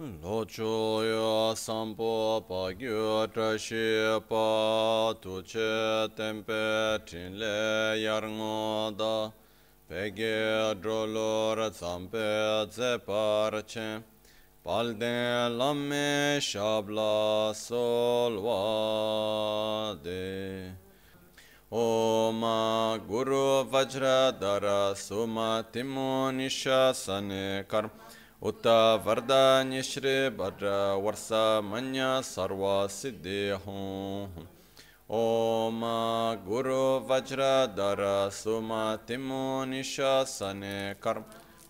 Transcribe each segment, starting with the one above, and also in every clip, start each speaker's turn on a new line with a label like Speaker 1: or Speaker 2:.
Speaker 1: Locho yo sampo pa gyo trashi pa tu che tempe tin le yar ngo da pe ge drolo ra tsampe tse par che pal den lamme shabla sol wa de ओम गुरु वज्र धर सुमतिमो निशासन कर्म उत वरदान्य श्री भद्र वर्ष मन्य सर्व सिद्धि हूँ ओम गुरु वज्रधर सुमतिमो निशासन कर्म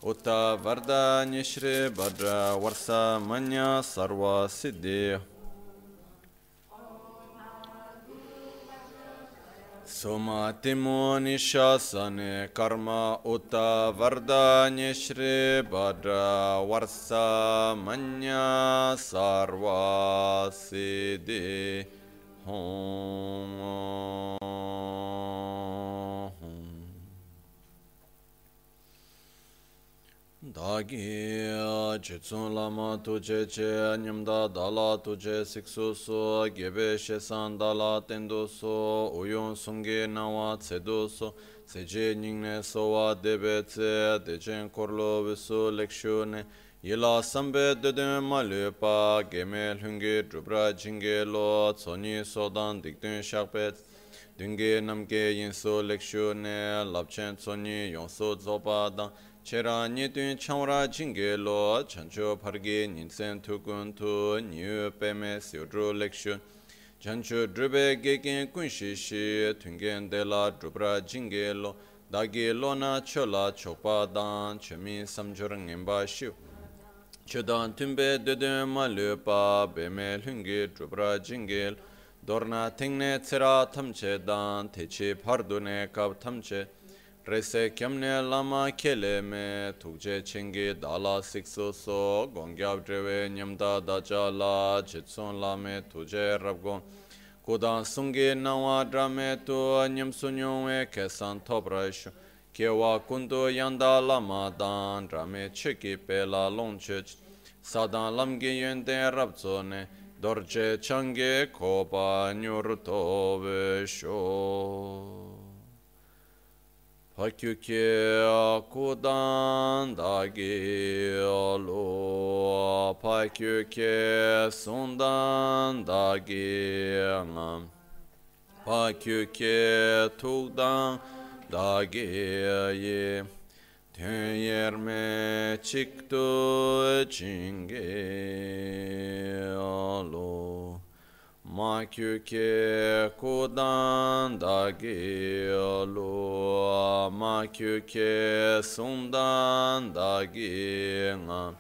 Speaker 1: उत वरदान्य श्री भद्र वर्ष मन्य सर्व सिद्धि Somatimu nishasane karma uta vardanya shri bhadra varsa manya sarva siddhi. Hum dāgī chitsūn lāma tujē chē nyamdā dālā tujē sikṣu sō gyebē shēsān dālā tendu sō uyōn sūngē nāwā cēdu sō cējē nyingnē sōwā dēbē cē dēchēn korlō visū lekshū nē yilā sambē dēdēn mā lēpā gēmē lhūngē drupra jīngē lō tsōnyī sōdān dikdēn shākbē dēngē namgē yinsu lekshū nē labchēn tsōnyī yōngsō dzōpā dāng Chera nidun changwara jingi lo chancho pargi ninsen tukun tu niyu peme siudru lekshu. Chancho drube gegen kunshi shi tungen de la drubra jingi lo dagi lo na chola chokpa dan chemi samchur ngenpa shiu. Chodan tunbe dudun ma lupa beme lungi drubra jingi dorna tingne tsira tamche dan techi pardune kab tamche Rese kyamne lama kele me tukje chingi dala sikso so gongyab drewe nyamda dacha la chitson lame tuje rabgon kudan sungi nawa drame tu nyam sunyongwe kesan tobrashu kewa kundu yanda lama dan drame chiki pe la longchuch sadan lamgi yende rabzo ne dorje changi kopa nyur tobe sho. Hakyukye kudan dagi olu Pakyukye sundan dagi Pakyukye tugdan dagi Tüyerme çıktı çingi olu ma kyu ke ku dan da gi ma kyu ke sum da gi nga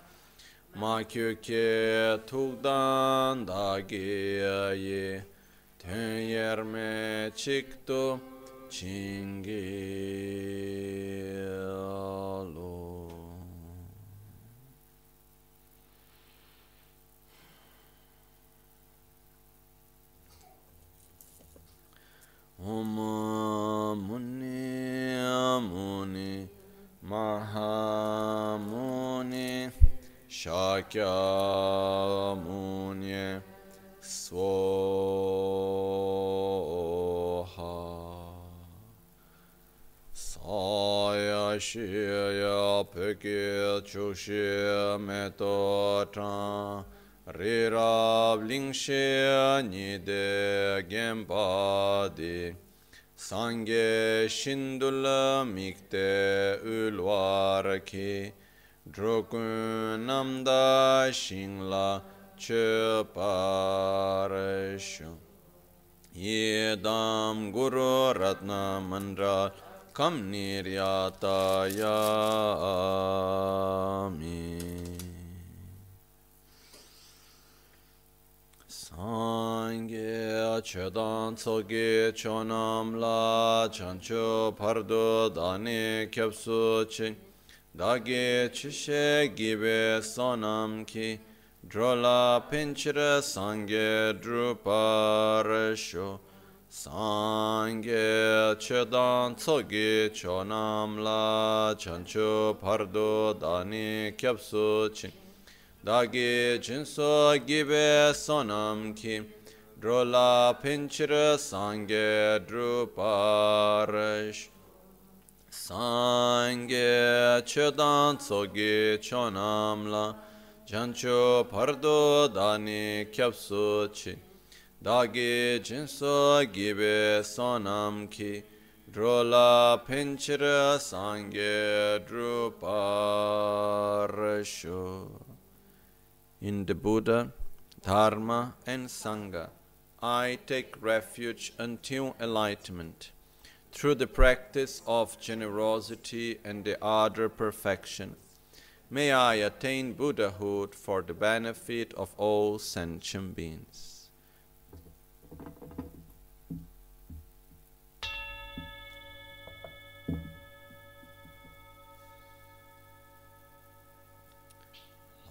Speaker 1: ma kyu ke tuk da gi ye ten yer me chik tu Om Muni Muni Mahamuni Swaha Saya Shia Pekya Chushya Metotang Rirab lingshya nide gempadi Sange shindula mikte ulvarki Drukun namda shingla chuparishu Yedam guru ratna mandra kam niryataya amin Sangye chedan tsoge chonam la chancho pardo dani kyapsu chi dage chishe gibe sonam ki. Drola pinchira sangye druparesho. Sangye chedan tsoge chonam la chancho pardo dani kyapsu chi dāgī jīnsō gībē sōnam kī drōlā piñchir sāngē drūpārash sāngē chedān tsōgī chōnam lā jancho pardo dāni kyabsō chī dāgī jīnsō gībē sōnam kī drōlā piñchir sāngē drūpārashu in the Buddha, Dharma and Sangha I take refuge until enlightenment through the practice of generosity and the other perfection. May I attain Buddhahood for the benefit of all sentient beings.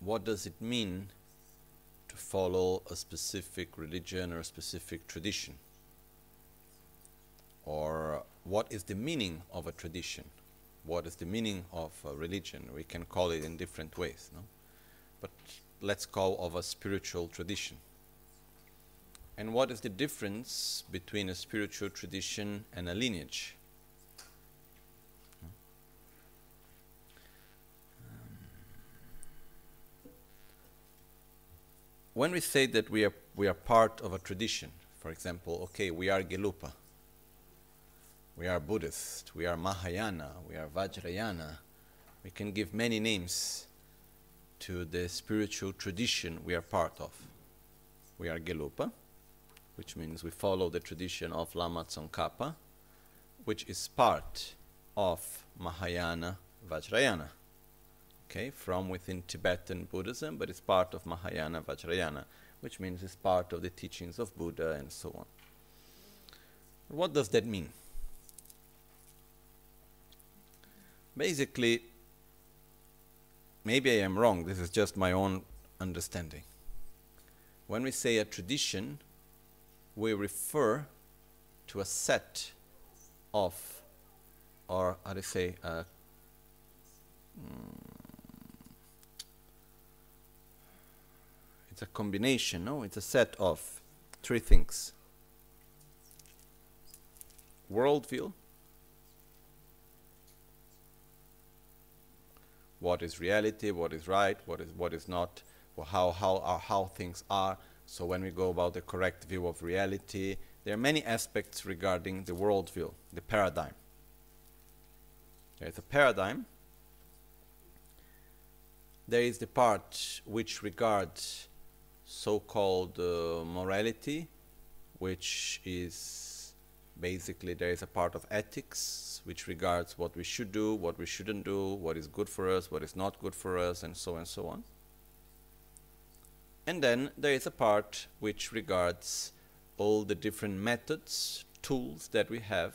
Speaker 1: what does it mean to follow a specific religion or a specific tradition? Or what is the meaning of a tradition? What is the meaning of a religion? We can call it in different ways, no? But let's call of a spiritual tradition. And what is the difference between a spiritual tradition and a lineage? When we say that we are, we are part of a tradition, for example, okay, we are Gelugpa, we are Buddhist, we are Mahayana, we are Vajrayana, we can give many names to the spiritual tradition we are part of. We are Gelugpa, which means we follow the tradition of Lama Tsongkhapa, which is part of Mahayana Vajrayana okay, from within Tibetan Buddhism, but it's part of Mahayana Vajrayana, which means it's part of the teachings of Buddha and so on. What does that mean? Basically, maybe I am wrong, this is just my own understanding. When we say a tradition, we refer to a set of, or how do you say, a, mm, It's a combination, no? It's a set of three things worldview, what is reality, what is right, what is what is not, how how are how things are. So when we go about the correct view of reality, there are many aspects regarding the worldview, the paradigm. There is a paradigm. There is the part which regards so-called uh, morality, which is basically there is a part of ethics which regards what we should do, what we shouldn't do, what is good for us, what is not good for us, and so and so on. And then there is a part which regards all the different methods, tools that we have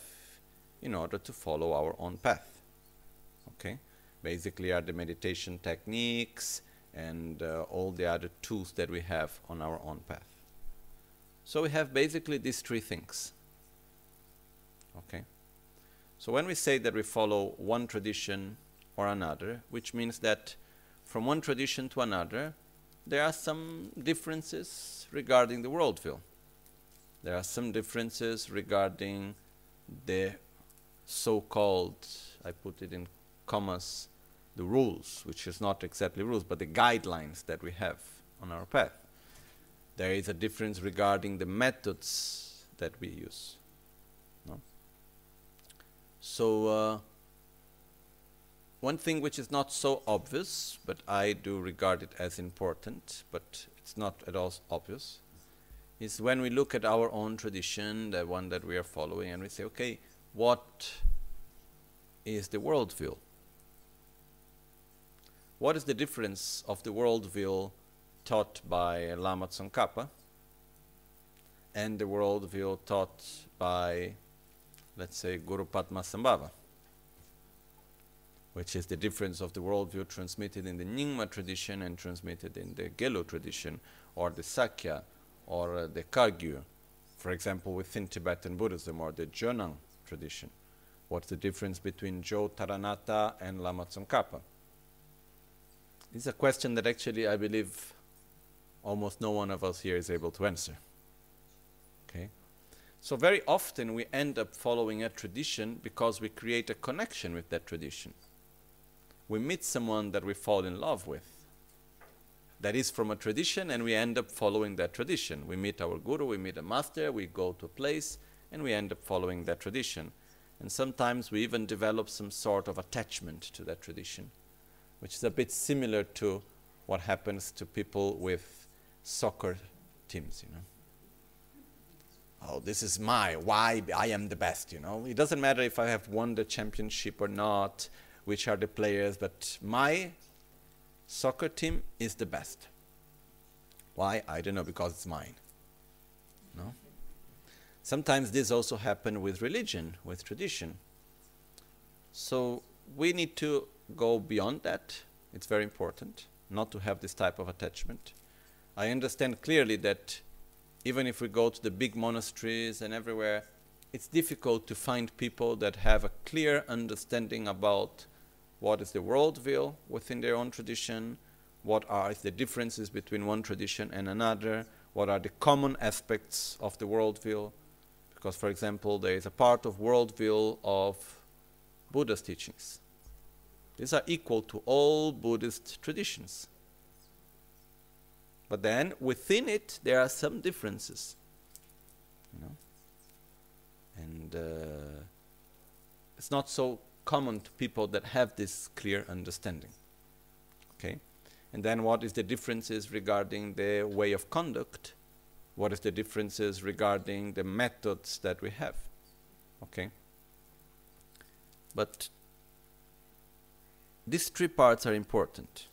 Speaker 1: in order to follow our own path. Okay? Basically are the meditation techniques, and uh, all the other tools that we have on our own path. So we have basically these three things. Okay? So when we say that we follow one tradition or another, which means that from one tradition to another, there are some differences regarding the worldview. There are some differences regarding the so-called, I put it in commas, the rules, which is not exactly rules, but the guidelines that we have on our path. There is a difference regarding the methods that we use. No? So, uh, one thing which is not so obvious, but I do regard it as important, but it's not at all obvious, is when we look at our own tradition, the one that we are following, and we say, okay, what is the worldview? What is the difference of the worldview taught by Lama Tsongkhapa and the worldview taught by, let's say, Guru Padmasambhava? which is the difference of the worldview transmitted in the Nyingma tradition and transmitted in the Gelug tradition, or the Sakya, or uh, the Kagyu, for example, within Tibetan Buddhism, or the Jonang tradition. What's the difference between Jo Taranatha and Lama Tsongkhapa? It's a question that actually I believe almost no one of us here is able to answer. Okay? So very often we end up following a tradition because we create a connection with that tradition we meet someone that we fall in love with. That is from a tradition, and we end up following that tradition. We meet our guru, we meet a master, we go to a place, and we end up following that tradition. And sometimes we even develop some sort of attachment to that tradition, which is a bit similar to what happens to people with soccer teams, you know. Oh, this is my, why I am the best, you know. It doesn't matter if I have won the championship or not which are the players, but my soccer team is the best. Why? I don't know, because it's mine. No? Sometimes this also happens with religion, with tradition. So we need to go beyond that. It's very important not to have this type of attachment. I understand clearly that even if we go to the big monasteries and everywhere, it's difficult to find people that have a clear understanding about what is the worldview within their own tradition, what are the differences between one tradition and another, what are the common aspects of the worldview. Because, for example, there is a part of worldview of Buddha's teachings. These are equal to all Buddhist traditions. But then within it, there are some differences. You know? And uh, it's not so common to people that have this clear understanding. Okay? And then what is the differences regarding the way of conduct? What is the differences regarding the methods that we have? Okay? But these three parts are important.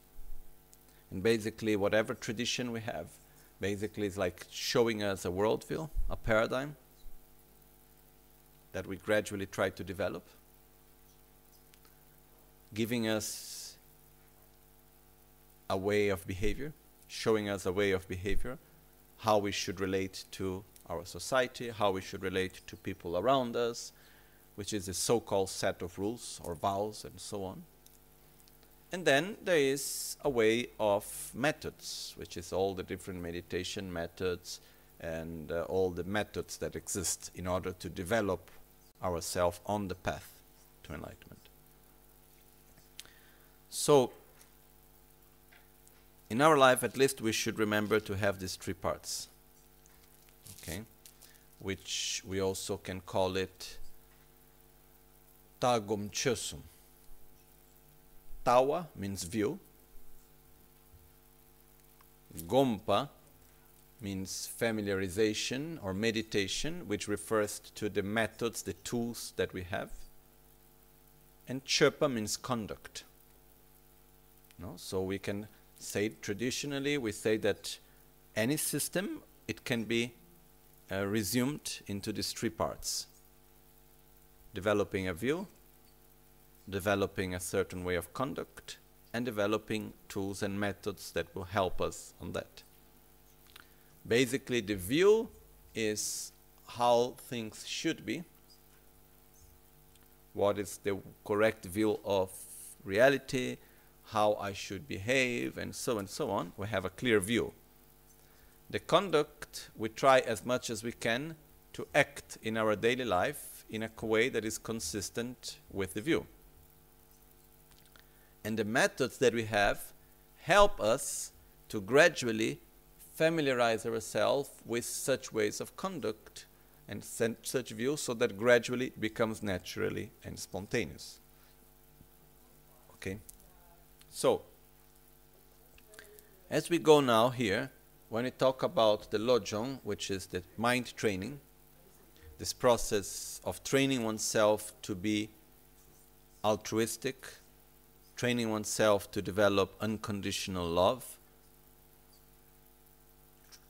Speaker 1: And basically, whatever tradition we have, basically is like showing us a worldview, a paradigm that we gradually try to develop giving us a way of behavior, showing us a way of behavior, how we should relate to our society, how we should relate to people around us, which is a so called set of rules or vows and so on. And then there is a way of methods, which is all the different meditation methods and uh, all the methods that exist in order to develop ourselves on the path to enlightenment. So, in our life, at least, we should remember to have these three parts. Okay? Which we also can call it Tagum Chösum. Tawa means view. Gompa means familiarization or meditation, which refers to the methods, the tools that we have. And Chöpa means conduct. No? So we can say traditionally we say that any system it can be uh, resumed into these three parts developing a view developing a certain way of conduct and developing tools and methods that will help us on that basically the view is how things should be what is the correct view of reality how I should behave, and so and so on, we have a clear view. The conduct, we try as much as we can to act in our daily life in a way that is consistent with the view. And the methods that we have help us to gradually familiarize ourselves with such ways of conduct and such views so that gradually it becomes naturally and spontaneous. Okay? So, as we go now here, when we talk about the lojong, which is the mind training, this process of training oneself to be altruistic, training oneself to develop unconditional love,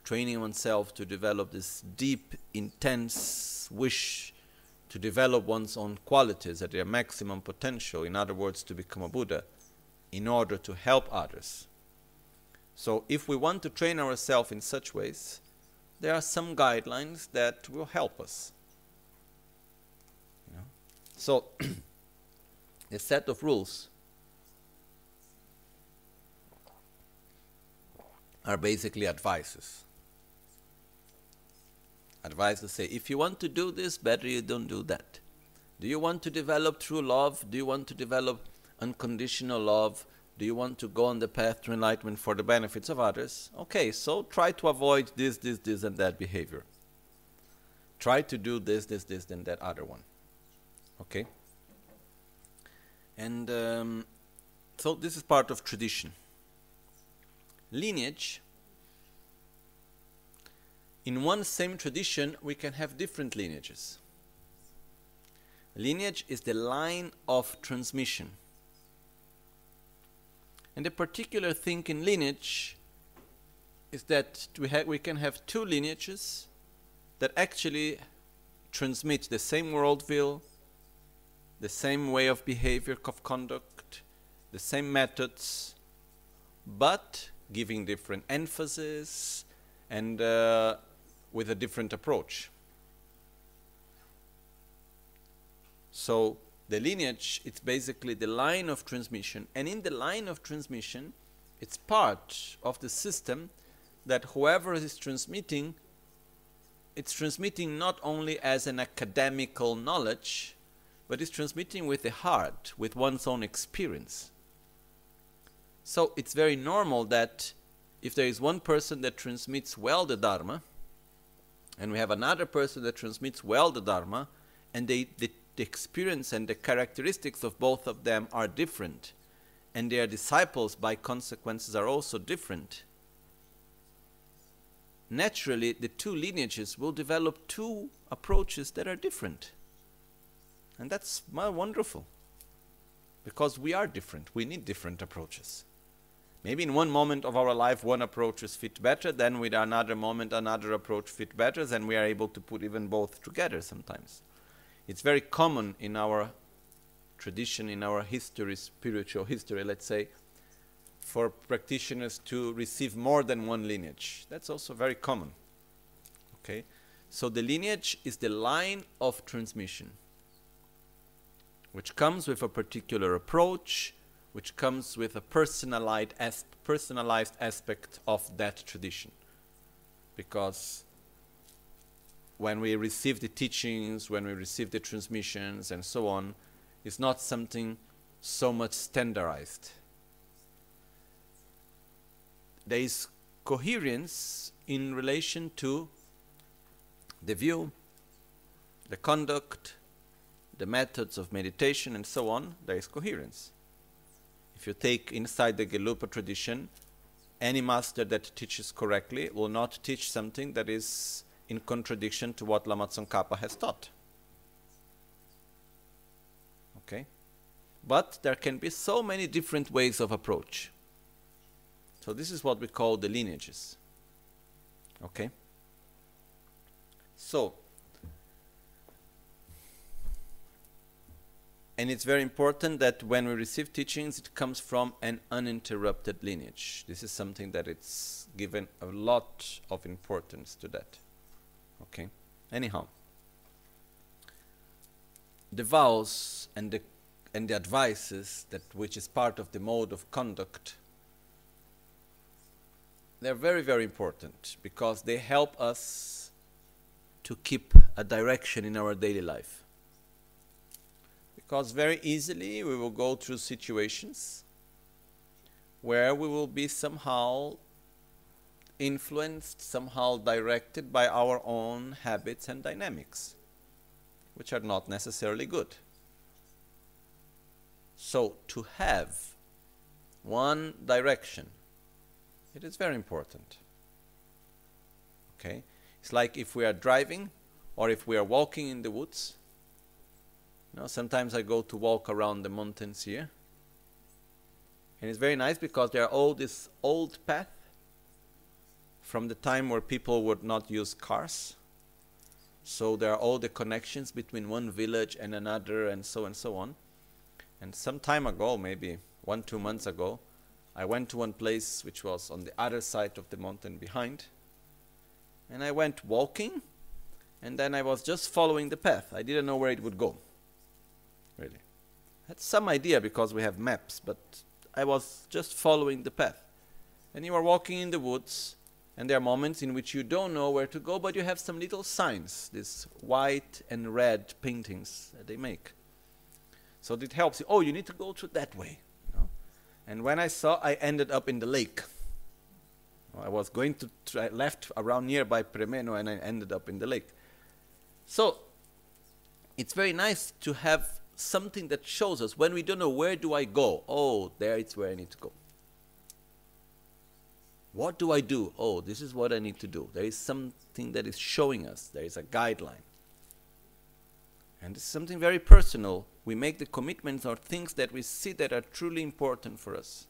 Speaker 1: training oneself to develop this deep, intense wish to develop one's own qualities at their maximum potential, in other words, to become a Buddha, in order to help others. So, if we want to train ourselves in such ways, there are some guidelines that will help us. You know? So, a set of rules are basically advices. Advices say, if you want to do this, better you don't do that. Do you want to develop true love? Do you want to develop unconditional love? Do you want to go on the path to enlightenment for the benefits of others? Okay, so try to avoid this, this, this, and that behavior. Try to do this, this, this, and that other one. Okay? And um, so this is part of tradition. Lineage. In one same tradition, we can have different lineages. Lineage is the line of transmission. And the particular thing in lineage is that we, we can have two lineages that actually transmit the same worldview, the same way of behavior, of conduct, the same methods, but giving different emphasis and uh, with a different approach. So the lineage, it's basically the line of transmission. And in the line of transmission, it's part of the system that whoever is transmitting, it's transmitting not only as an academical knowledge, but it's transmitting with the heart, with one's own experience. So it's very normal that if there is one person that transmits well the Dharma, and we have another person that transmits well the Dharma, and they, they the experience and the characteristics of both of them are different, and their disciples, by consequences, are also different, naturally the two lineages will develop two approaches that are different. And that's wonderful. Because we are different. We need different approaches. Maybe in one moment of our life, one approach is fit better, then with another moment, another approach fit better, then we are able to put even both together sometimes. It's very common in our tradition, in our history, spiritual history, let's say, for practitioners to receive more than one lineage. That's also very common. Okay? So the lineage is the line of transmission, which comes with a particular approach, which comes with a personalized, as personalized aspect of that tradition. Because when we receive the teachings, when we receive the transmissions, and so on, it's not something so much standardized. There is coherence in relation to the view, the conduct, the methods of meditation, and so on. There is coherence. If you take inside the Gelugpa tradition, any master that teaches correctly will not teach something that is in contradiction to what Lama Tsongkhapa has taught. Okay? But there can be so many different ways of approach. So this is what we call the lineages. Okay? So, and it's very important that when we receive teachings, it comes from an uninterrupted lineage. This is something that it's given a lot of importance to that. Okay. Anyhow, the vows and the and the advices that which is part of the mode of conduct they're very very important because they help us to keep a direction in our daily life because very easily we will go through situations where we will be somehow influenced, somehow directed by our own habits and dynamics, which are not necessarily good. So, to have one direction, it is very important. Okay? It's like if we are driving or if we are walking in the woods. Know, sometimes I go to walk around the mountains here. And it's very nice because there are all this old path from the time where people would not use cars. So there are all the connections between one village and another and so and so on. And some time ago, maybe one, two months ago, I went to one place which was on the other side of the mountain behind. And I went walking, and then I was just following the path. I didn't know where it would go. Really. I had some idea because we have maps, but I was just following the path. And you are walking in the woods, and there are moments in which you don't know where to go, but you have some little signs, these white and red paintings that they make. So it helps you. Oh, you need to go to that way. And when I saw, I ended up in the lake. I was going to try, left around nearby Premeno, and I ended up in the lake. So it's very nice to have something that shows us when we don't know where do I go. Oh, there it's where I need to go. What do I do? Oh, this is what I need to do. There is something that is showing us. There is a guideline. And it's something very personal. We make the commitments or things that we see that are truly important for us.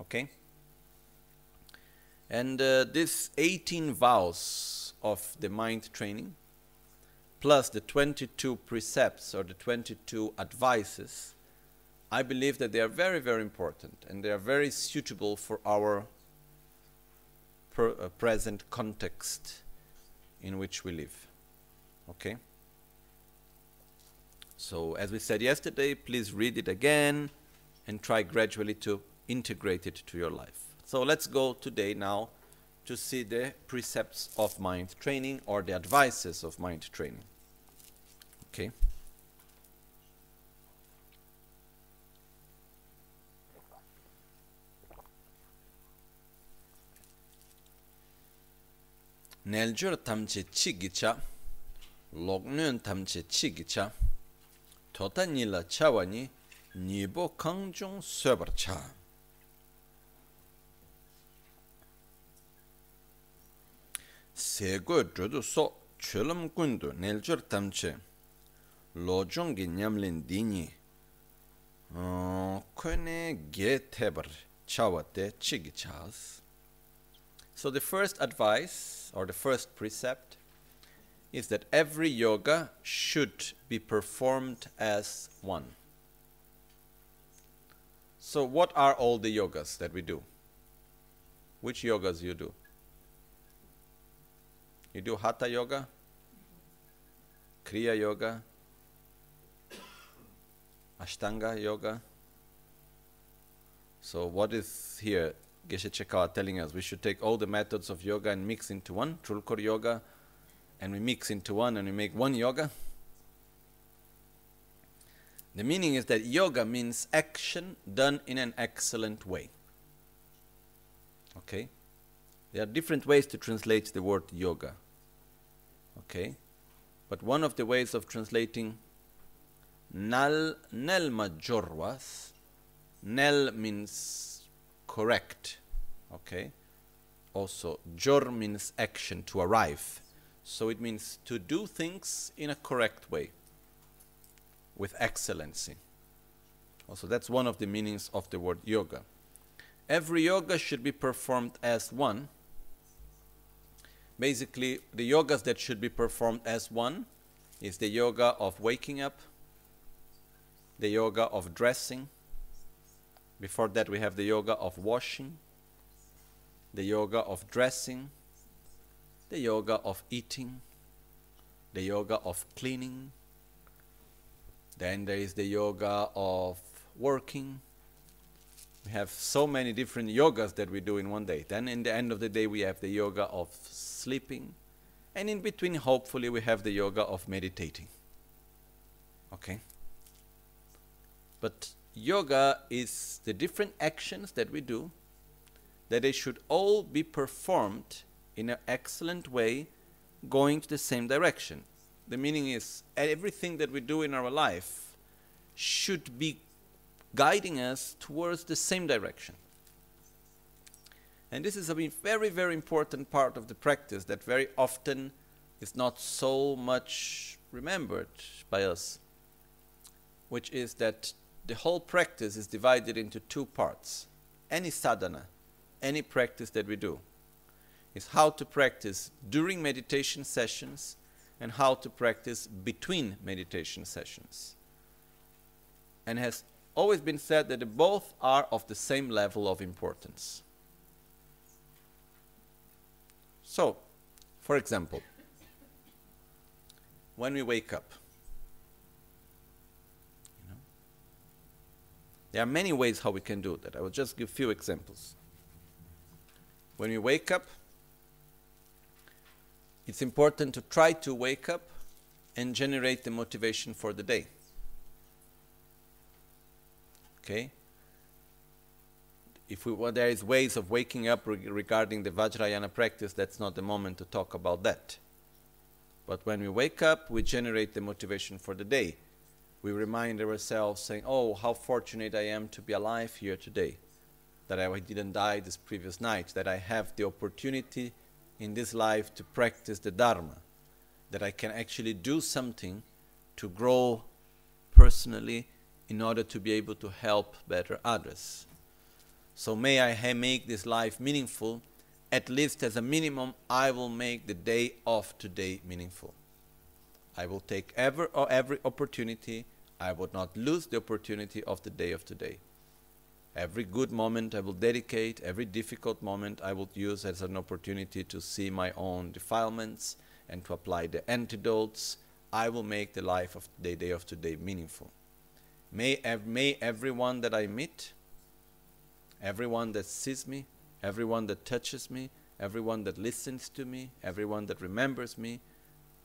Speaker 1: Okay? And uh, this 18 vows of the mind training, plus the 22 precepts or the 22 advices, I believe that they are very, very important and they are very suitable for our per, uh, present context in which we live. Okay? So, as we said yesterday, please read it again and try gradually to integrate it to your life. So, let's go today now to see the precepts of mind training or the advices of mind training. okay. Neljer tamche chi gicha loknön tamche chi gicha tota nila chawani nibo kangjong söbar cha. Sego jodu so chölüm gundu neljer tamche lojong uh, gi nyamlin dini kone ge tebar chawa te chigi chas. So the first advice or the first precept is that every yoga should be performed as one. So, what are all the yogas that we do? Which yogas you do? You do Hatha yoga, Kriya yoga, Ashtanga yoga. So, what is here Geshe Chekawa telling us? We should take all the methods of yoga and mix into one, Trulkor yoga, and we mix into one and we make one yoga. The meaning is that yoga means action done in an excellent way. Okay? There are different ways to translate the word yoga. Okay? But one of the ways of translating nal nel majorwas, nel means correct. Okay? Also, jor means action, to arrive. So it means to do things in a correct way, with excellency. Also, that's one of the meanings of the word yoga. Every yoga should be performed as one. Basically, the yogas that should be performed as one is the yoga of waking up, the yoga of dressing. Before that, we have the yoga of washing, the yoga of dressing, the yoga of eating, the yoga of cleaning, then there is the yoga of working. We have so many different yogas that we do in one day. Then, in the end of the day, we have the yoga of sleeping. And in between, hopefully, we have the yoga of meditating. Okay? But yoga is the different actions that we do, that they should all be performed in an excellent way, going to the same direction. The meaning is everything that we do in our life should be guiding us towards the same direction. And this is a very, very important part of the practice that very often is not so much remembered by us, which is that the whole practice is divided into two parts. Any sadhana, any practice that we do, is how to practice during meditation sessions and how to practice between meditation sessions. And has always been said that both are of the same level of importance. So, for example, when we wake up, you know, there are many ways how we can do that. I will just give a few examples. When we wake up, it's important to try to wake up and generate the motivation for the day. Okay? If we, well, there is ways of waking up re- regarding the Vajrayana practice, that's not the moment to talk about that. But when we wake up, we generate the motivation for the day. We remind ourselves, saying, Oh, how fortunate I am to be alive here today, that I didn't die this previous night, that I have the opportunity in this life to practice the Dharma, that I can actually do something to grow personally in order to be able to help better others. So may I make this life meaningful. At least as a minimum, I will make the day of today meaningful. I will take every, every opportunity. I would not lose the opportunity of the day of today. Every good moment I will dedicate, every difficult moment I will use as an opportunity to see my own defilements and to apply the antidotes. I will make the life of the day of today meaningful. May, ev- may everyone that I meet, everyone that sees me, everyone that touches me, everyone that listens to me, everyone that remembers me,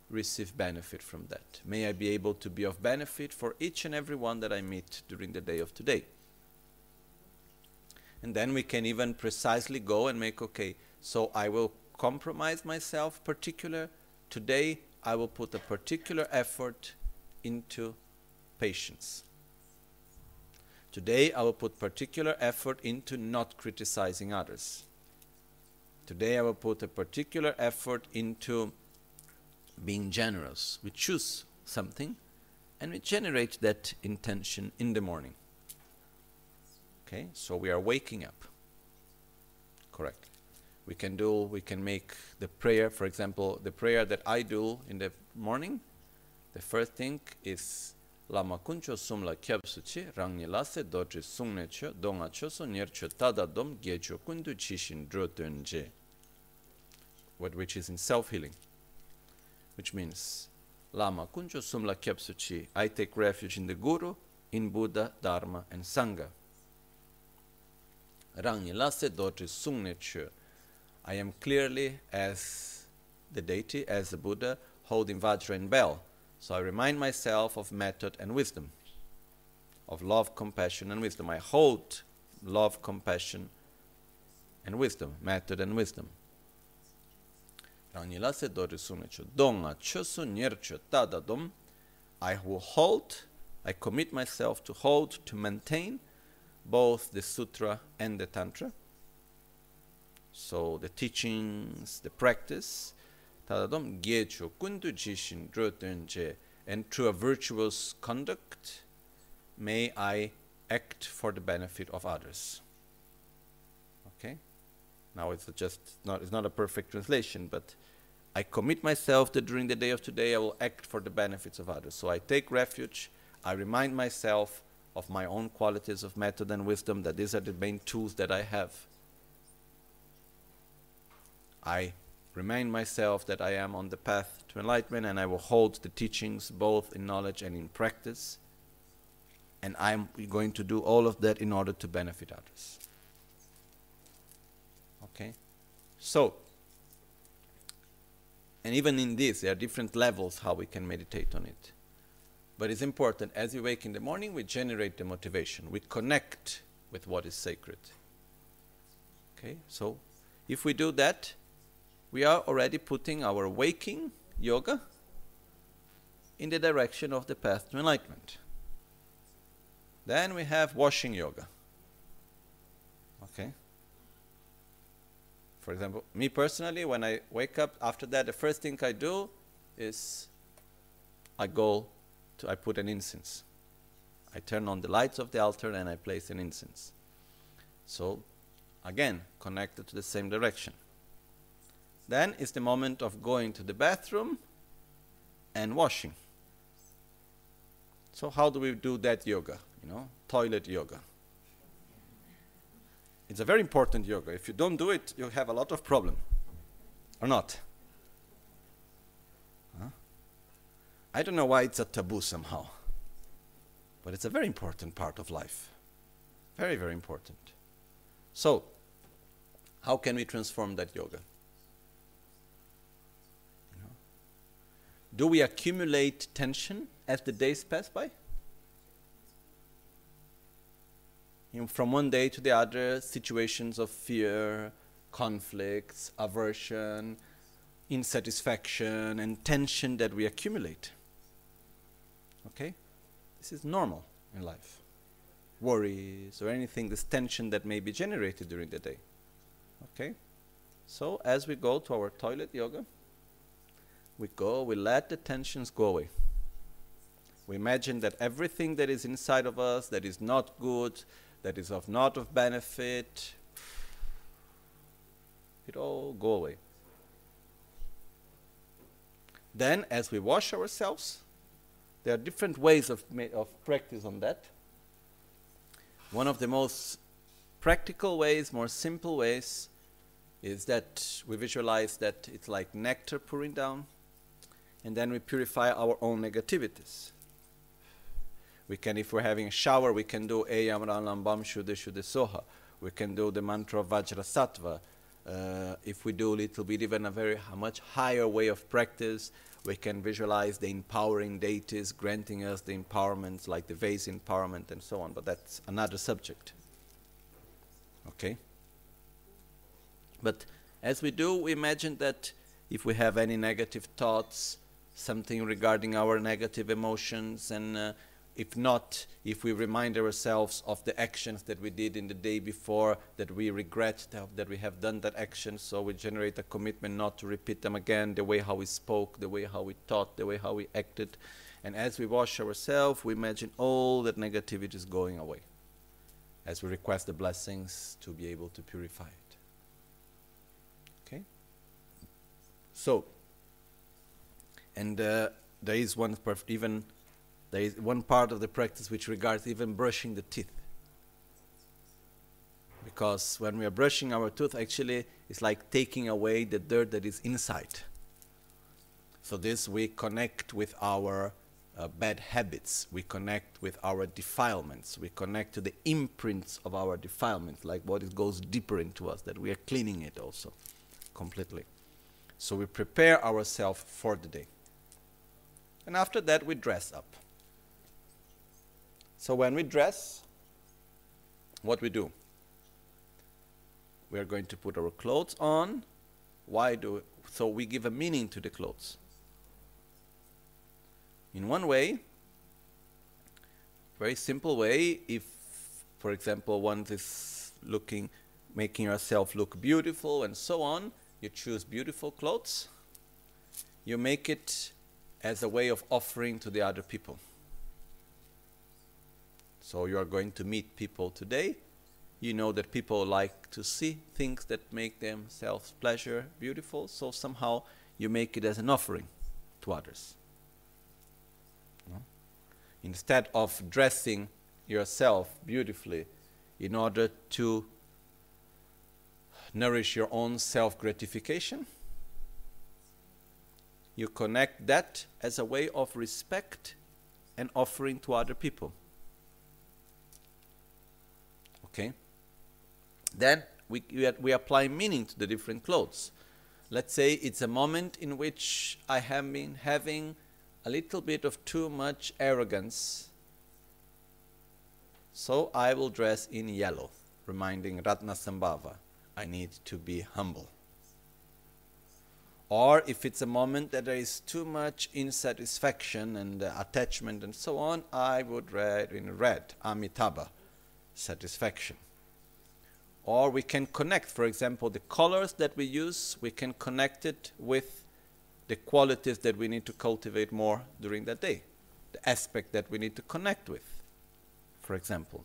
Speaker 1: receive benefit from that. May I be able to be of benefit for each and every one that I meet during the day of today. And then we can even precisely go and make okay, so I will compromise myself particular. Today I will put a particular effort into patience. Today I will put particular effort into not criticizing others. Today I will put a particular effort into being generous. We choose something and we generate that intention in the morning. Okay, so we are waking up. Correct. We can do, we can make the prayer, for example, the prayer that I do in the morning. The first thing is Lama kuncho sumla kyab suchi rangni lase doji sungne cho cho so nyer cho tada dom gecho kundu chishin dro What which is in self-healing. Which means Lama Kunjo sumla kyab suchi I take refuge in the Guru, in Buddha, Dharma and Sangha. Rangni lase doji sungne cho I am clearly as the deity, as the Buddha, holding Vajra and bell so I remind myself of method and wisdom, of love, compassion, and wisdom. I hold love, compassion, and wisdom, method and wisdom. I will hold, I commit myself to hold, to maintain both the sutra and the tantra. So the teachings, the practice, and through a virtuous conduct may I act for the benefit of others. Okay? Now it's just not it's not a perfect translation, but I commit myself that during the day of today I will act for the benefits of others. So I take refuge, I remind myself of my own qualities of method and wisdom, that these are the main tools that I have. I remind myself that I am on the path to enlightenment and I will hold the teachings both in knowledge and in practice. And I'm going to do all of that in order to benefit others. Okay? So, and even in this, there are different levels how we can meditate on it. But it's important, as we wake in the morning, we generate the motivation. We connect with what is sacred. Okay? So, if we do that, we are already putting our waking yoga in the direction of the path to enlightenment. Then we have washing yoga. Okay? For example, me personally, when I wake up after that, the first thing I do is I go to, I put an incense. I turn on the lights of the altar and I place an incense. So, again, connected to the same direction. Then is the moment of going to the bathroom and washing. So how do we do that yoga? You know, toilet yoga. It's a very important yoga. If you don't do it, you have a lot of problem. Or not? Huh? I don't know why it's a taboo somehow. But it's a very important part of life. Very, very important. So, how can we transform that yoga? Do we accumulate tension as the days pass by? You know, from one day to the other, situations of fear, conflicts, aversion, insatisfaction, and tension that we accumulate. Okay? This is normal in life. Worries or anything, this tension that may be generated during the day. Okay? So, as we go to our toilet yoga, we go, we let the tensions go away. We imagine that everything that is inside of us that is not good, that is of not of benefit, it all go away. Then, as we wash ourselves, there are different ways of, of practice on that. One of the most practical ways, more simple ways, is that we visualize that it's like nectar pouring down and then we purify our own negativities. We can, if we're having a shower, we can do Eyam Lambam Shuddha Shuddha Soha. We can do the mantra of Vajrasattva. Uh, if we do a little bit, even a very a much higher way of practice, we can visualize the empowering deities granting us the empowerments like the vase empowerment and so on, but that's another subject. Okay? But as we do, we imagine that if we have any negative thoughts, something regarding our negative emotions and uh, if not, if we remind ourselves of the actions that we did in the day before, that we regret that we have done that action, so we generate a commitment not to repeat them again, the way how we spoke, the way how we thought, the way how we acted. And as we wash ourselves, we imagine all that negativity is going away, as we request the blessings to be able to purify it. Okay? So, and uh, there is one even there is one part of the practice which regards even brushing the teeth. Because when we are brushing our tooth, actually, it's like taking away the dirt that is inside. So this we connect with our uh, bad habits. We connect with our defilements. We connect to the imprints of our defilements, like what goes deeper into us, that we are cleaning it also completely. So we prepare ourselves for the day. And after that, we dress up. So when we dress, what we do? We are going to put our clothes on. Why do so we give a meaning to the clothes. In one way, very simple way, if for example one is looking making yourself look beautiful and so on, you choose beautiful clothes. You make it as a way of offering to the other people. So you are going to meet people today. You know that people like to see things that make themselves pleasure, beautiful. So somehow you make it as an offering to others. No? Instead of dressing yourself beautifully in order to nourish your own self gratification, you connect that as a way of respect and offering to other people. Okay? Then we, we, we apply meaning to the different clothes. Let's say it's a moment in which I have been having a little bit of too much arrogance. So I will dress in yellow, reminding Ratnasambhava, I need to be humble. Or if it's a moment that there is too much insatisfaction and uh, attachment and so on, I would write in red, Amitabha, satisfaction. Or we can connect, for example, the colors that we use, we can connect it with the qualities that we need to cultivate more during that day, the aspect that we need to connect with. for example.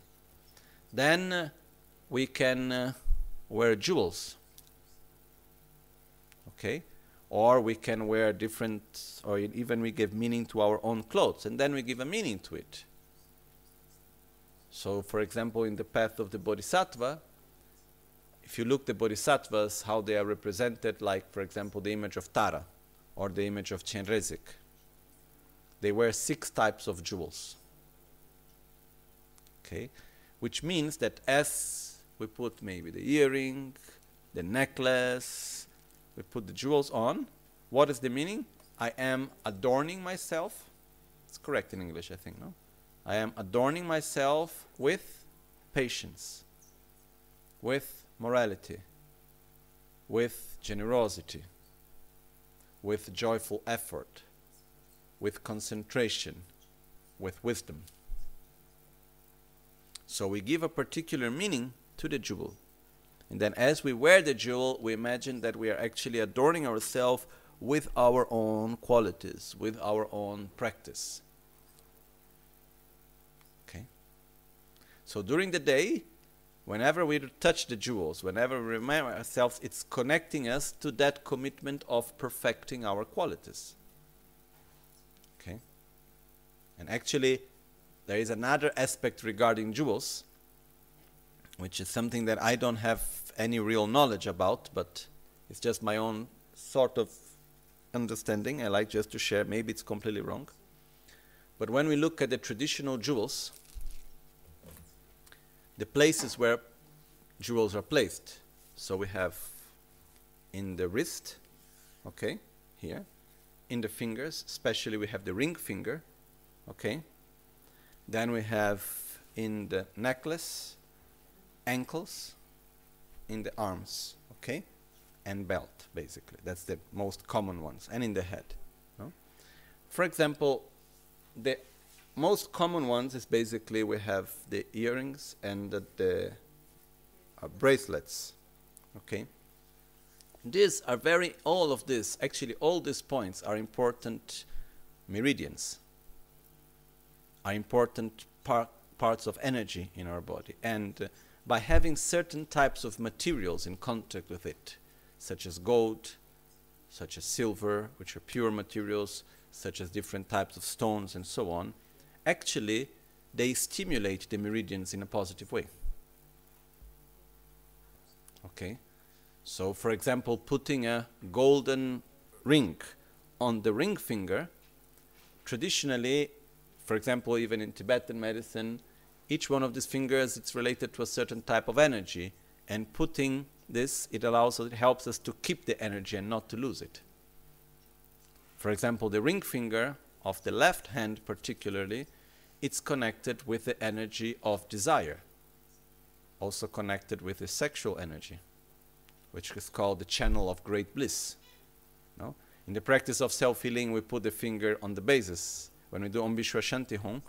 Speaker 1: Then uh, we can uh, wear jewels. Okay? Or we can wear different, or even we give meaning to our own clothes, and then we give a meaning to it. So, for example, in the path of the Bodhisattva, if you look the Bodhisattvas, how they are represented, like, for example, the image of Tara or the image of Chenrezig, they wear six types of jewels. Okay? Which means that as we put maybe the earring, the necklace, we put the jewels on, what is the meaning? I am adorning myself. It's correct in English, I think, no? I am adorning myself with patience, with morality, with generosity, with joyful effort, with concentration, with wisdom. So we give a particular meaning to the jewel. And then as we wear the jewel, we imagine that we are actually adorning ourselves with our own qualities, with our own practice. Okay? So during the day, whenever we touch the jewels, whenever we remember ourselves, it's connecting us to that commitment of perfecting our qualities. Okay? And actually, there is another aspect regarding jewels, which is something that I don't have any real knowledge about, but it's just my own sort of understanding. I like just to share. Maybe it's completely wrong. But when we look at the traditional jewels, the places where jewels are placed. So we have in the wrist, okay, here, in the fingers, especially we have the ring finger, okay, then we have in the necklace, ankles, in the arms, okay? And belt, basically. That's the most common ones. And in the head. No? For example, the most common ones is basically we have the earrings and the, the uh, bracelets, okay? These are very, all of this, actually all these points are important meridians are important par parts of energy in our body. And uh, by having certain types of materials in contact with it, such as gold, such as silver, which are pure materials, such as different types of stones and so on, actually they stimulate the meridians in a positive way. Okay? So, for example, putting a golden ring on the ring finger, traditionally for example, even in Tibetan medicine, each one of these fingers it's related to a certain type of energy, and putting this it allows it helps us to keep the energy and not to lose it. For example, the ring finger of the left hand particularly, it's connected with the energy of desire, also connected with the sexual energy, which is called the channel of great bliss. No? In the practice of self-healing, we put the finger on the basis when we do Om Vishwa Shanti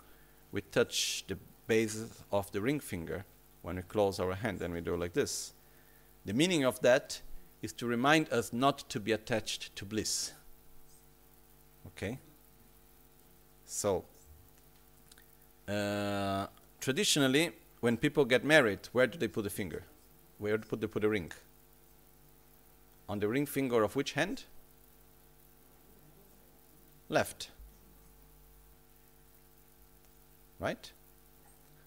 Speaker 1: we touch the base of the ring finger when we close our hand and we do like this. The meaning of that is to remind us not to be attached to bliss. Okay? So, uh, traditionally, when people get married, where do they put the finger? Where do they put the ring? On the ring finger of which hand? Left. right?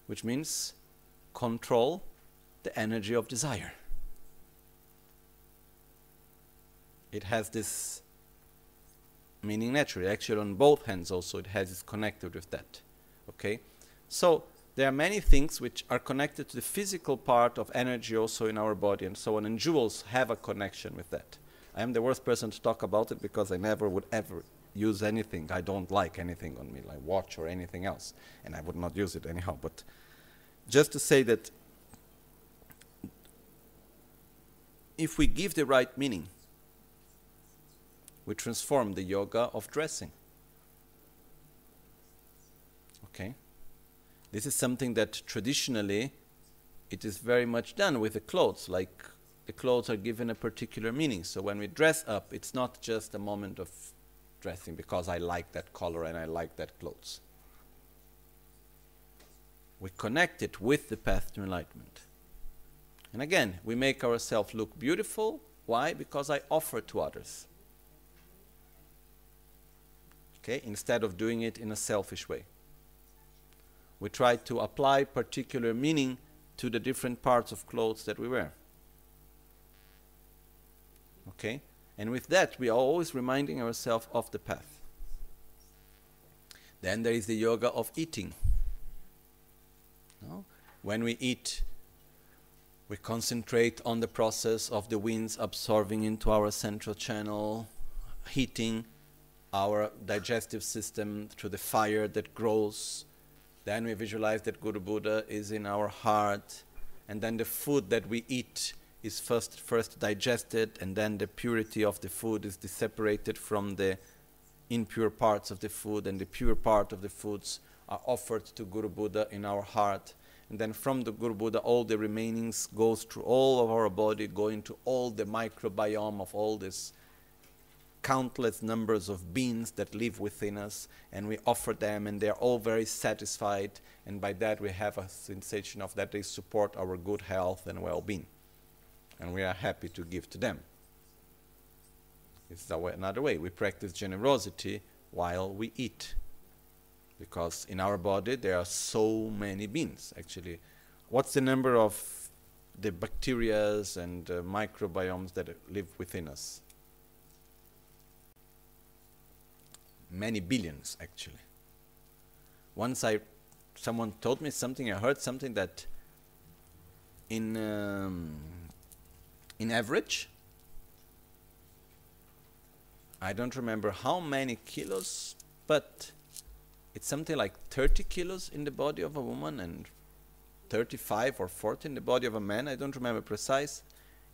Speaker 1: Which means control the energy of desire. It has this meaning naturally. Actually, on both hands also, it has is connected with that. Okay? So, there are many things which are connected to the physical part of energy also in our body and so on, and jewels have a connection with that. I am the worst person to talk about it because I never would ever use anything. I don't like anything on me, like watch or anything else. And I would not use it anyhow. But just to say that if we give the right meaning, we transform the yoga of dressing. Okay? This is something that traditionally it is very much done with the clothes, like the clothes are given a particular meaning. So when we dress up, it's not just a moment of dressing because I like that color and I like that clothes. We connect it with the path to enlightenment. And again, we make ourselves look beautiful. Why? Because I offer to others. Okay, instead of doing it in a selfish way. We try to apply particular meaning to the different parts of clothes that we wear. Okay? And with that, we are always reminding ourselves of the path. Then there is the yoga of eating. No? When we eat, we concentrate on the process of the winds absorbing into our central channel, heating our digestive system through the fire that grows. Then we visualize that Guru Buddha is in our heart. And then the food that we eat is first, first digested, and then the purity of the food is separated from the impure parts of the food, and the pure part of the foods are offered to Guru Buddha in our heart. And then from the Guru Buddha, all the remainings goes through all of our body, going to all the microbiome of all these countless numbers of beings that live within us, and we offer them, and they're all very satisfied, and by that we have a sensation of that they support our good health and well-being, and we are happy to give to them. It's another way. We practice generosity while we eat. Because in our body there are so many beings, actually. What's the number of the bacteria and uh, microbiomes that live within us? Many billions, actually. Once I, someone told me something, I heard something that in, um, in average, I don't remember how many kilos, but it's something like 30 kilos in the body of a woman and 35 or 40 in the body of a man, I don't remember precise,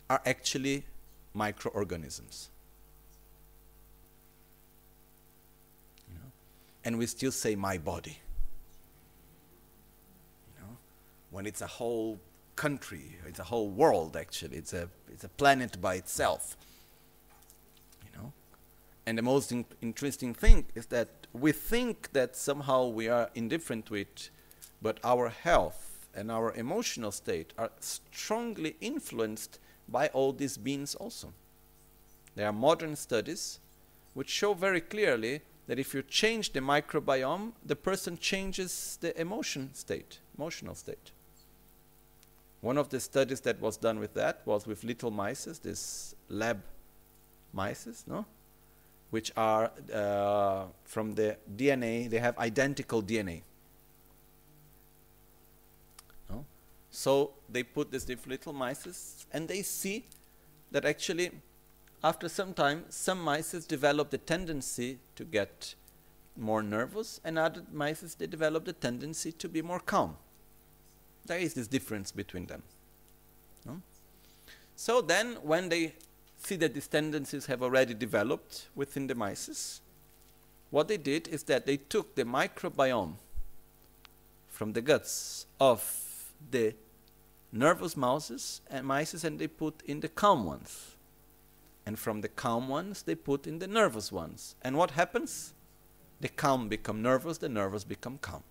Speaker 1: are actually microorganisms. You know? And we still say my body. You know? When it's a whole country, it's a whole world actually, it's a, it's a planet by itself. You know, and the most in interesting thing is that we think that somehow we are indifferent to it, but our health and our emotional state are strongly influenced by all these beings also. There are modern studies which show very clearly that if you change the microbiome, the person changes the emotion state, emotional state. One of the studies that was done with that was with little mice, this lab mice, no? which are uh, from the DNA, they have identical DNA. No? So they put these little mice and they see that actually after some time some mice develop the tendency to get more nervous and other mice they develop the tendency to be more calm. There is this difference between them. No? So then when they see that these tendencies have already developed within the mice. What they did is that they took the microbiome from the guts of the nervous mouses and mice and they put in the calm ones. And from the calm ones, they put in the nervous ones. And what happens? The calm become nervous, the nervous become calm.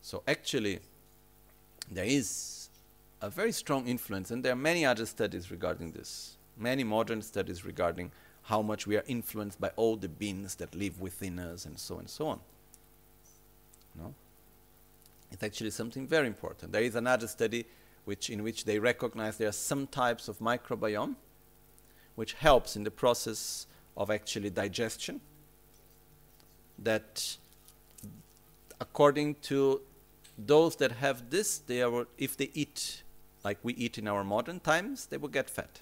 Speaker 1: So actually, there is a very strong influence, and there are many other studies regarding this, many modern studies regarding how much we are influenced by all the beings that live within us, and so on and so on. No? It's actually something very important. There is another study which, in which they recognize there are some types of microbiome which helps in the process of actually digestion that according to those that have this, they are, if they eat like we eat in our modern times, they will get fat.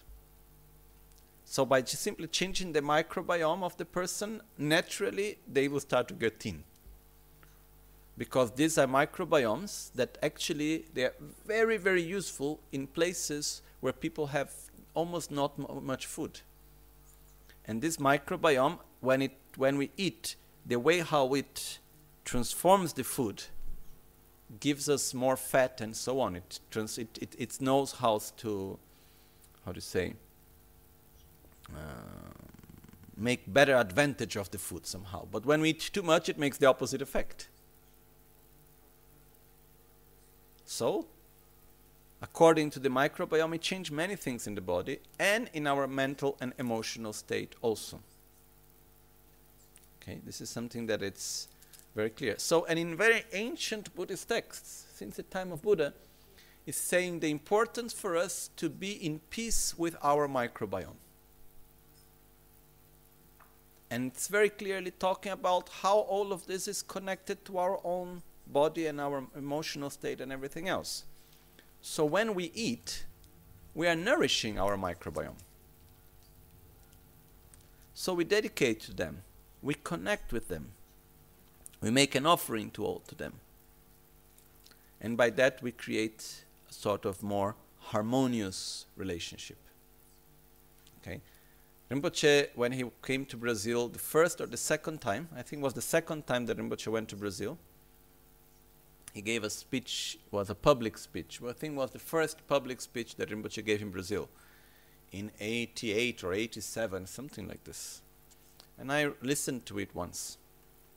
Speaker 1: So by simply changing the microbiome of the person, naturally they will start to get thin. Because these are microbiomes that actually they are very, very useful in places where people have almost not much food. And this microbiome, when it when we eat, the way how it transforms the food gives us more fat and so on. It, trans it, it, it knows how to, how to say, uh, make better advantage of the food somehow. But when we eat too much, it makes the opposite effect. So, according to the microbiome, it changes many things in the body and in our mental and emotional state also. Okay, this is something that it's very clear. So, and in very ancient Buddhist texts, since the time of Buddha, is saying the importance for us to be in peace with our microbiome. And it's very clearly talking about how all of this is connected to our own body and our emotional state and everything else. So when we eat, we are nourishing our microbiome. So we dedicate to them, we connect with them, we make an offering to all to them. And by that we create a sort of more harmonious relationship. Okay? Rinpoche, when he came to Brazil the first or the second time, I think it was the second time that Rinpoche went to Brazil, he gave a speech, was a public speech. Well, I think it was the first public speech that Rinpoche gave in Brazil in 88 or 87, something like this. And I listened to it once.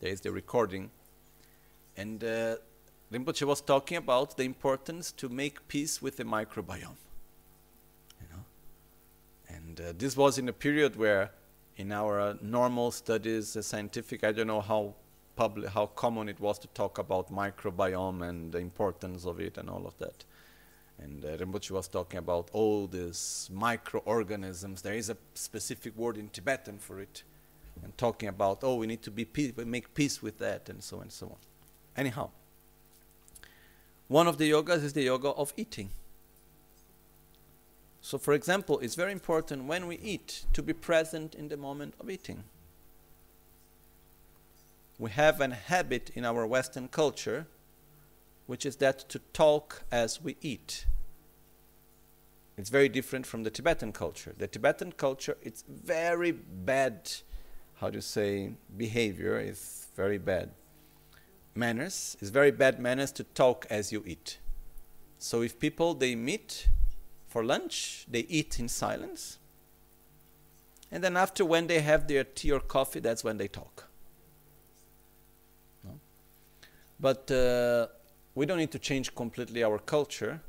Speaker 1: There is the recording. And uh, Rinpoche was talking about the importance to make peace with the microbiome. You know? And uh, this was in a period where, in our uh, normal studies, uh, scientific, I don't know how public, how common it was to talk about microbiome and the importance of it and all of that. And uh, Rinpoche was talking about all these microorganisms. There is a specific word in Tibetan for it, and talking about oh we need to be make peace with that and so on and so on. Anyhow, one of the yogas is the yoga of eating. So, for example, it's very important when we eat to be present in the moment of eating we have an habit in our Western culture, which is that to talk as we eat. It's very different from the Tibetan culture. The Tibetan culture, it's very bad, how do you say, behavior, is very bad. Manners, is very bad manners to talk as you eat. So if people, they meet for lunch, they eat in silence. And then after when they have their tea or coffee, that's when they talk. But uh, we don't need to change completely our culture,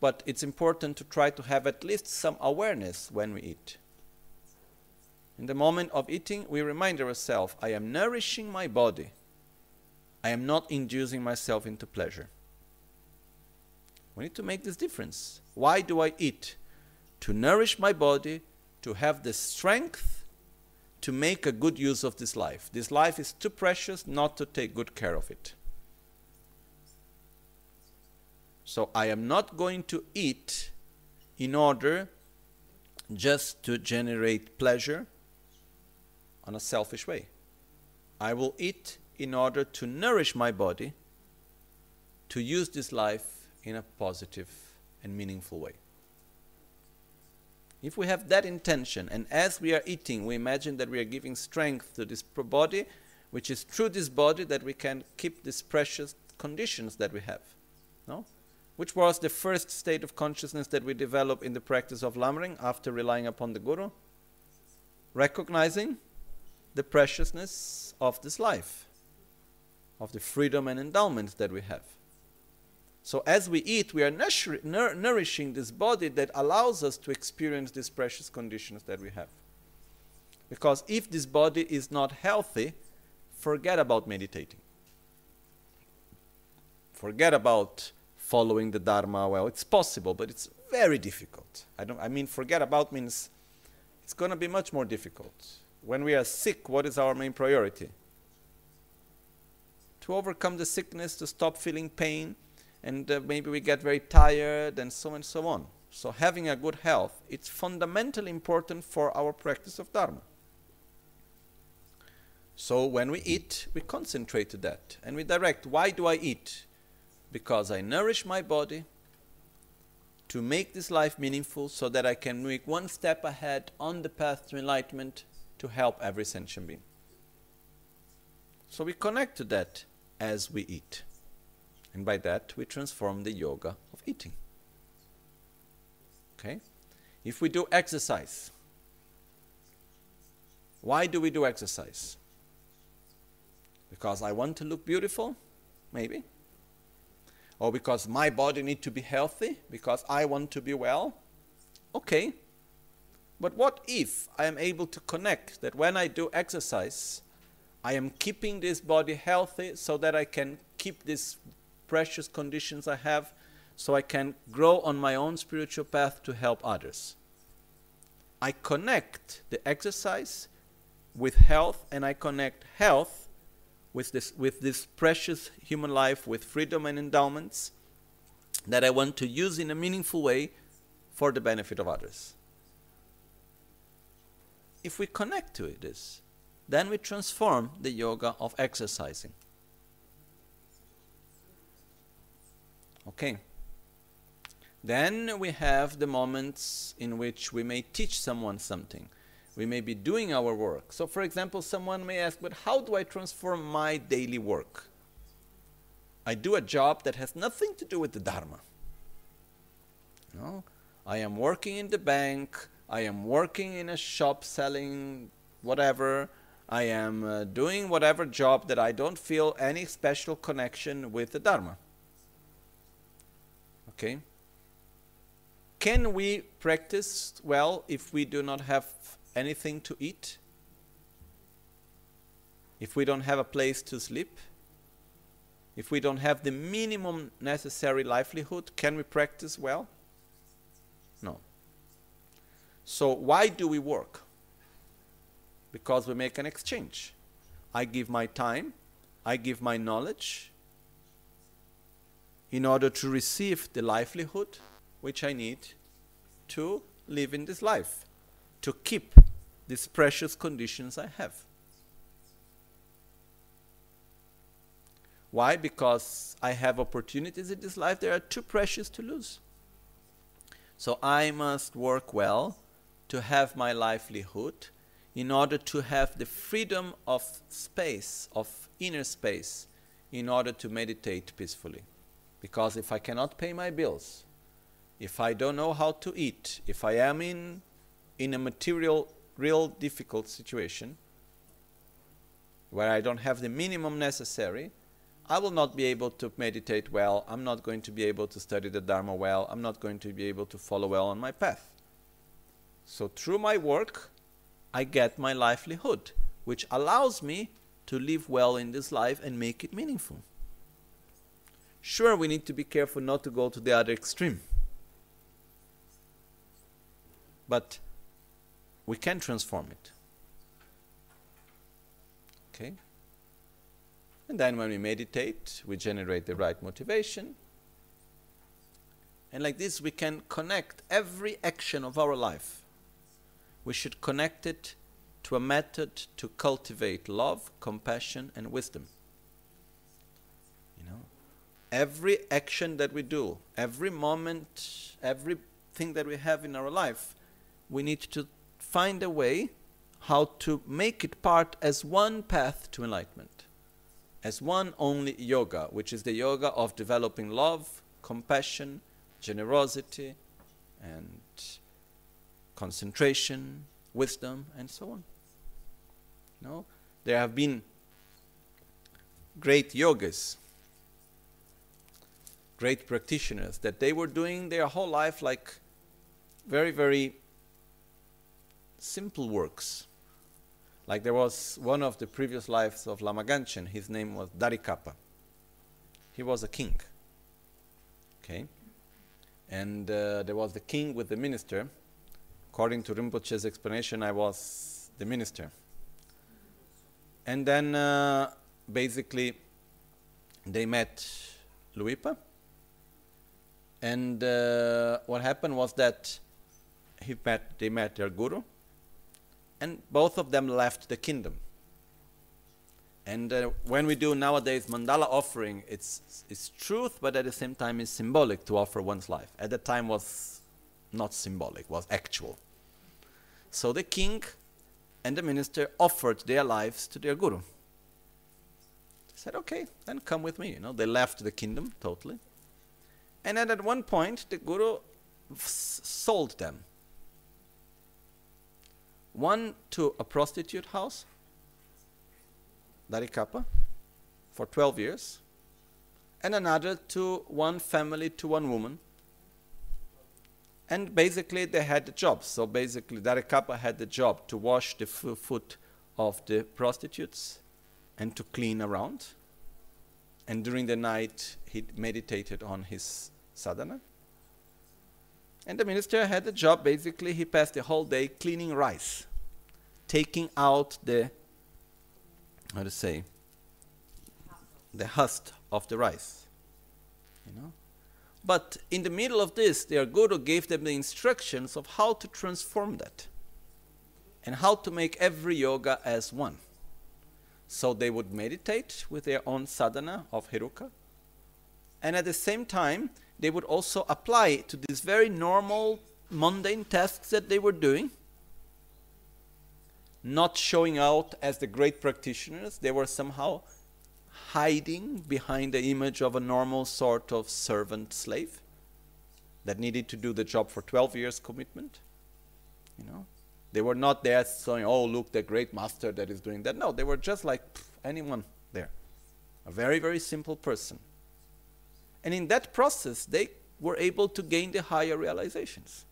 Speaker 1: but it's important to try to have at least some awareness when we eat. In the moment of eating, we remind ourselves I am nourishing my body, I am not inducing myself into pleasure. We need to make this difference. Why do I eat? To nourish my body, to have the strength to make a good use of this life. This life is too precious not to take good care of it. So I am not going to eat in order just to generate pleasure on a selfish way. I will eat in order to nourish my body, to use this life in a positive and meaningful way. If we have that intention, and as we are eating, we imagine that we are giving strength to this body, which is through this body that we can keep these precious conditions that we have. No? Which was the first state of consciousness that we develop in the practice of Lamrim after relying upon the Guru? Recognizing the preciousness of this life, of the freedom and endowment that we have. So, as we eat, we are nourishing this body that allows us to experience these precious conditions that we have. Because if this body is not healthy, forget about meditating. Forget about following the Dharma well. It's possible, but it's very difficult. I, don't, I mean, forget about means it's going to be much more difficult. When we are sick, what is our main priority? To overcome the sickness, to stop feeling pain, and uh, maybe we get very tired, and so and so on. So, having a good health, it's fundamentally important for our practice of Dharma. So, when we eat, we concentrate to that and we direct why do I eat? Because I nourish my body to make this life meaningful so that I can make one step ahead on the path to enlightenment to help every sentient being. So we connect to that as we eat. And by that, we transform the yoga of eating. Okay? If we do exercise, Why do we do exercise? Because I want to look beautiful? Maybe. Or because my body needs to be healthy? Because I want to be well? Okay. But what if I am able to connect that when I do exercise, I am keeping this body healthy so that I can keep these precious conditions I have so I can grow on my own spiritual path to help others. I connect the exercise with health and I connect health with this with this precious human life with freedom and endowments that I want to use in a meaningful way for the benefit of others. If we connect to this, then we transform the yoga of exercising. Okay. Then we have the moments in which we may teach someone something. We may be doing our work. So, for example, someone may ask, but how do I transform my daily work? I do a job that has nothing to do with the Dharma. No, I am working in the bank, I am working in a shop selling whatever, I am uh, doing whatever job that I don't feel any special connection with the Dharma. Okay? Can we practice well if we do not have anything to eat? If we don't have a place to sleep? If we don't have the minimum necessary livelihood, can we practice well? No. So, why do we work? Because we make an exchange. I give my time, I give my knowledge in order to receive the livelihood which I need to live in this life, to keep these precious conditions I have. Why? Because I have opportunities in this life that are too precious to lose. So I must work well to have my livelihood in order to have the freedom of space, of inner space, in order to meditate peacefully. Because if I cannot pay my bills, if I don't know how to eat, if I am in, in a material, real difficult situation where I don't have the minimum necessary, I will not be able to meditate well. I'm not going to be able to study the Dharma well. I'm not going to be able to follow well on my path. So, through my work, I get my livelihood, which allows me to live well in this life and make it meaningful. Sure, we need to be careful not to go to the other extreme. But we can transform it. Okay? And then when we meditate, we generate the right motivation. And like this, we can connect every action of our life. We should connect it to a method to cultivate love, compassion, and wisdom. You know, every action that we do, every moment, everything that we have in our life, we need to find a way how to make it part as one path to enlightenment, as one only yoga, which is the yoga of developing love, compassion, generosity, and concentration, wisdom, and so on. No, there have been great yogis, great practitioners that they were doing their whole life like very, very simple works. Like there was one of the previous lives of Lama Ganchen, his name was Darikapa. He was a king. Okay? And uh, there was the king with the minister. According to Rinpoche's explanation, I was the minister. And then uh, basically they met Luipa. And uh, what happened was that he met, they met their guru and both of them left the kingdom. And uh, when we do nowadays mandala offering, it's, it's truth, but at the same time it's symbolic to offer one's life. At the time was not symbolic, was actual. So the king and the minister offered their lives to their guru. They said, okay, then come with me. You know, they left the kingdom totally. And then at one point, the guru sold them one to a prostitute house, Darikapa, for 12 years, and another to one family, to one woman. And basically, they had the job. So basically, Darikapa had the job to wash the foot of the prostitutes and to clean around. And during the night, he meditated on his sadhana. And the minister had the job basically, he passed the whole day cleaning rice, taking out the, how to say, the husk of the rice. You know? But in the middle of this, their guru gave them the instructions of how to transform that and how to make every yoga as one. So they would meditate with their own sadhana of Heruka, and at the same time, they would also apply to these very normal, mundane tasks that they were doing, not showing out as the great practitioners. They were somehow hiding behind the image of a normal sort of servant slave that needed to do the job for 12 years commitment. You know, they were not there saying, "Oh, look, the great master that is doing that." No, they were just like anyone there, a very, very simple person. And in that process, they were able to gain the higher realizations.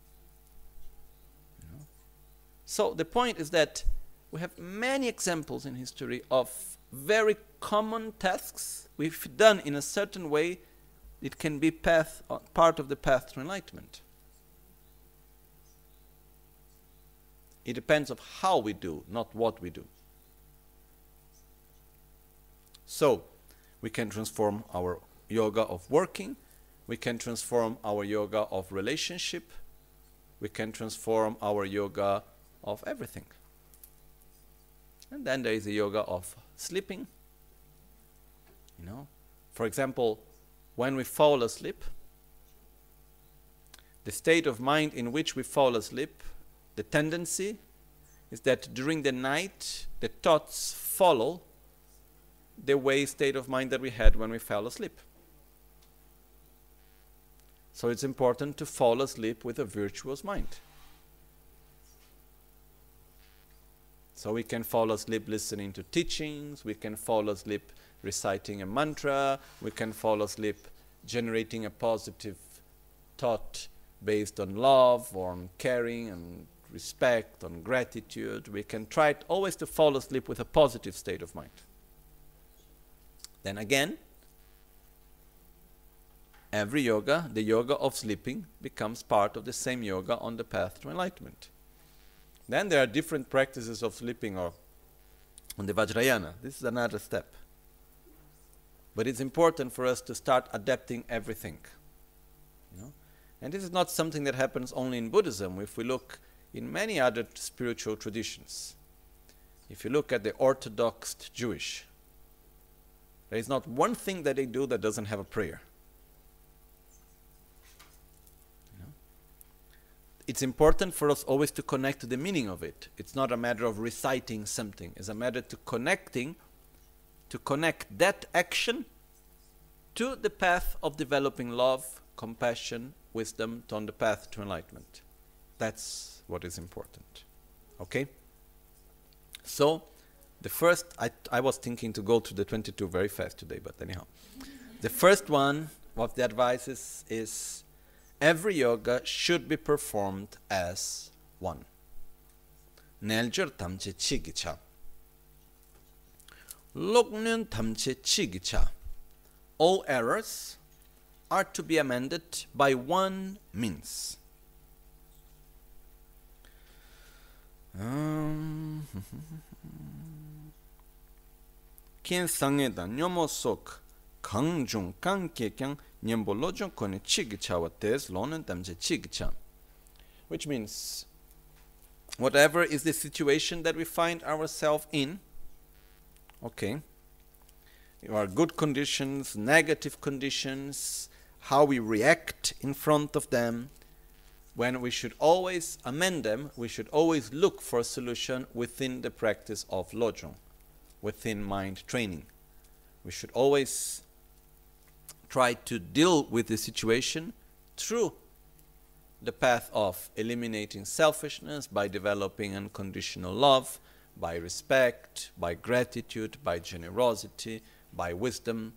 Speaker 1: So the point is that we have many examples in history of very common tasks we've done in a certain way. It can be path, uh, part of the path to enlightenment. It depends of how we do, not what we do. So, we can transform our yoga of working, we can transform our yoga of relationship, we can transform our yoga of everything. And then there is a yoga of sleeping. You know, for example, when we fall asleep, the state of mind in which we fall asleep, the tendency is that during the night the thoughts follow the way state of mind that we had when we fell asleep. So it's important to fall asleep with a virtuous mind. So we can fall asleep listening to teachings, we can fall asleep reciting a mantra, we can fall asleep generating a positive thought based on love, or on caring and respect, on gratitude. We can try always to fall asleep with a positive state of mind. Then again, every yoga, the yoga of sleeping, becomes part of the same yoga on the path to enlightenment. Then there are different practices of sleeping or on the Vajrayana. This is another step. But it's important for us to start adapting everything. You know? And this is not something that happens only in Buddhism. If we look in many other spiritual traditions, if you look at the Orthodox Jewish, there is not one thing that they do that doesn't have a prayer. It's important for us always to connect to the meaning of it. It's not a matter of reciting something. It's a matter to connecting, to connect that action to the path of developing love, compassion, wisdom, on the path to enlightenment. That's what is important. Okay? So, the first, I, I was thinking to go to the 22 very fast today, but anyhow. The first one of the advices is every yoga should be performed as one. Neljer tamche chigicha. Loknun tamche chigicha. All errors are to be amended by one means. Um, Kien sangeda nyomo sok 강 Nyembolojon kone chigicha wates lonen. Which means, whatever is the situation that we find ourselves in, okay, our good conditions, negative conditions, how we react in front of them, when we should always amend them, we should always look for a solution within the practice of Lojong, within mind training. We should always try to deal with the situation through the path of eliminating selfishness by developing unconditional love, by respect, by gratitude, by generosity, by wisdom.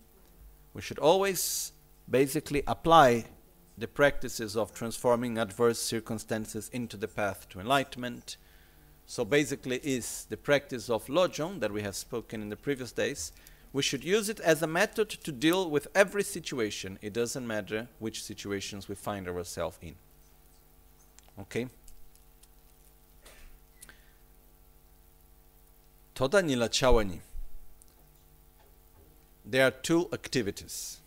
Speaker 1: We should always basically apply the practices of transforming adverse circumstances into the path to enlightenment. So basically is the practice of lojong that we have spoken in the previous days. We should use it as a method to deal with every situation. It doesn't matter which situations we find ourselves in. Okay? Todanila chawani. There are two activities.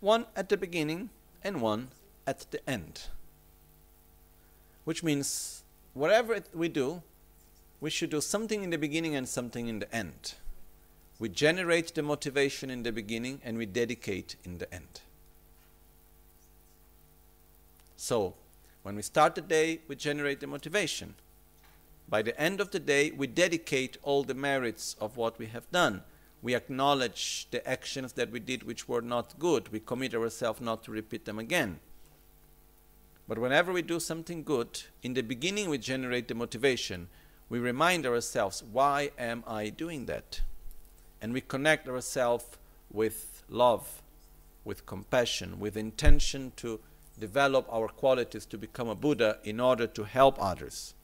Speaker 1: One at the beginning and one at the end. Which means whatever we do, we should do something in the beginning and something in the end. We generate the motivation in the beginning and we dedicate in the end. So, when we start the day, we generate the motivation. By the end of the day, we dedicate all the merits of what we have done we acknowledge the actions that we did which were not good. We commit ourselves not to repeat them again. But whenever we do something good, in the beginning we generate the motivation. We remind ourselves, why am I doing that? And we connect ourselves with love, with compassion, with intention to develop our qualities to become a Buddha in order to help others.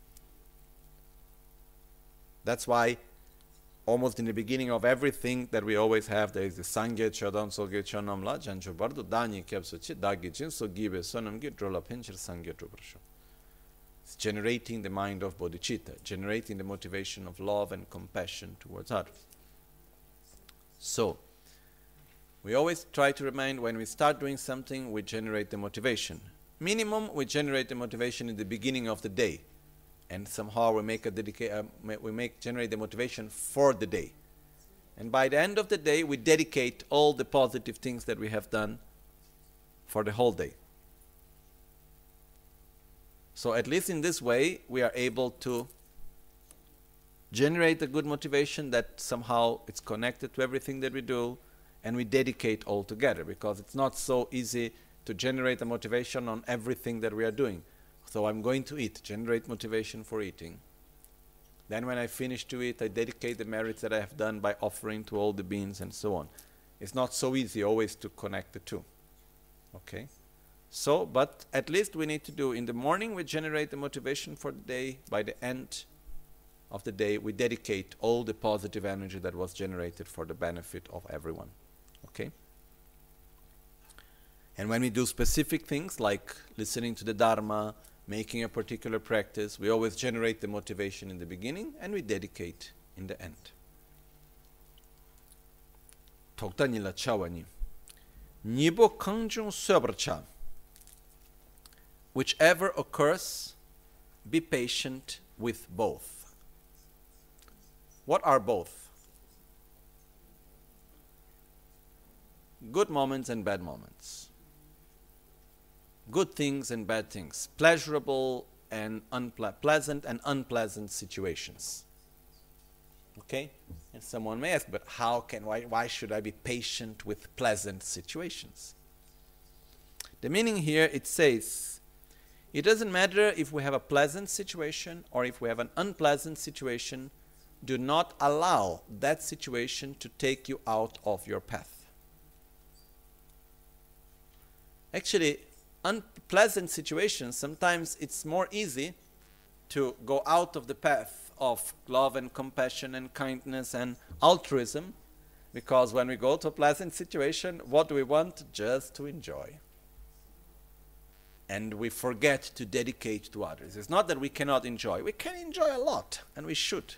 Speaker 1: That's why almost in the beginning of everything that we always have, there is the Sangye Chodam Soge Chonam La Jancho Bardo Dani Kyapso Chi Dagi Chin So Gibe Sonam Gi Drola Pincher Sangye Trubrasho. It's generating the mind of bodhicitta, generating the motivation of love and compassion towards others. So, we always try to remind when we start doing something, we generate the motivation. Minimum, we generate the motivation in the beginning of the day. And somehow we make a dedicate uh, we make generate the motivation for the day. And by the end of the day we dedicate all the positive things that we have done for the whole day. So at least in this way we are able to generate a good motivation that somehow it's connected to everything that we do and we dedicate all together because it's not so easy to generate a motivation on everything that we are doing so I'm going to eat, generate motivation for eating. Then when I finish to eat, I dedicate the merits that I have done by offering to all the beings and so on. It's not so easy always to connect the two. Okay? So, but at least we need to do in the morning we generate the motivation for the day. By the end of the day, we dedicate all the positive energy that was generated for the benefit of everyone. Okay? And when we do specific things like listening to the Dharma, making a particular practice, we always generate the motivation in the beginning and we dedicate in the end. Nibo. Whichever occurs, be patient with both. What are both? Good moments and bad moments good things and bad things, pleasurable and unpleasant and unpleasant situations. Okay? And someone may ask, but how can why why should I be patient with pleasant situations? The meaning here it says it doesn't matter if we have a pleasant situation or if we have an unpleasant situation, do not allow that situation to take you out of your path. Actually, unpleasant situations, sometimes it's more easy to go out of the path of love and compassion and kindness and altruism because when we go to a pleasant situation, what do we want? Just to enjoy. And we forget to dedicate to others. It's not that we cannot enjoy, we can enjoy a lot, and we should.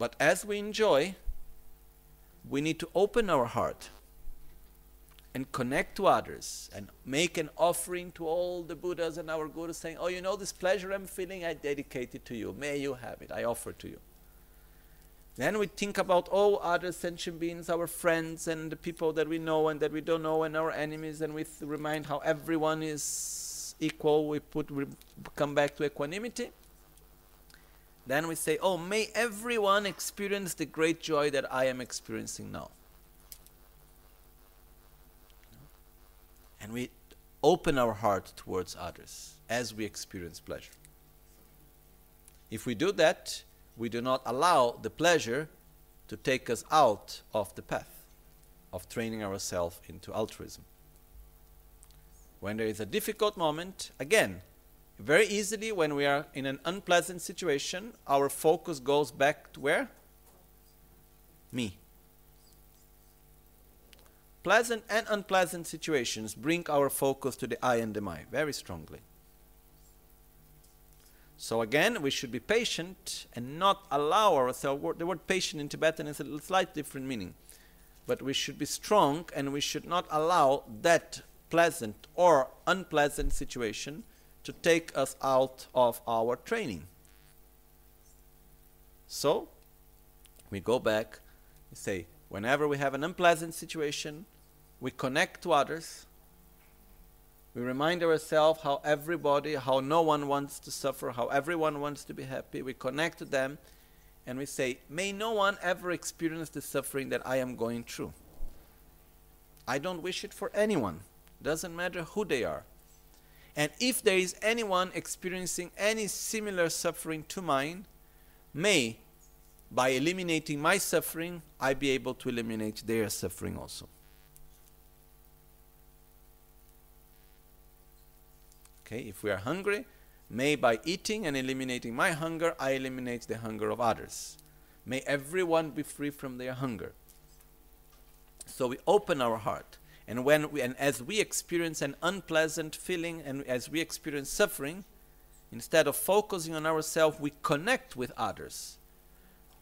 Speaker 1: But as we enjoy, we need to open our heart and connect to others and make an offering to all the Buddhas and our Gurus saying, Oh, you know, this pleasure I'm feeling, I dedicate it to you. May you have it. I offer it to you. Then we think about all other sentient beings, our friends and the people that we know and that we don't know and our enemies, and we remind how everyone is equal. We put we come back to equanimity. Then we say, Oh, may everyone experience the great joy that I am experiencing now. And we open our heart towards others as we experience pleasure. If we do that, we do not allow the pleasure to take us out of the path of training ourselves into altruism. When there is a difficult moment, again, very easily when we are in an unpleasant situation, our focus goes back to where? Me. Pleasant and unpleasant situations bring our focus to the I and the my very strongly. So again, we should be patient and not allow ourselves. The word patient in Tibetan is a slight different meaning, but we should be strong and we should not allow that pleasant or unpleasant situation to take us out of our training. So, we go back, we say, whenever we have an unpleasant situation, we connect to others. We remind ourselves how everybody, how no one wants to suffer, how everyone wants to be happy. We connect to them and we say, May no one ever experience the suffering that I am going through. I don't wish it for anyone. Doesn't matter who they are. And if there is anyone experiencing any similar suffering to mine, may, by eliminating my suffering, I be able to eliminate their suffering also. Okay, if we are hungry, may by eating and eliminating my hunger, I eliminate the hunger of others. May everyone be free from their hunger. So we open our heart and when we, and as we experience an unpleasant feeling and as we experience suffering, instead of focusing on ourselves, we connect with others,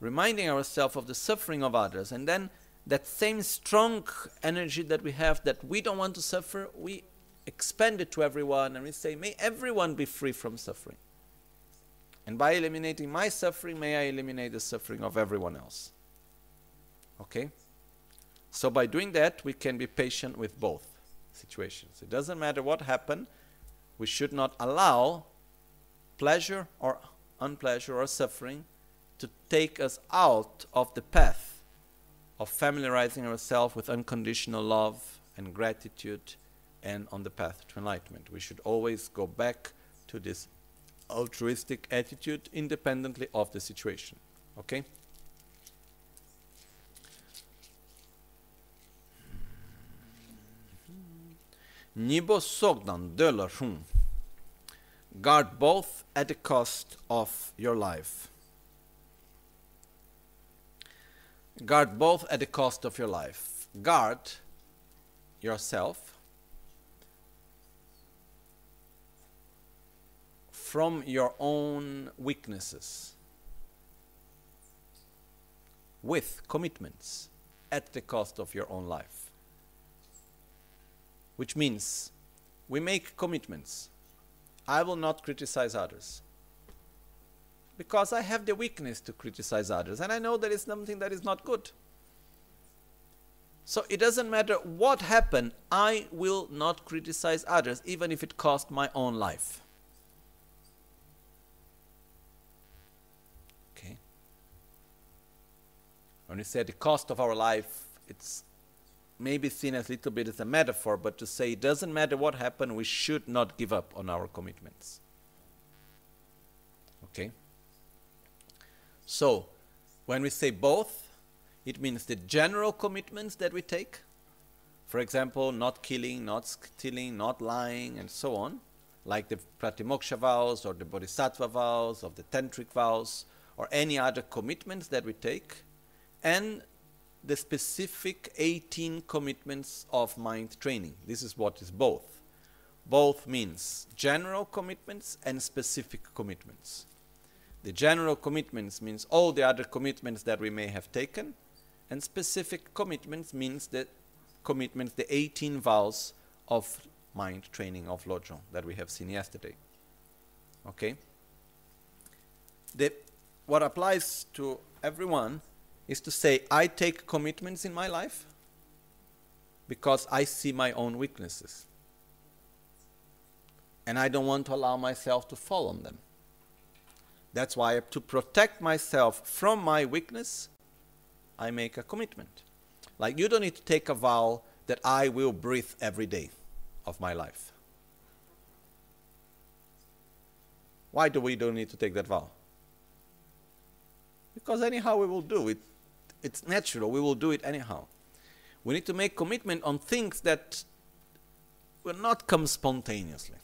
Speaker 1: reminding ourselves of the suffering of others. And then that same strong energy that we have that we don't want to suffer, we expand it to everyone and we say, May everyone be free from suffering. And by eliminating my suffering, may I eliminate the suffering of everyone else. Okay? So by doing that, we can be patient with both situations. It doesn't matter what happened, we should not allow pleasure or unpleasure or suffering to take us out of the path of familiarizing ourselves with unconditional love and gratitude and on the path to enlightenment. We should always go back to this altruistic attitude independently of the situation. Okay? Nibo Sogdan Döla Shun. Guard both at the cost of your life. Guard both at the cost of your life. Guard yourself from your own weaknesses with commitments at the cost of your own life which means we make commitments. I will not criticize others because I have the weakness to criticize others and I know there is something that is not good. So it doesn't matter what happened, I will not criticize others even if it cost my own life. Okay. When we say the cost of our life, it's maybe seen as a little bit as a metaphor, but to say it doesn't matter what happened, we should not give up on our commitments. Okay? So, when we say both, it means the general commitments that we take, for example, not killing, not stealing, not lying, and so on, like the Pratimoksha vows or the Bodhisattva vows or the Tantric vows or any other commitments that we take, and the specific 18 commitments of mind training. This is what is both. Both means general commitments and specific commitments. The general commitments means all the other commitments that we may have taken, and specific commitments means the commitments, the 18 vows of mind training of Lojong that we have seen yesterday. Okay? The, what applies to everyone is to say, I take commitments in my life because I see my own weaknesses. And I don't want to allow myself to fall on them. That's why, to protect myself from my weakness, I make a commitment. Like, you don't need to take a vow that I will breathe every day of my life. Why do we don't need to take that vow? Because anyhow we will do it it's natural. We will do it anyhow. We need to make commitment on things that will not come spontaneously.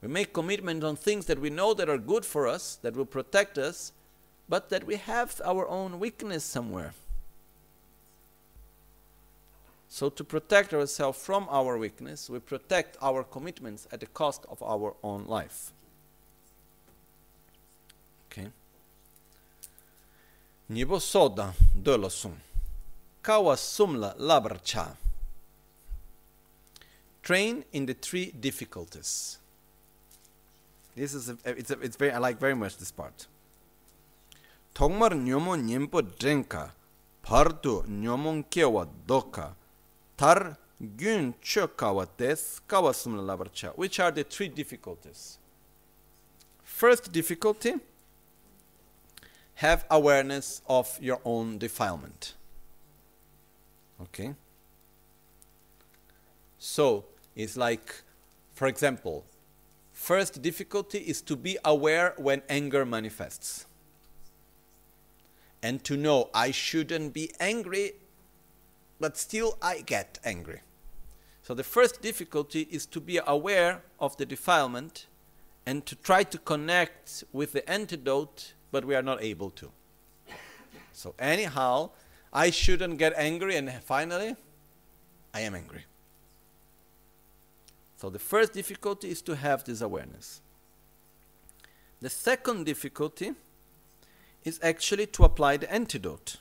Speaker 1: We make commitment on things that we know that are good for us, that will protect us, but that we have our own weakness somewhere. So, to protect ourselves from our weakness, we protect our commitments at the cost of our own life. Okay? Nibo soda sum. Kawa sumla labrcha. Train in the three difficulties. This is a, it's, a, it's very I like very much this part. Tongmar nyomo nyempo drenka pardu nyomon kewa doka tar gun chokawates kawasumla labarcha. Which are the three difficulties? First difficulty have awareness of your own defilement. Okay? So, it's like, for example, first difficulty is to be aware when anger manifests. And to know I shouldn't be angry but still I get angry. So the first difficulty is to be aware of the defilement and to try to connect with the antidote, but we are not able to. So, anyhow, I shouldn't get angry, and finally, I am angry. So, the first difficulty is to have this awareness. The second difficulty is actually to apply the antidote.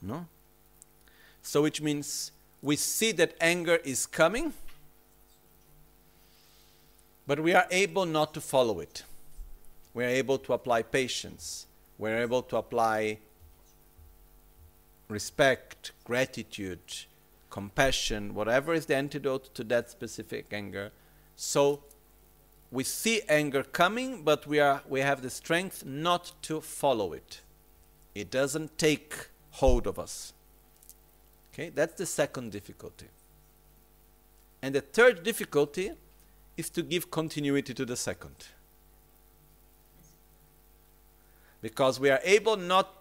Speaker 1: No? So, which means we see that anger is coming, but we are able not to follow it. We are able to apply patience. We are able to apply respect, gratitude, compassion, whatever is the antidote to that specific anger. So we see anger coming, but we, are, we have the strength not to follow it. It doesn't take hold of us. Okay, that's the second difficulty. And the third difficulty is to give continuity to the second. Because we are able not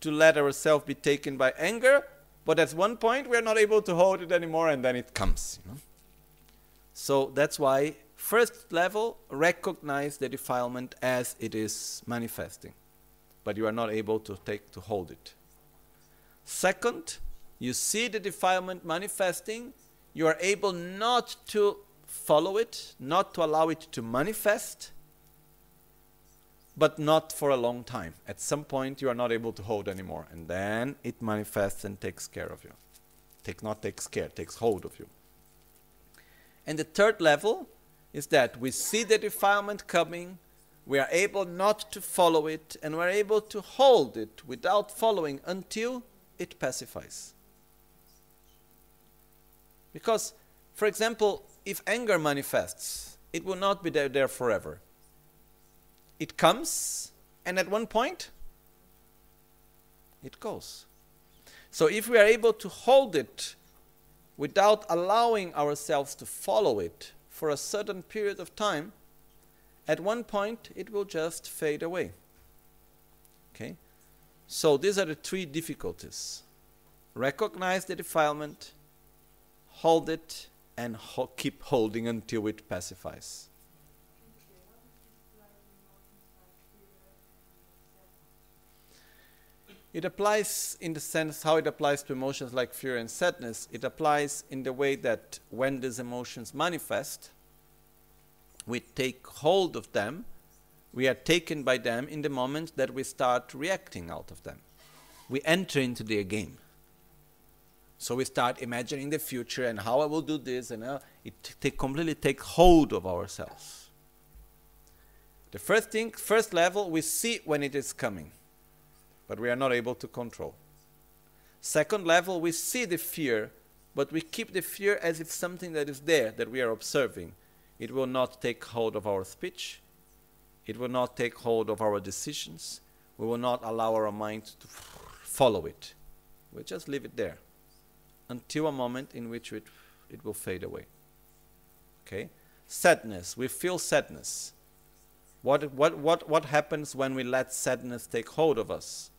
Speaker 1: to let ourselves be taken by anger, but at one point we are not able to hold it anymore and then it comes. You know? So that's why, first level, recognize the defilement as it is manifesting, but you are not able to take to hold it. Second, you see the defilement manifesting, you are able not to follow it, not to allow it to manifest, but not for a long time. At some point, you are not able to hold anymore, and then it manifests and takes care of you. Take not takes care, takes hold of you. And the third level is that we see the defilement coming, we are able not to follow it, and we're able to hold it without following until it pacifies. Because, for example, if anger manifests, it will not be there, there forever. It comes, and at one point, it goes. So if we are able to hold it without allowing ourselves to follow it for a certain period of time, at one point it will just fade away. Okay? So these are the three difficulties. Recognize the defilement, hold it, and ho- keep holding until it pacifies. It applies in the sense how it applies to emotions like fear and sadness. It applies in the way that when these emotions manifest, we take hold of them, we are taken by them in the moment that we start reacting out of them. We enter into their game. So we start imagining the future and how I will do this, and uh, it take, completely take hold of ourselves. The first thing, first level, we see when it is coming, but we are not able to control. Second level, we see the fear, but we keep the fear as if something that is there that we are observing. It will not take hold of our speech. It will not take hold of our decisions. We will not allow our mind to follow it. We just leave it there until a moment in which it, it will fade away. Okay? Sadness. We feel sadness. What, what, what, what happens when we let sadness take hold of us?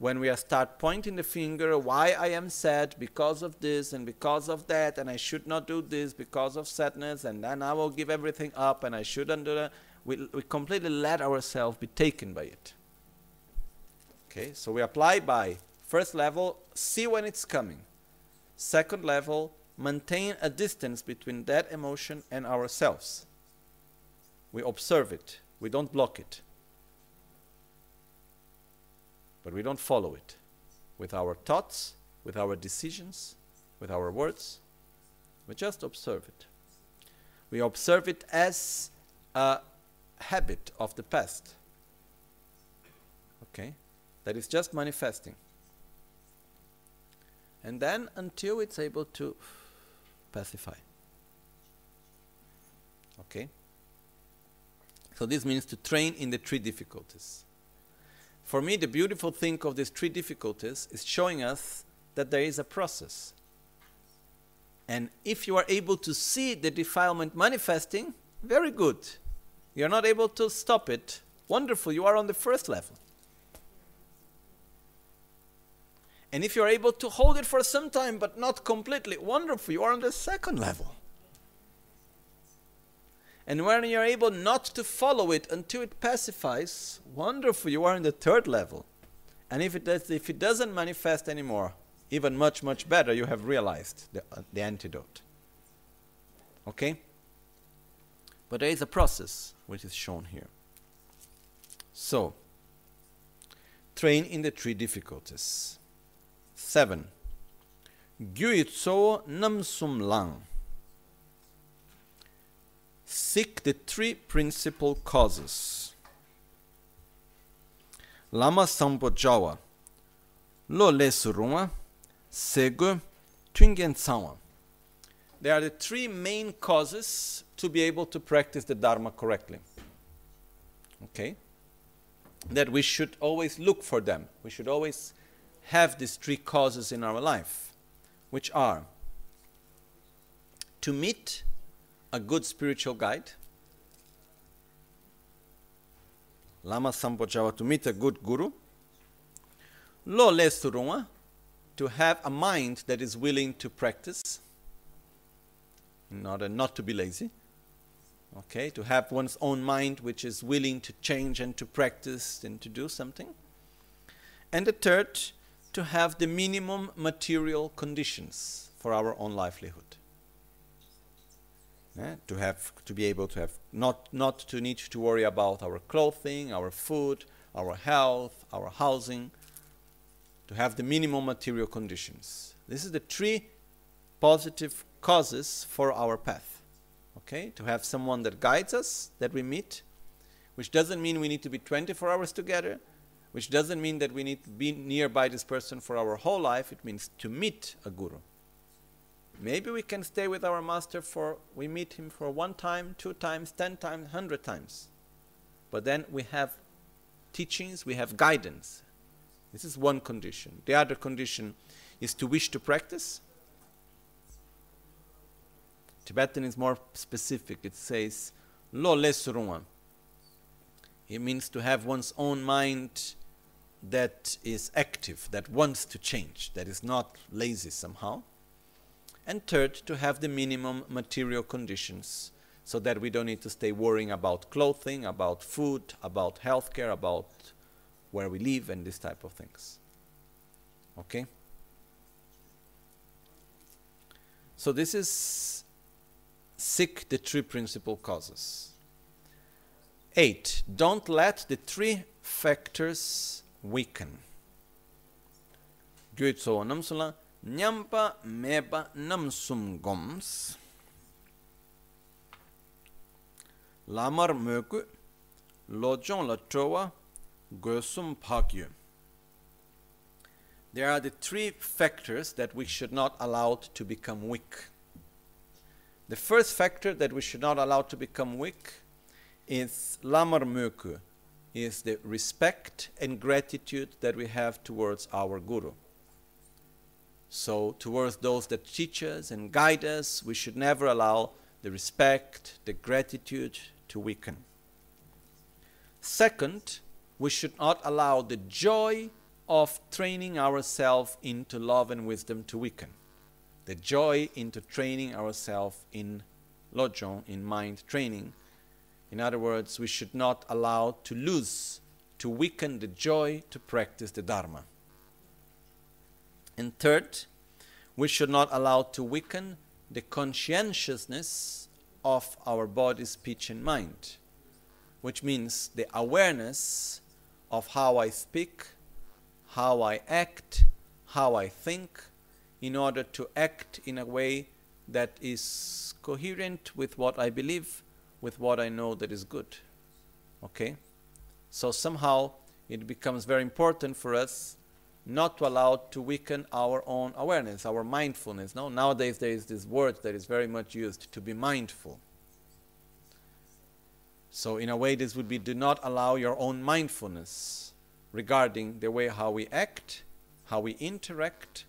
Speaker 1: When we start pointing the finger, why I am sad because of this and because of that, and I should not do this because of sadness, and then I will give everything up and I shouldn't do that. We, we completely let ourselves be taken by it. Okay, so we apply by first level, see when it's coming. Second level, maintain a distance between that emotion and ourselves. We observe it, we don't block it. But we don't follow it with our thoughts, with our decisions, with our words. We just observe it. We observe it as a habit of the past. Okay? That is just manifesting. And then until it's able to pacify. Okay? So this means to train in the three difficulties. For me, the beautiful thing of these three difficulties is showing us that there is a process. And if you are able to see the defilement manifesting, very good. You're not able to stop it, wonderful, you are on the first level. And if you're able to hold it for some time but not completely, wonderful, you are on the second level. And when you're able not to follow it until it pacifies, wonderful, you are in the third level. And if it, does, if it doesn't manifest anymore, even much, much better, you have realized the, uh, the antidote. Okay? But there is a process which is shown here. So, train in the three difficulties. 7. Gyui tso nam sum lang. Seek the three principal causes. Lama sampo jawa. Lo le surunga. Segu. Tungen tsawa. There are the three main causes to be able to practice the Dharma correctly. Okay? That we should always look for them. We should always have these three causes in our life, which are to meet a good spiritual guide, Lama Sampochawa, to meet a good guru, Lo Le Surunga, to have a mind that is willing to practice, in order not to be lazy. Okay, to have one's own mind which is willing to change and to practice and to do something. And the third, to have the minimum material conditions for our own livelihood. Yeah, to have to be able to have not not to need to worry about our clothing, our food, our health, our housing, to have the minimum material conditions. This is the three positive causes for our path. Okay? To have someone that guides us, that we meet, which doesn't mean we need to be 24 hours together, which doesn't mean that we need to be nearby this person for our whole life. It means to meet a guru. Maybe we can stay with our master for, we meet him for one time, two times, ten times, hundred times. But then we have teachings, we have guidance. This is one condition. The other condition is to wish to practice. Tibetan is more specific. It says, Lo le It means to have one's own mind that is active, that wants to change, that is not lazy somehow. And third, to have the minimum material conditions so that we don't need to stay worrying about clothing, about food, about healthcare, about where we live, and this type of things. Okay? So, this is seek the three principal causes. Eight, don't let the three factors weaken. Nyampa meba namsum goms. Lamar möku lojong la trowa gosum pakyu. There are the three factors that we should not allow to become weak. The first factor that we should not allow to become weak is lamar möku, is the respect and gratitude that we have towards our Guru. So, towards those that teach us and guide us, we should never allow the respect, the gratitude to weaken. Second, we should not allow the joy of training ourselves into love and wisdom to weaken. The joy into training ourselves in lojong, in mind training. In other words, we should not allow to lose, to weaken the joy to practice the Dharma. And third, we should not allow to weaken the conscientiousness of our body, speech, and mind, which means the awareness of how I speak, how I act, how I think, in order to act in a way that is coherent with what I believe, with what I know that is good. Okay? So somehow it becomes very important for us not to allow to weaken our own awareness, our mindfulness. No, nowadays there is this word that is very much used to be mindful. So in a way, this would be do not allow your own mindfulness regarding the way how we act, how we interact,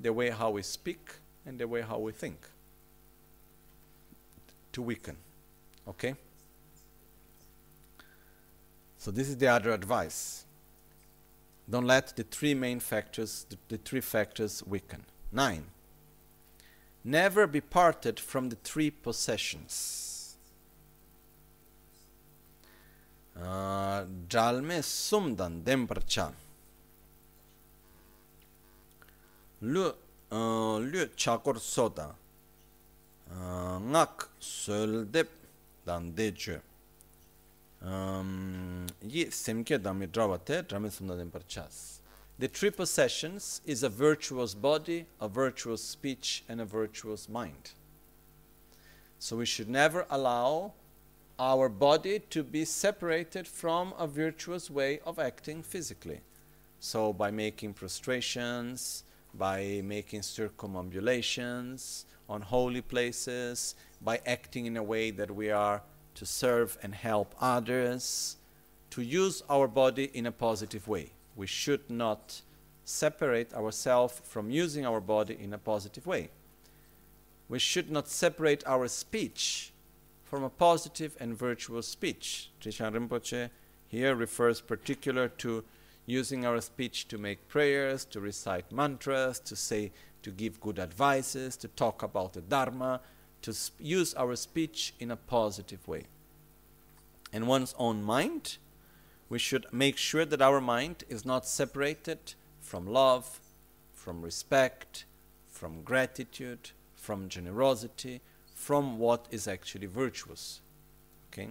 Speaker 1: the way how we speak, and the way how we think to weaken. Okay? So this is the other advice. Don't let the three main factors, the, the three factors weaken. Nine. Never be parted from the three possessions. Uh, Jalme sumdan demparcha. Lu uh, lu chakor soda. Uh, ngak söldep Um, dan dejo. The three possessions is a virtuous body, a virtuous speech, and a virtuous mind. So we should never allow our body to be separated from a virtuous way of acting physically. So by making prostrations, by making circumambulations on holy places, by acting in a way that we are to serve and help others, to use our body in a positive way. We should not separate ourselves from using our body in a positive way. We should not separate our speech from a positive and virtuous speech. Trijang Rinpoche here refers particular to using our speech to make prayers, to recite mantras, to say, to give good advices, to talk about the Dharma, to use our speech in a positive way. In one's own mind, we should make sure that our mind is not separated from love, from respect, from gratitude, from generosity, from what is actually virtuous. Okay?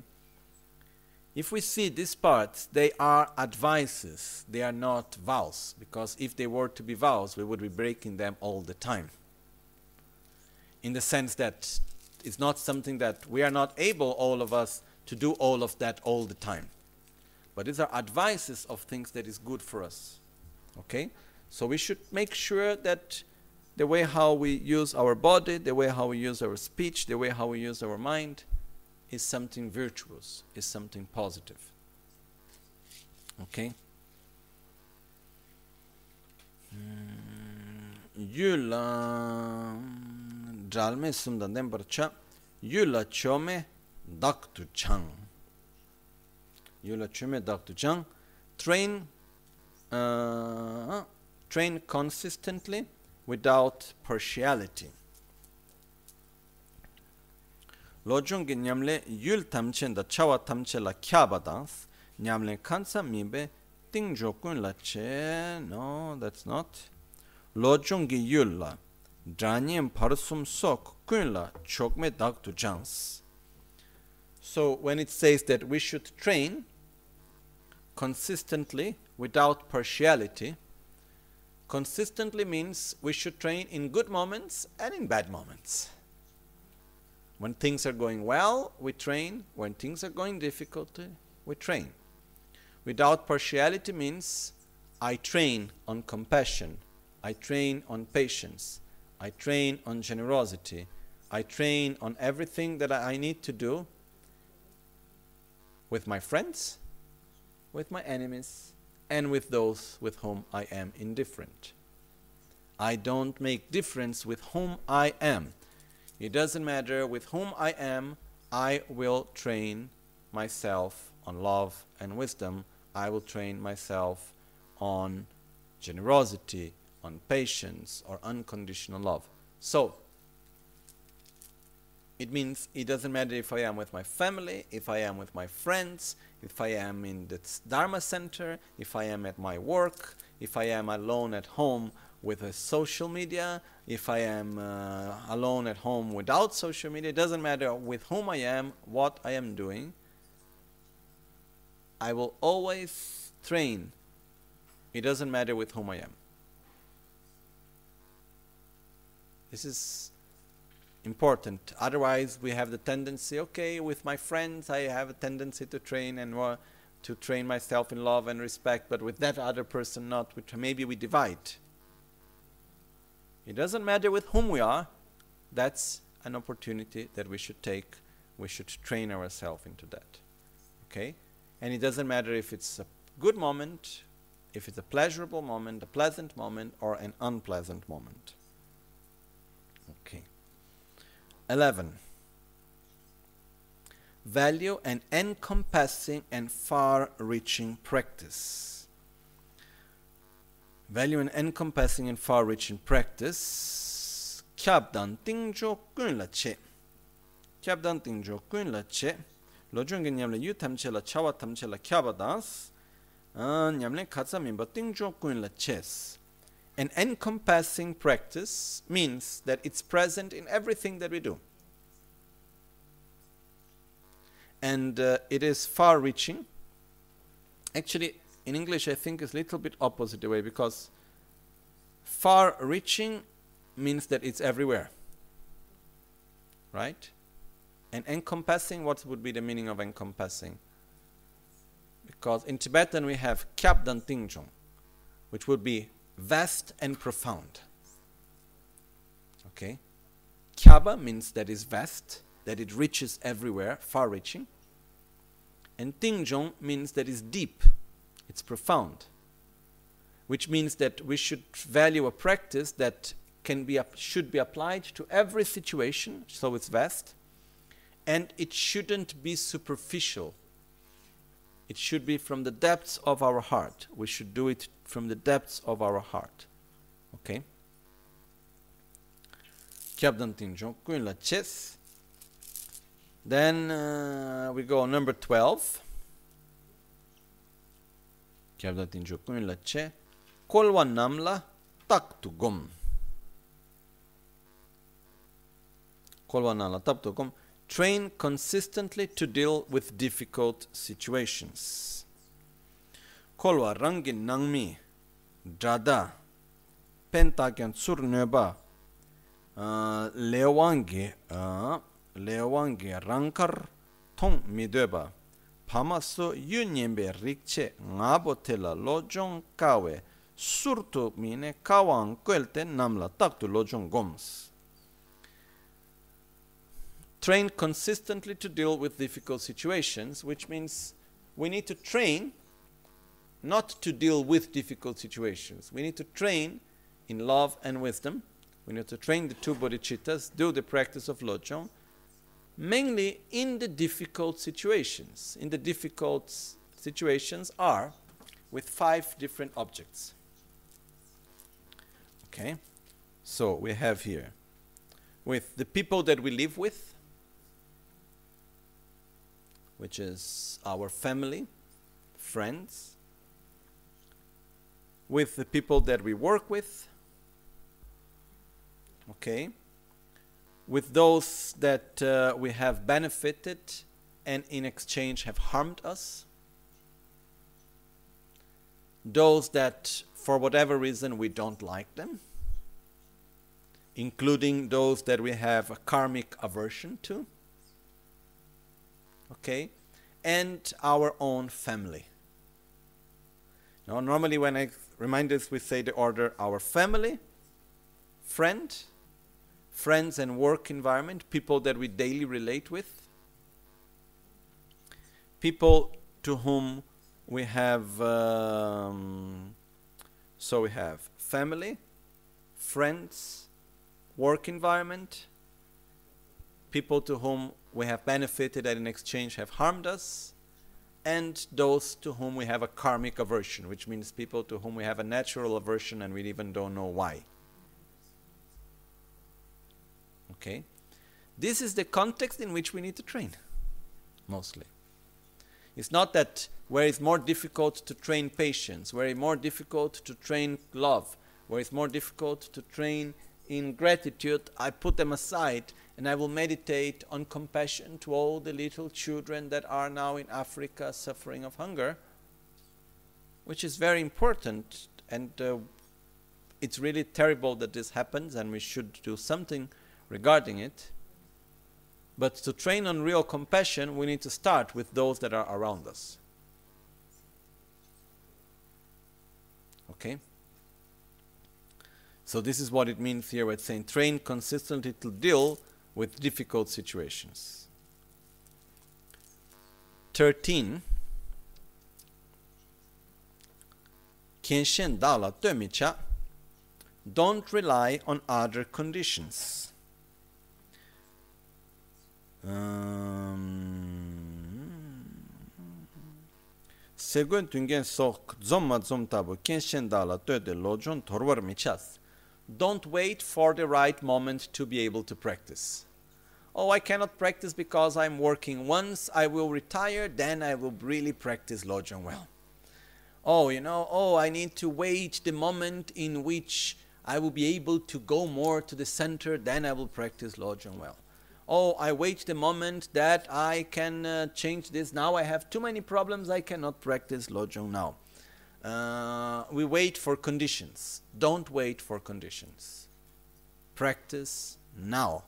Speaker 1: If we see these parts, they are advices, they are not vows, because if they were to be vows, we would be breaking them all the time in the sense that it's not something that we are not able, all of us, to do all of that all the time. But these are advices of things that is good for us. Okay? So we should make sure that the way how we use our body, the way how we use our speech, the way how we use our mind is something virtuous, is something positive. Okay? Mm, Yula dhalme simda denpar cha yula chome dak tu chang. Yula chome dak chang. Train, uh, train consistently without partiality. Lojung ki nyamle yul tamchen da chawa tamche la kya badans, nyamle kansa mibe ting jokun la che, no, that's not. Lojung ki yul la, parsum sok kun la chokme jans so when it says that we should train consistently without partiality consistently means we should train in good moments and in bad moments when things are going well, we train. When things are going difficult, we train. Without partiality means I train on compassion, I train on patience, I train on generosity, I train on everything that I need to do with my friends, with my enemies, and with those with whom I am indifferent. I don't make difference with whom I am It doesn't matter with whom I am, I will train myself on love and wisdom. I will train myself on generosity, on patience, or unconditional love. So, it means it doesn't matter if I am with my family, if I am with my friends, if I am in the Dharma center, if I am at my work, if I am alone at home with a social media, if I am uh, alone at home without social media, it doesn't matter with whom I am, what I am doing. I will always train. It doesn't matter with whom I am. This is important. Otherwise, we have the tendency, okay, with my friends, I have a tendency to train and uh, to train myself in love and respect, but with that other person, not. Which maybe we divide. It doesn't matter with whom we are. That's an opportunity that we should take. We should train ourselves into that. Okay? And it doesn't matter if it's a good moment, if it's a pleasurable moment, a pleasant moment, or an unpleasant moment. Okay. 11. Value an encompassing and far reaching practice. Value an encompassing and far reaching practice. Kyabdan tingjo kun la che. Kyabdan tingjo kun la che. Lo jung nyamle yu tamche la chawa tamche la kyabadans. Ah, nyamle katsa mimba tingjo kun la ches. An encompassing practice means that it's present in everything that we do. And uh, it is far reaching. Actually, in English, I think it's a little bit opposite way because far reaching means that it's everywhere. Right? And encompassing, what would be the meaning of encompassing? Because in Tibetan we have Kyabdan Tingjong, which would be vast and profound. Okay? Kyaba means that is vast, that it reaches everywhere, far reaching. And Tingjong means that is deep, it's profound. Which means that we should value a practice that can be should be applied to every situation, so it's vast, and it shouldn't be superficial. It should be from the depths of our heart. We should do it from the depths of our heart. Okay? la chess. Then uh, we go number 12. Kyabdan la che. Kolwa namla tak tu gom. Kolwa namla tak tu gom. Train consistently to deal with difficult situations. Kolwa rangin nangmi drada pentakyan sur neba uh, lewangi uh, lewangi rankar thong mideba pamaso yunyembe rikche ngabo tela lojong kawe surtu mine kawang kwelte namla taktu lojong goms. Train consistently to deal with difficult situations which means we need to train not to deal with difficult situations. We need to train in love and wisdom. We need to train the two bodhicittas, do the practice of lojong, mainly in the difficult situations. In the difficult situations are with five different objects. Okay? So we have here with the people that we live with, which is our family, friends, with the people that we work with, okay, with those that uh, we have benefited and in exchange have harmed us, those that for whatever reason we don't like them, including those that we have a karmic aversion to, okay, and our own family. Now, normally when I remind us, we say the order our family, friend, friends and work environment, people that we daily relate with, people to whom we have, um, so we have family, friends, work environment, people to whom we have benefited and in exchange have harmed us, and those to whom we have a karmic aversion, which means people to whom we have a natural aversion and we even don't know why. Okay? This is the context in which we need to train, mostly. It's not that where it's more difficult to train patience, where it's more difficult to train love, where it's more difficult to train in gratitude, I put them aside and I will meditate on compassion to all the little children that are now in Africa suffering of hunger, which is very important. And uh, it's really terrible that this happens, and we should do something regarding it. But to train on real compassion, we need to start with those that are around us. Okay? So, this is what it means here with saying train consistently to deal with difficult situations. 13 Kinshin Dala Dömicha don't rely on other conditions. Um, Según tungen sok zomma zom tabo dala töde lojon torvar michas don't wait for the right moment to be able to practice. Oh, I cannot practice because I'm working. Once I will retire, then I will really practice Lojong well. Oh, you know, oh, I need to wait the moment in which I will be able to go more to the center, then I will practice Lojong well. Oh, I wait the moment that I can uh, change this. Now I have too many problems, I cannot practice Lojong now. Uh, we wait for conditions. Don't wait for conditions. Practice now,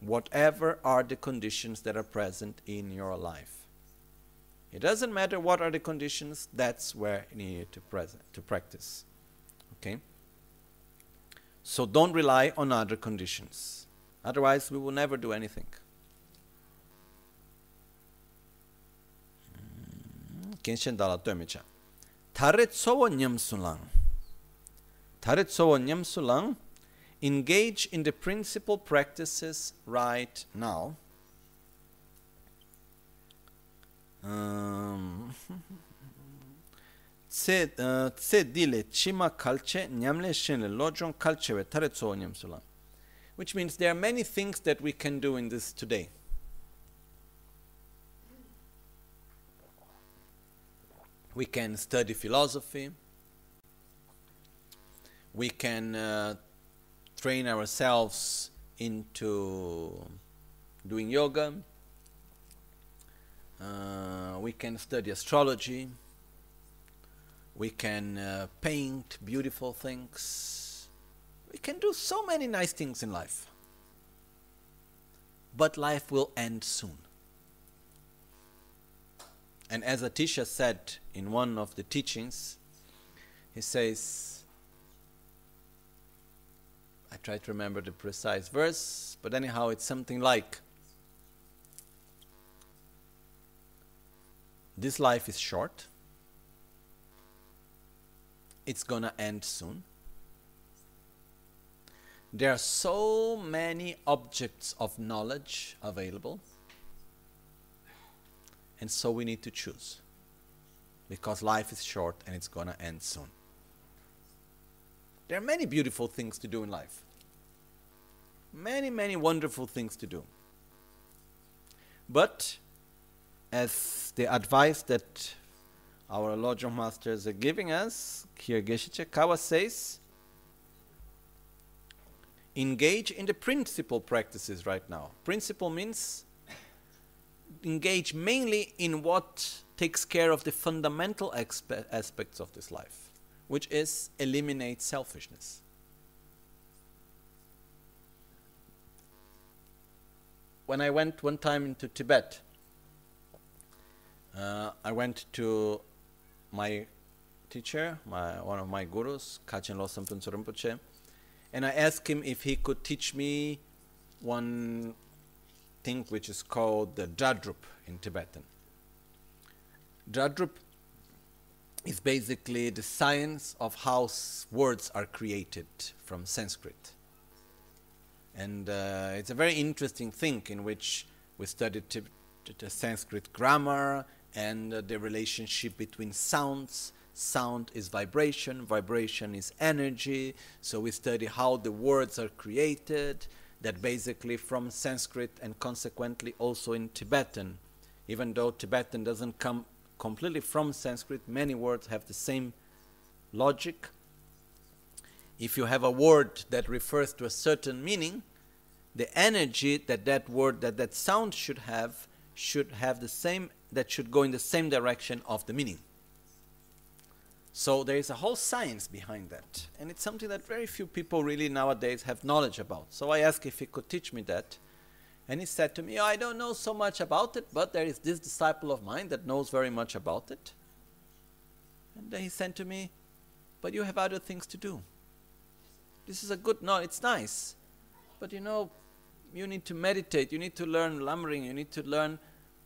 Speaker 1: whatever are the conditions that are present in your life. It doesn't matter what are the conditions, that's where you need to, present, to practice. Okay? So don't rely on other conditions. Otherwise, we will never do anything. Kenshin dala Taret sowa nyamsulang. Taret sowa nyamsulang. Engage in the principal practices right now. Um, tse uh, dile chima kalche nyamle shenle lojong kalchewe taret sowa nyamsulang. Which means there are many things that we can do in this today. We can study philosophy, we can uh, train ourselves into doing yoga, uh, we can study astrology, we can uh, paint beautiful things, we can do so many nice things in life. But life will end soon. And as Atisha said in one of the teachings, he says, I try to remember the precise verse, but anyhow, it's something like This life is short, it's gonna end soon. There are so many objects of knowledge available and so we need to choose. Because life is short and it's going to end soon. There are many beautiful things to do in life. Many, many wonderful things to do. But, as the advice that our Lojong Masters are giving us, Geshe Kawa says, engage in the principal practices right now. Principle means engage mainly in what takes care of the fundamental aspects of this life, which is eliminate selfishness. When I went one time into Tibet, uh, I went to my teacher, my, one of my gurus, Kachin Losam Rinpoche, and I asked him if he could teach me one thing which is called the Jadrup in Tibetan. Jadrup is basically the science of how words are created from Sanskrit. And uh, it's a very interesting thing in which we studied the Sanskrit grammar and uh, the relationship between sounds. Sound is vibration, vibration is energy. So we study how the words are created, that basically from Sanskrit and consequently also in Tibetan. Even though Tibetan doesn't come completely from Sanskrit, many words have the same logic. If you have a word that refers to a certain meaning, the energy that that word, that that sound should have, should have the same, that should go in the same direction of the meaning. So there is a whole science behind that. And it's something that very few people really nowadays have knowledge about. So I asked if he could teach me that. And he said to me, I don't know so much about it, but there is this disciple of mine that knows very much about it. And then he said to me, But you have other things to do. This is a good, no, it's nice. But you know, you need to meditate, you need to learn Lamrim, you need to learn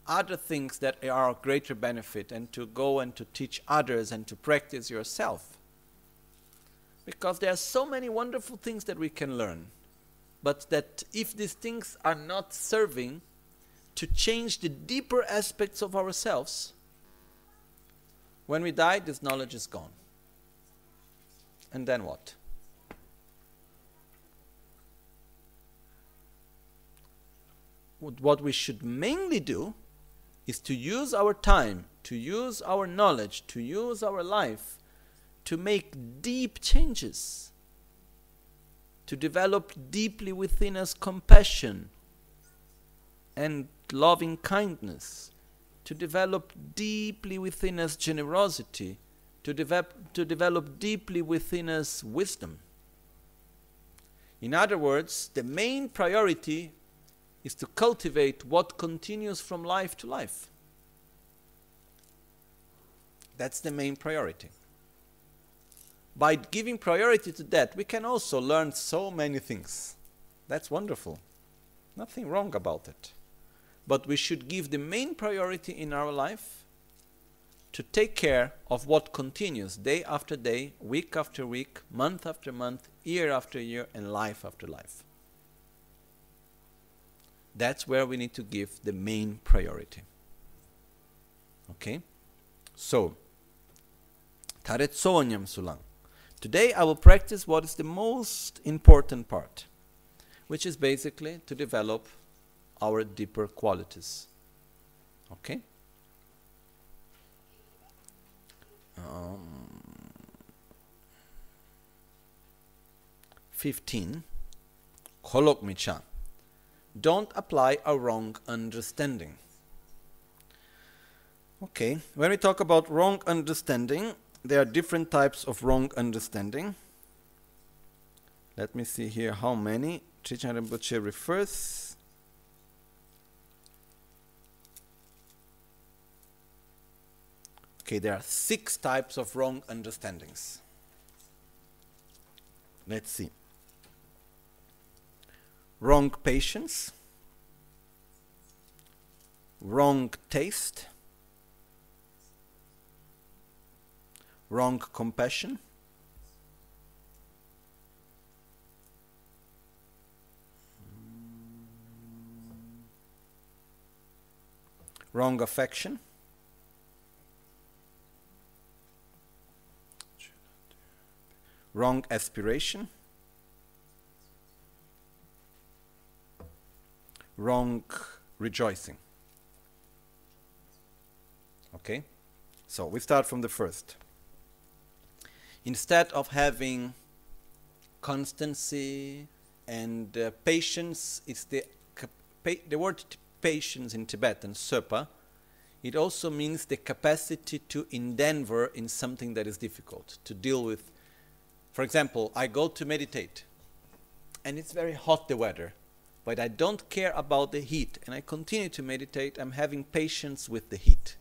Speaker 1: other things that are of greater benefit and to go and to teach others and to practice yourself. Because there are so many wonderful things that we can learn, but that if these things are not serving to change the deeper aspects of ourselves, when we die, this knowledge is gone. And then what? What we should mainly do is to use our time, to use our knowledge, to use our life to make deep changes, to develop deeply within us compassion and loving kindness, to develop deeply within us generosity, to develop, to develop deeply within us wisdom. In other words, the main priority is to cultivate what continues from life to life. That's the main priority. By giving priority to that, we can also learn so many things. That's wonderful. Nothing wrong about it. But we should give the main priority in our life to take care of what continues day after day, week after week, month after month, year after year, and life after life. That's where we need to give the main priority. Okay? So, Taretsonyam Sulang. Today I will practice what is the most important part, which is basically to develop our deeper qualities. Okay? Um, 15. Kholok Micha don't apply a wrong understanding. Okay, when we talk about wrong understanding, there are different types of wrong understanding. Let me see here how many Trijang Rinpoche refers. Okay, there are six types of wrong understandings. Let's see wrong patience, wrong taste, wrong compassion, wrong affection, wrong aspiration, wrong rejoicing. Okay? So we start from the first. Instead of having constancy and uh, patience, it's the, the word patience in Tibetan, sepa, it also means the capacity to endeavor in something that is difficult, to deal with. For example, I go to meditate, and it's very hot the weather but I don't care about the heat and I continue to meditate, I'm having patience with the heat.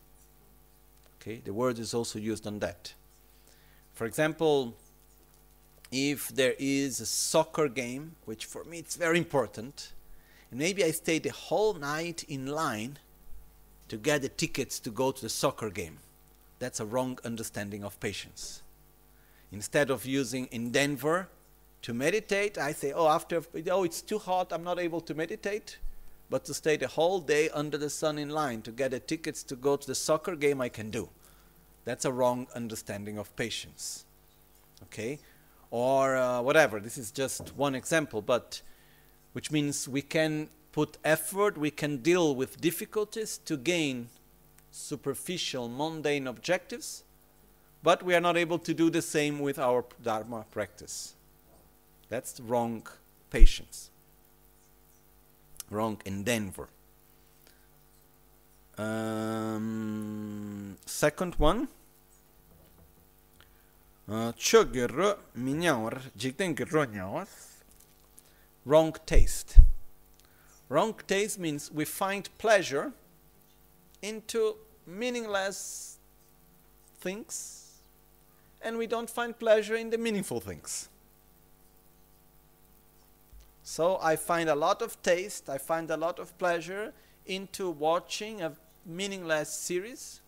Speaker 1: Okay, the word is also used on that. For example, if there is a soccer game, which for me it's very important, and maybe I stay the whole night in line to get the tickets to go to the soccer game. That's a wrong understanding of patience. Instead of using endeavor
Speaker 2: to meditate, I say, oh, after, oh, it's too hot, I'm not able to meditate. But to stay the whole day under the sun in line to get the tickets to go to the soccer game, I can do. That's a wrong understanding of patience. Okay? Or uh, whatever. This is just one example, but which means we can put effort, we can deal with difficulties to gain superficial, mundane objectives, but we are not able to do the same with our Dharma practice. That's wrong patience, wrong endeavor. Um, second one. Uh, wrong taste. Wrong taste means we find pleasure into meaningless things and we don't find pleasure in the meaningful things. So I find a lot of taste, I find a lot of pleasure into watching a meaningless series.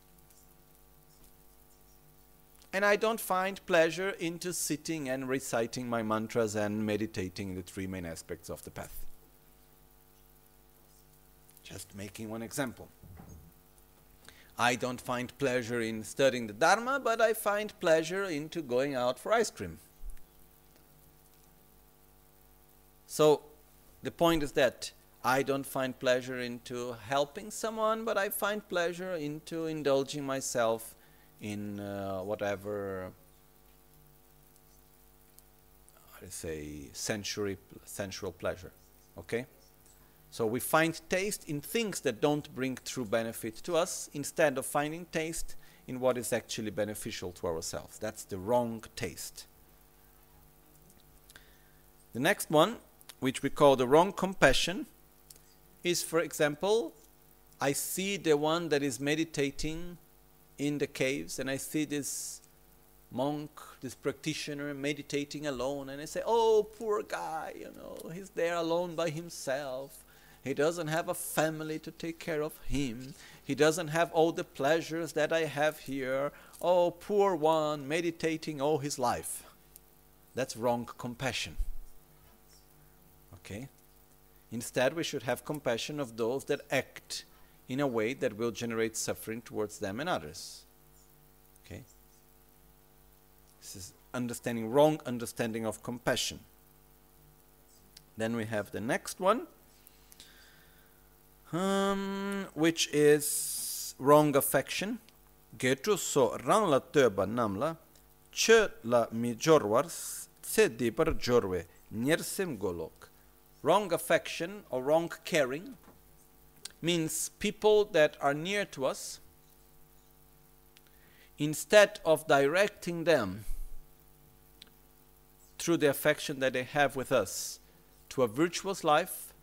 Speaker 2: And I don't find pleasure into sitting and reciting my mantras and meditating the three main aspects of the path. Just making one example. I don't find pleasure in studying the Dharma, but I find pleasure into going out for ice cream. So the point is that I don't find pleasure into helping someone, but I find pleasure into indulging myself in uh, whatever I say sensory sensual pleasure. Okay? So we find taste in things that don't bring true benefit to us instead of finding taste in what is actually beneficial to ourselves. That's the wrong taste. The next one which we call the wrong compassion, is, for example, I see the one that is meditating in the caves, and I see this monk, this practitioner meditating alone, and I say, Oh, poor guy, you know, he's there alone by himself. He doesn't have a family to take care of him. He doesn't have all the pleasures that I have here. Oh, poor one, meditating all his life. That's wrong compassion. Okay? Instead, we should have compassion of those that act in a way that will generate suffering towards them and others. Okay? This is understanding wrong understanding of compassion. Then we have the next one, um, which is wrong affection. Getu so rang la namla, che la mi jorwars, se jorwe, nyersem golok. Wrong affection or wrong caring means people that are near to us, instead of directing them through the affection that they have with us to a virtuous life,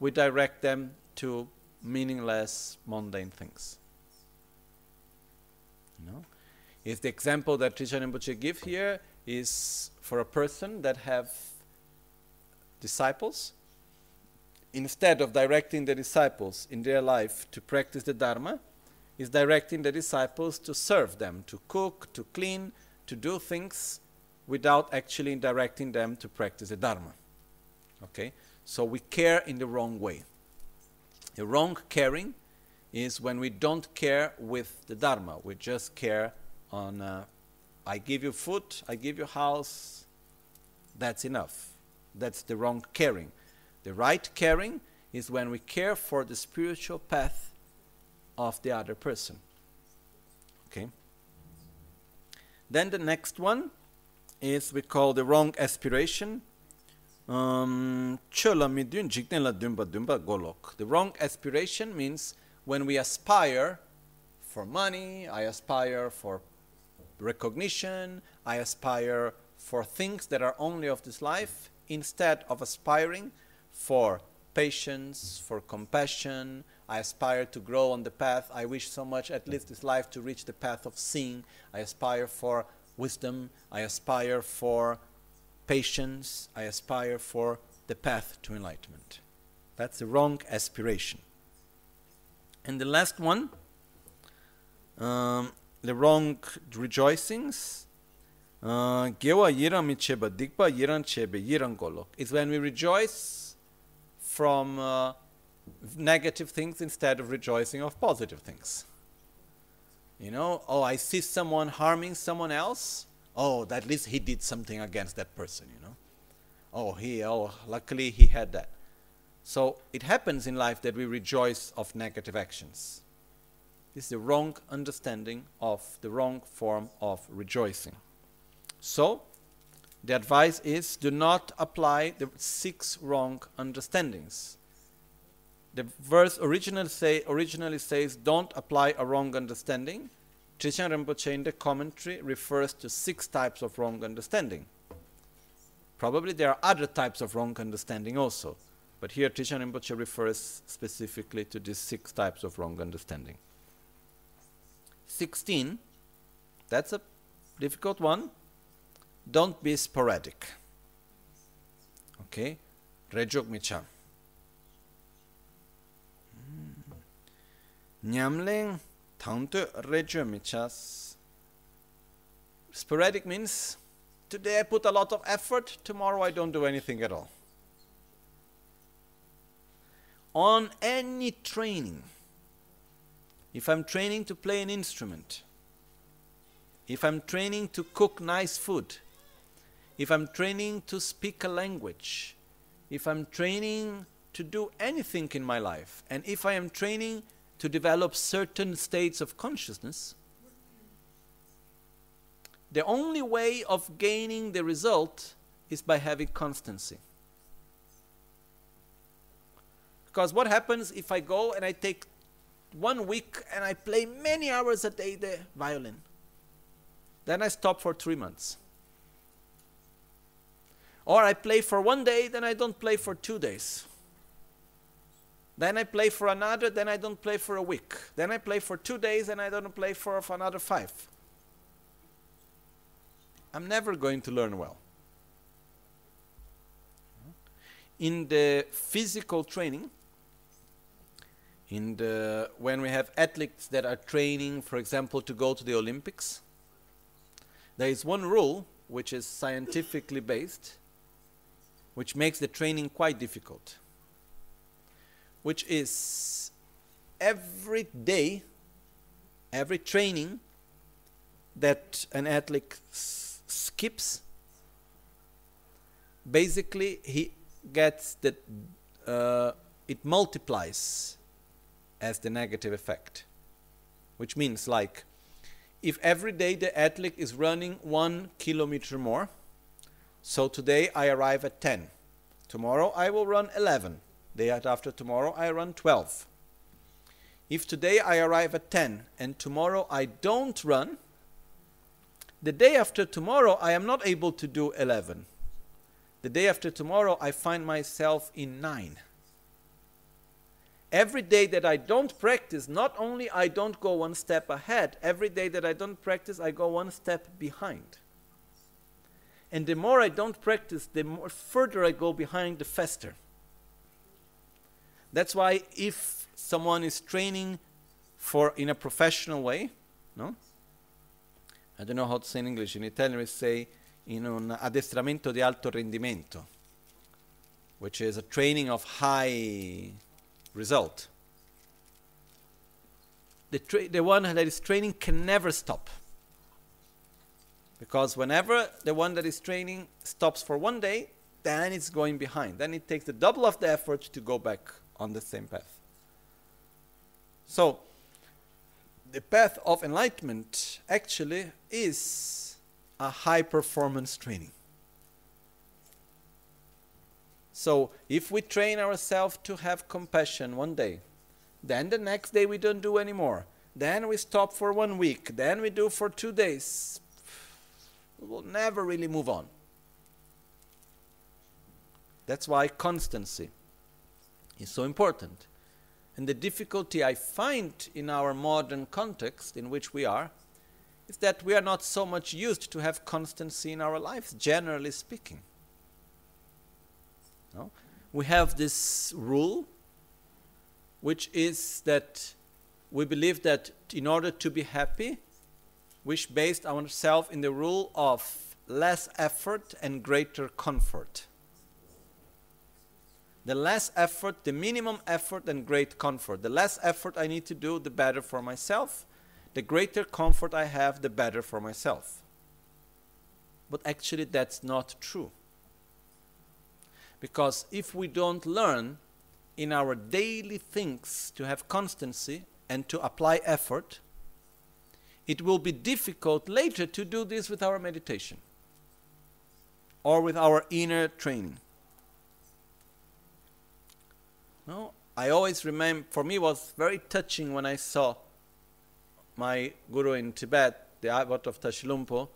Speaker 2: we direct them to meaningless, mundane things. You know? If the example that Trijang Rinpoche give here is for a person that have disciples, instead of directing the disciples in their life to practice the Dharma, is directing the disciples to serve them, to cook, to clean, to do things without actually directing them to practice the Dharma. Okay? So we care in the wrong way. The wrong caring is when we don't care with the Dharma. We just care on, uh, I give you food, I give you house, that's enough. That's the wrong caring. The right caring is when we care for the spiritual path of the other person. Okay? Then the next one is we call the wrong aspiration. Um, the wrong aspiration means when we aspire for money, I aspire for recognition, I aspire for things that are only of this life, instead of aspiring for patience, for compassion. I aspire to grow on the path. I wish so much, at least this life, to reach the path of seeing. I aspire for wisdom. I aspire for patience. I aspire for the path to enlightenment. That's the wrong aspiration. And the last one, um, the wrong rejoicings gewa yiran mi cheba dikpa yiran chebe yiran golok. It's when we rejoice from uh, negative things instead of rejoicing of positive things. You know, oh, I see someone harming someone else. Oh, at least he did something against that person, you know. Oh, he, oh, luckily he had that. So it happens in life that we rejoice of negative actions. This is the wrong understanding of the wrong form of rejoicing. So, the advice is do not apply the six wrong understandings. The verse originally, say, originally says, don't apply a wrong understanding. Trijang Rinpoche in the commentary refers to six types of wrong understanding. Probably there are other types of wrong understanding also, but here Trijang Rinpoche refers specifically to these six types of wrong understanding. 16, that's a difficult one don't be sporadic. Okay? Rejok micha. Nyamling tangtu rejo michas. Sporadic means today I put a lot of effort, tomorrow I don't do anything at all. On any training, if I'm training to play an instrument, if I'm training to cook nice food, if I'm training to speak a language, if I'm training to do anything in my life, and if I am training to develop certain states of consciousness, the only way of gaining the result is by having constancy. Because what happens if I go and I take one week and I play many hours a day the violin? Then I stop for three months. Or I play for one day, then I don't play for two days. Then I play for another, then I don't play for a week. Then I play for two days, and I don't play for, for another five. I'm never going to learn well. In the physical training, in the when we have athletes that are training, for example, to go to the Olympics, there is one rule which is scientifically based which makes the training quite difficult, which is every day, every training that an athlete s- skips, basically he gets that uh, it multiplies as the negative effect, which means like if every day the athlete is running one kilometer more, so today I arrive at 10. Tomorrow I will run 11. Day after tomorrow I run 12. If today I arrive at 10 and tomorrow I don't run, the day after tomorrow I am not able to do 11. The day after tomorrow I find myself in 9. Every day that I don't practice, not only I don't go one step ahead, every day that I don't practice I go one step behind. And the more I don't practice, the more further I go behind, the faster. That's why if someone is training for in a professional way, no? I don't know how to say in English. In Italian we say in un addestramento di alto rendimento, which is a training of high result. The, the one that is training can never stop. Because whenever the one that is training stops for one day, then it's going behind. Then it takes the double of the effort to go back on the same path. So, the path of enlightenment actually is a high performance training. So, if we train ourselves to have compassion one day, then the next day we don't do anymore. Then we stop for one week. Then we do for two days will never really move on. That's why constancy is so important. And the difficulty I find in our modern context in which we are is that we are not so much used to have constancy in our lives, generally speaking. No? We have this rule, which is that we believe that in order to be happy, which based ourselves in the rule of less effort and greater comfort. The less effort, the minimum effort and great comfort. The less effort I need to do, the better for myself. The greater comfort I have, the better for myself. But actually, that's not true. Because if we don't learn in our daily things to have constancy and to apply effort, it will be difficult later to do this with our meditation or with our inner training. No, I always remember, for me, was very touching when I saw my guru in Tibet, the abbot of Tashilhunpo,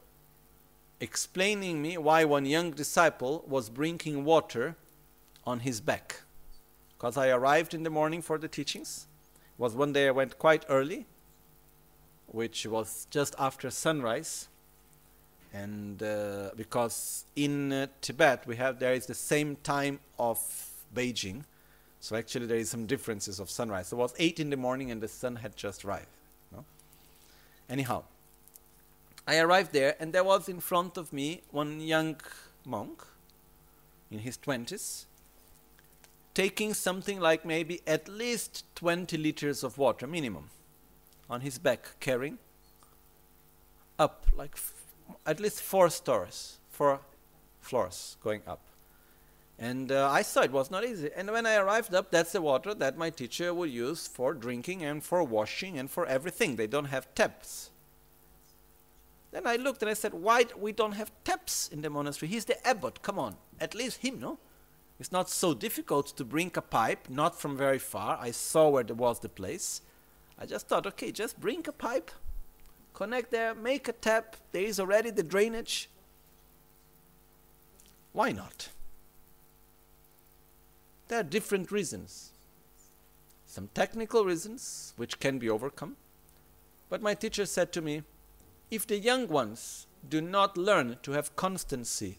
Speaker 2: explaining me why one young disciple was bringing water on his back. Because I arrived in the morning for the teachings. It was one day I went quite early, which was just after sunrise. And uh, because in uh, Tibet we have there is the same time of Beijing, so actually there is some differences of sunrise. So it was eight in the morning and the sun had just arrived. No? Anyhow, I arrived there and there was in front of me one young monk in his twenties taking something like maybe at least 20 liters of water minimum on his back carrying up like at least four stores four floors going up. And uh, i saw it was not easy. And when i arrived up that's the water that my teacher would use for drinking and for washing and for everything. They don't have taps. Then i looked and i said why we don't have taps in the monastery? He's the abbot. Come on. At least him no? It's not so difficult to bring a pipe, not from very far. I saw where there was the place. I just thought, okay, just bring a pipe, connect there, make a tap. There is already the drainage. Why not? There are different reasons. Some technical reasons which can be overcome. But my teacher said to me, if the young ones do not learn to have constancy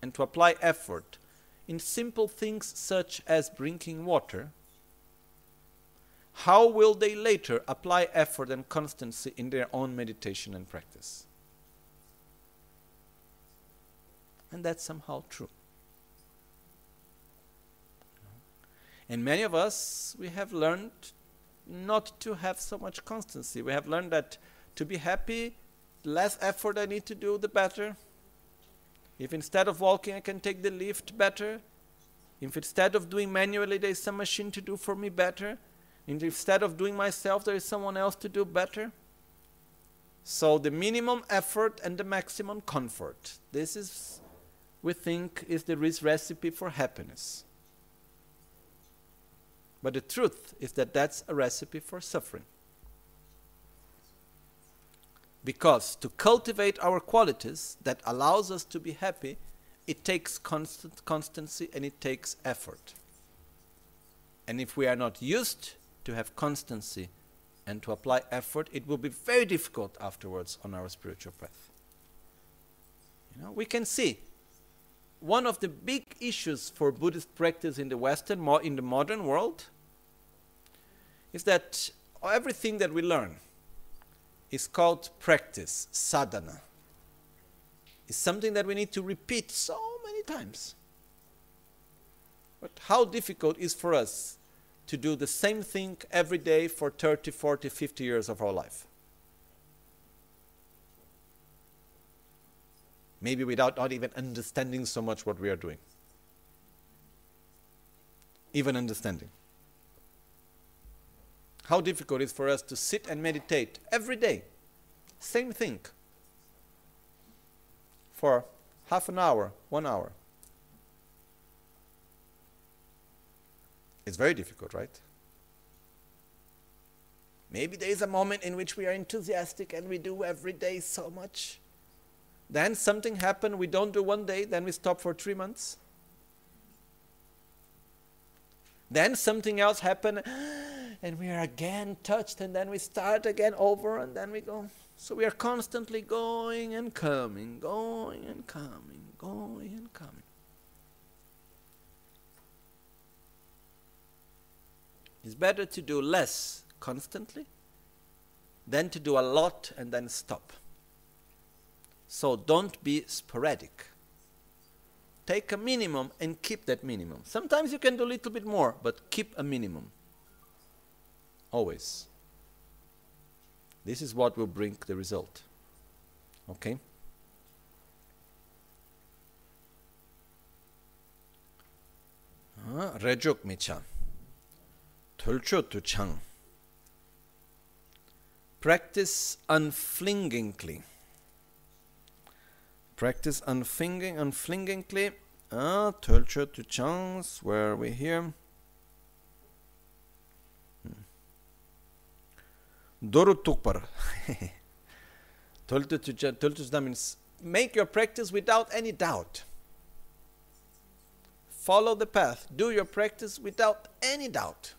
Speaker 2: and to apply effort in simple things such as drinking water, how will they later apply effort and constancy in their own meditation and practice? And that's somehow true. And many of us, we have learned not to have so much constancy. We have learned that to be happy, less effort I need to do, the better. If instead of walking I can take the lift better, if instead of doing manually there is some machine to do for me better, instead of doing myself there is someone else to do better. So the minimum effort and the maximum comfort. This is, we think, is the recipe for happiness. But the truth is that that's a recipe for suffering. Because to cultivate our qualities that allows us to be happy, it takes constant constancy and it takes effort. And if we are not used to have constancy and to apply effort, it will be very difficult afterwards on our spiritual path. You know, we can see one of the big issues for Buddhist practice in the Western, more in the modern world, is that everything that we learn is called practice, sadhana. It's something that we need to repeat so many times. But how difficult is for us to do the same thing every day for 30, 40, 50 years of our life? Maybe without not even understanding so much what we are doing. Even understanding. How difficult it is for us to sit and meditate every day. Same thing. For half an hour, one hour. It's very difficult, right? Maybe there is a moment in which we are enthusiastic and we do every day so much. Then something happened, we don't do one day, then we stop for three months. Then something else happened, and we are again touched, and then we start again over, and then we go. So we are constantly going and coming, going and coming, going and coming. It's better to do less constantly than to do a lot and then stop. So don't be sporadic. Take a minimum and keep that minimum. Sometimes you can do a little bit more, but keep a minimum. Always. This is what will bring the result. Okay? Uh, Rejuk Tulcho to Chang. Practice unflingingly. Practice unflinging, unflingingly. Ah, Tulcho to Changs, where are we here? Doru Tukpar. Tulcho to means make your practice without any doubt follow the path, do your practice without any doubt.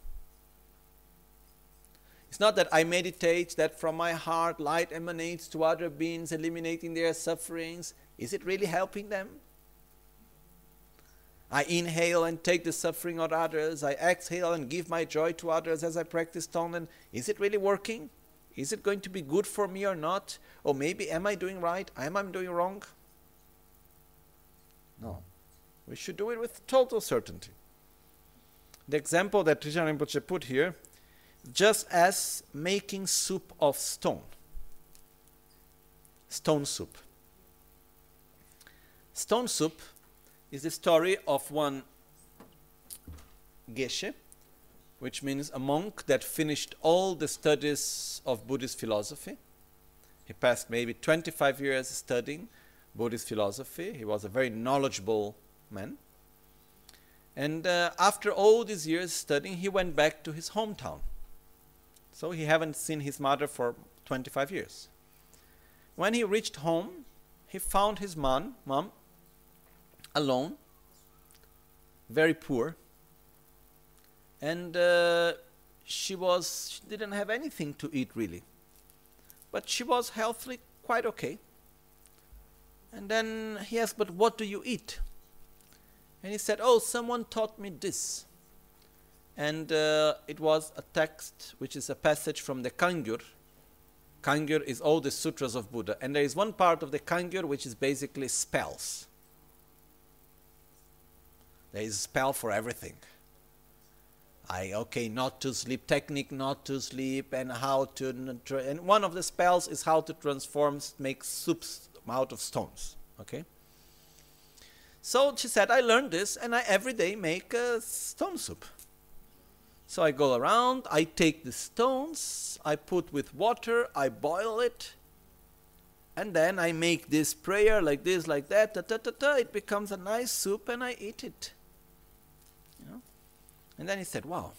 Speaker 2: It's not that I meditate, that from my heart light emanates to other beings, eliminating their sufferings. Is it really helping them? I inhale and take the suffering of others. I exhale and give my joy to others as I practice Tonglen. Is it really working? Is it going to be good for me or not? Or maybe am I doing right? Am I doing wrong? No. We should do it with total certainty. The example that Trijang Rinpoche put here, just as making soup of stone. Stone soup. Stone soup is the story of one Geshe, which means a monk that finished all the studies of Buddhist philosophy. He passed maybe 25 years studying Buddhist philosophy. He was a very knowledgeable man. And uh, after all these years studying, he went back to his hometown. So he haven't seen his mother for 25 years. When he reached home, he found his mom, mom alone, very poor, and uh, she was she didn't have anything to eat really, but she was healthily quite okay. And then he asked, "But what do you eat?" And he said, "Oh, someone taught me this." And uh, it was a text which is a passage from the Kangyur. Kangyur is all the sutras of Buddha, and there is one part of the Kangyur which is basically spells. There is a spell for everything. I okay, not to sleep technique, not to sleep, and how to. And one of the spells is how to transform, make soups out of stones. Okay. So she said, I learned this, and I every day make a stone soup. So I go around, I take the stones, I put with water, I boil it, and then I make this prayer like this, like that, ta ta ta ta. It becomes a nice soup, and I eat it. You know, and then he said, Wow.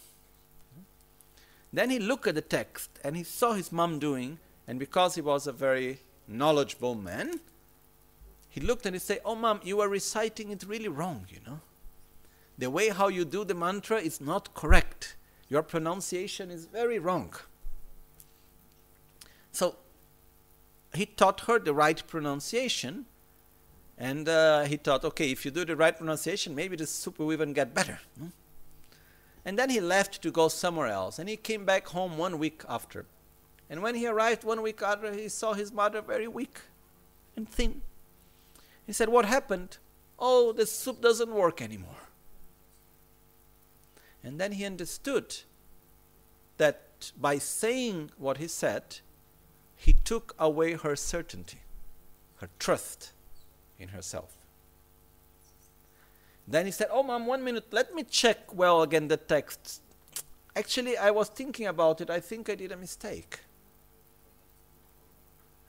Speaker 2: Then he looked at the text and he saw his mom doing, and because he was a very knowledgeable man, he looked and he said, Oh, mom, you are reciting it really wrong, you know. The way how you do the mantra is not correct. Your pronunciation is very wrong. So he taught her the right pronunciation, and uh, he thought, okay, if you do the right pronunciation, maybe the soup will even get better. And then he left to go somewhere else. And he came back home one week after. And when he arrived one week after, he saw his mother very weak and thin. He said, What happened? Oh, the soup doesn't work anymore. And then he understood that by saying what he said, he took away her certainty, her trust in herself. Then he said, Oh, mom, one minute, let me check well again the text. Actually, I was thinking about it. I think I did a mistake.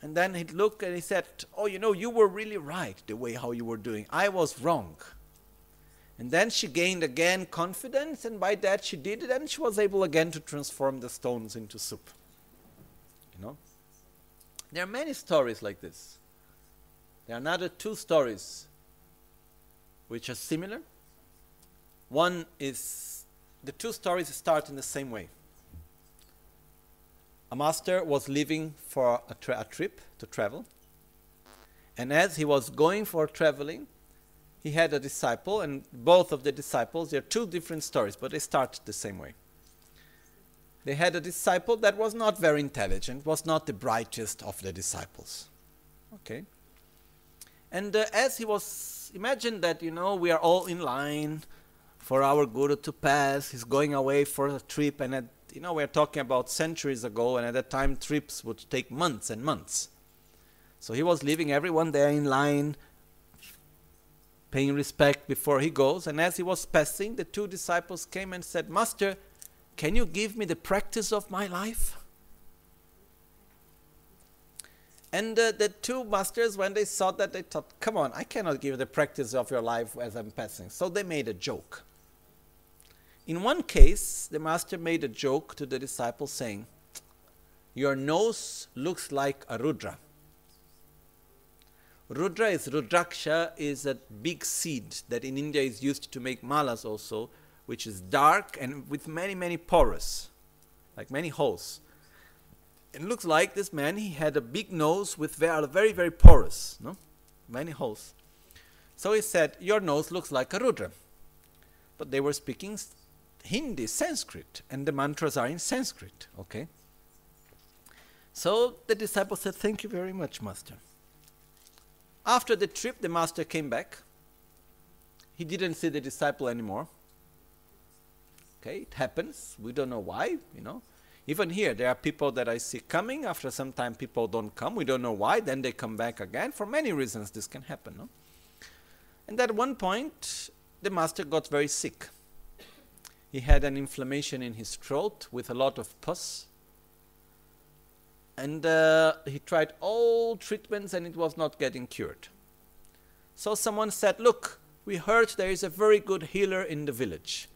Speaker 2: And then he looked and he said, Oh, you know, you were really right the way how you were doing. I was wrong. And then she gained again confidence, and by that she did it, and she was able again to transform the stones into soup. You know? There are many stories like this. There are another two stories which are similar. One is the two stories start in the same way. A master was leaving for a, tra- a trip to travel, and as he was going for traveling, he had a disciple, and both of the disciples, they're two different stories, but they start the same way. They had a disciple that was not very intelligent, was not the brightest of the disciples. Okay? And uh, as he was, imagine that, you know, we are all in line for our guru to pass. He's going away for a trip, and at, you know, we're talking about centuries ago, and at that time, trips would take months and months. So he was leaving everyone there in line, paying respect before he goes. And as he was passing, the two disciples came and said, Master, can you give me the practice of my life? And uh, the two masters, when they saw that, they thought, come on, I cannot give the practice of your life as I'm passing. So they made a joke. In one case, the master made a joke to the disciple saying, Your nose looks like a Rudra. Rudra is Rudraksha is a big seed that in India is used to make malas also, which is dark and with many, many pores, like many holes. It looks like this man, he had a big nose with very, very, very porous, no? Many holes. So he said, Your nose looks like a Rudra. But they were speaking Hindi, Sanskrit, and the mantras are in Sanskrit, okay? So the disciple said, Thank you very much, Master. After the trip, the master came back. He didn't see the disciple anymore. Okay, it happens. We don't know why, you know. Even here, there are people that I see coming. After some time, people don't come. We don't know why. Then they come back again. For many reasons, this can happen. No? And at one point, the master got very sick. He had an inflammation in his throat with a lot of pus. And uh, he tried all treatments and it was not getting cured. So someone said, Look, we heard there is a very good healer in the village.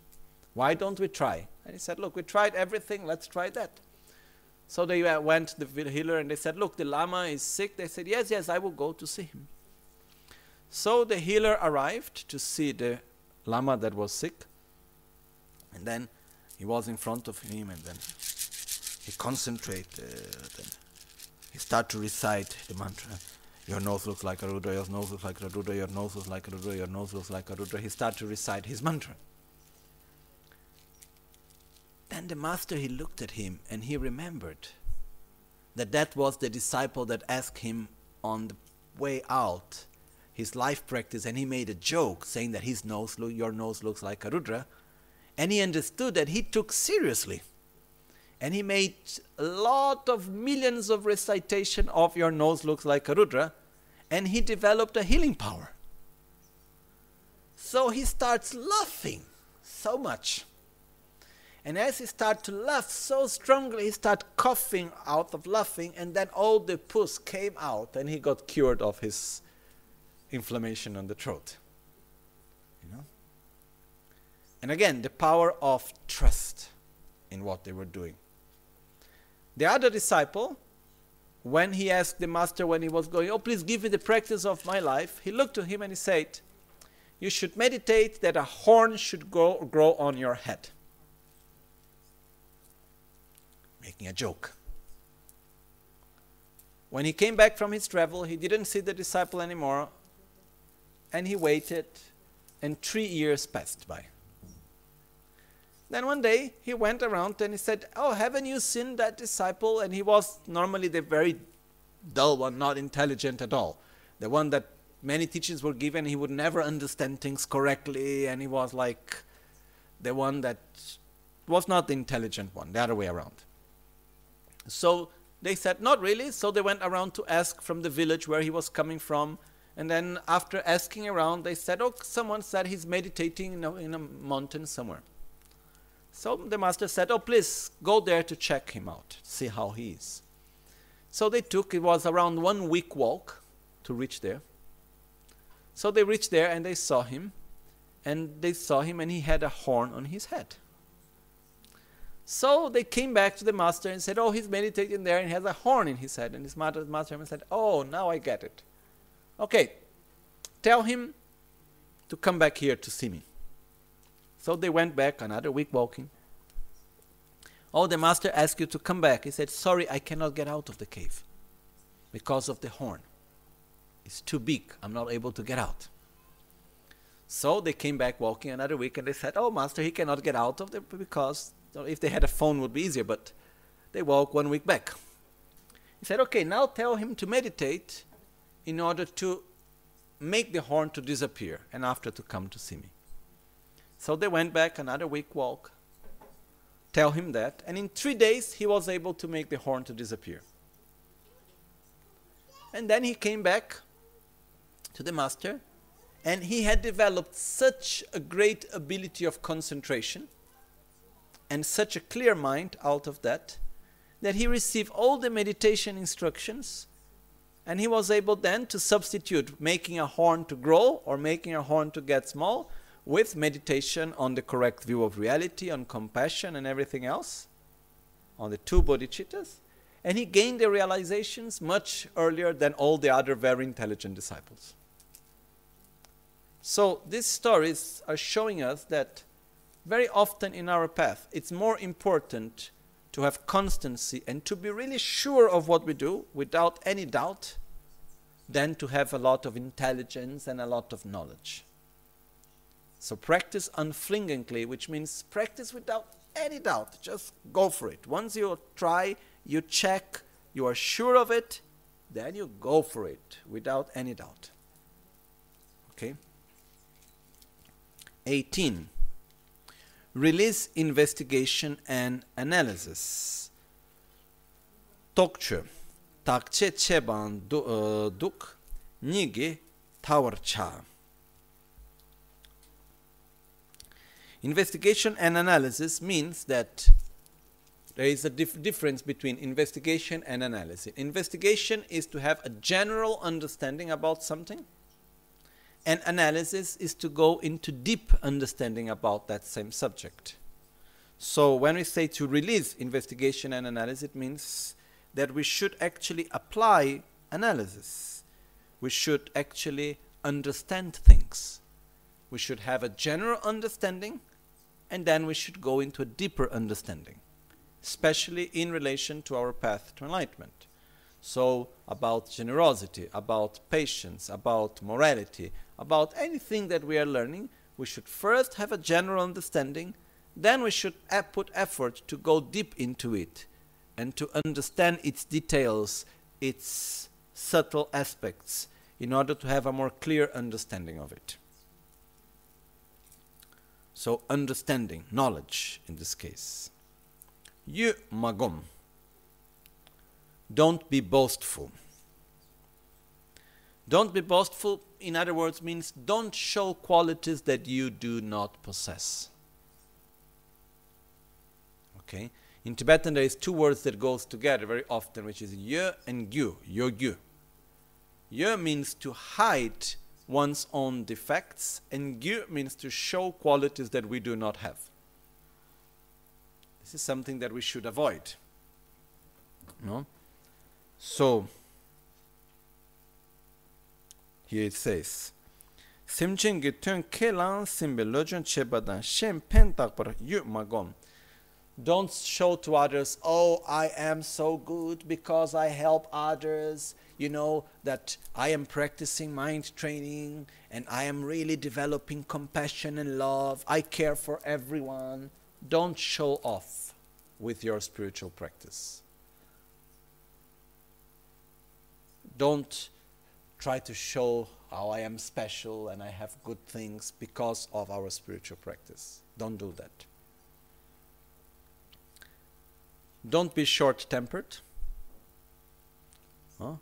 Speaker 2: Why don't we try? And he said, Look, we tried everything, let's try that. So they uh, went to the healer and they said, Look, the Lama is sick. They said, Yes, yes, I will go to see him. So the healer arrived to see the Lama that was sick. And then he was in front of him and then he concentrated and uh, he started to recite the mantra. Your nose looks like a Rudra, your nose looks like a Rudra, your nose looks like a Rudra, your nose looks like a Rudra. He started to recite his mantra. Then the master, he looked at him and he remembered that that was the disciple that asked him on the way out his life practice and he made a joke saying that his nose, your nose looks like a Rudra. And he understood that he took seriously and he made a lot of millions of recitation of your nose looks like a rudra and he developed a healing power. So he starts laughing so much. And as he started to laugh so strongly he started coughing out of laughing and then all the pus came out and he got cured of his inflammation on the throat you know? And again the power of trust in what they were doing the other disciple, when he asked the master when he was going, Oh, please give me the practice of my life, he looked to him and he said, You should meditate that a horn should grow, grow on your head. Making a joke. When he came back from his travel, he didn't see the disciple anymore, and he waited, and three years passed by. Then one day he went around and he said, Oh, haven't you seen that disciple? And he was normally the very dull one, not intelligent at all. The one that many teachings were given, he would never understand things correctly, and he was like the one that was not the intelligent one, the other way around. So they said, Not really. So they went around to ask from the village where he was coming from. And then after asking around, they said, Oh, someone said he's meditating in a, in a mountain somewhere. So the master said, Oh, please go there to check him out, see how he is. So they took, it was around one week walk to reach there. So they reached there and they saw him, and they saw him, and he had a horn on his head. So they came back to the master and said, Oh, he's meditating there and he has a horn in his head. And his master, master said, Oh, now I get it. Okay, tell him to come back here to see me. So they went back another week walking. Oh, the master asked you to come back. He said, Sorry, I cannot get out of the cave because of the horn. It's too big. I'm not able to get out. So they came back walking another week and they said, Oh, master, he cannot get out of there because if they had a phone would be easier, but they walk one week back. He said, Okay, now tell him to meditate in order to make the horn to disappear and after to come to see me. So they went back another week walk, tell him that, and in three days he was able to make the horn to disappear. And then he came back to the master, and he had developed such a great ability of concentration and such a clear mind out of that that he received all the meditation instructions and he was able then to substitute making a horn to grow or making a horn to get small with meditation on the correct view of reality, on compassion and everything else, on the two bodhicittas. And he gained the realizations much earlier than all the other very intelligent disciples. So these stories are showing us that very often in our path, it's more important to have constancy and to be really sure of what we do without any doubt than to have a lot of intelligence and a lot of knowledge. So practice unflinchingly, which means practice without any doubt. Just go for it. Once you try, you check, you are sure of it, then you go for it without any doubt. Okay? 18 release investigation and analysis tokche takche cheban eh, duk nigi tower investigation and analysis means that there is a dif- difference between investigation and analysis investigation is to have a general understanding about something and analysis is to go into deep understanding about that same subject. So when we say to release investigation and analysis, it means that we should actually apply analysis. We should actually understand things. We should have a general understanding and then we should go into a deeper understanding, especially in relation to our path to enlightenment. So, about generosity, about patience, about morality, about anything that we are learning, we should first have a general understanding, then we should put effort to go deep into it and to understand its details, its subtle aspects, in order to have a more clear understanding of it. So, understanding, knowledge in this case. Yu magom. Don't be boastful. Don't be boastful, in other words, means don't show qualities that you do not possess. Okay? In Tibetan, there is two words that goes together very often, which is ye and gyu, yo gyu. Ye means to hide one's own defects, and gyu means to show qualities that we do not have. This is something that we should avoid. No? So, here it says, Simchen tun kelan simbe chebadan shem pen takpar yu magom. Don't show to others, oh, I am so good because I help others. You know, that I am practicing mind training and I am really developing compassion and love. I care for everyone. Don't show off with your spiritual practice. Don't try to show how I am special and I have good things because of our spiritual practice. Don't do that. Don't be short tempered, huh?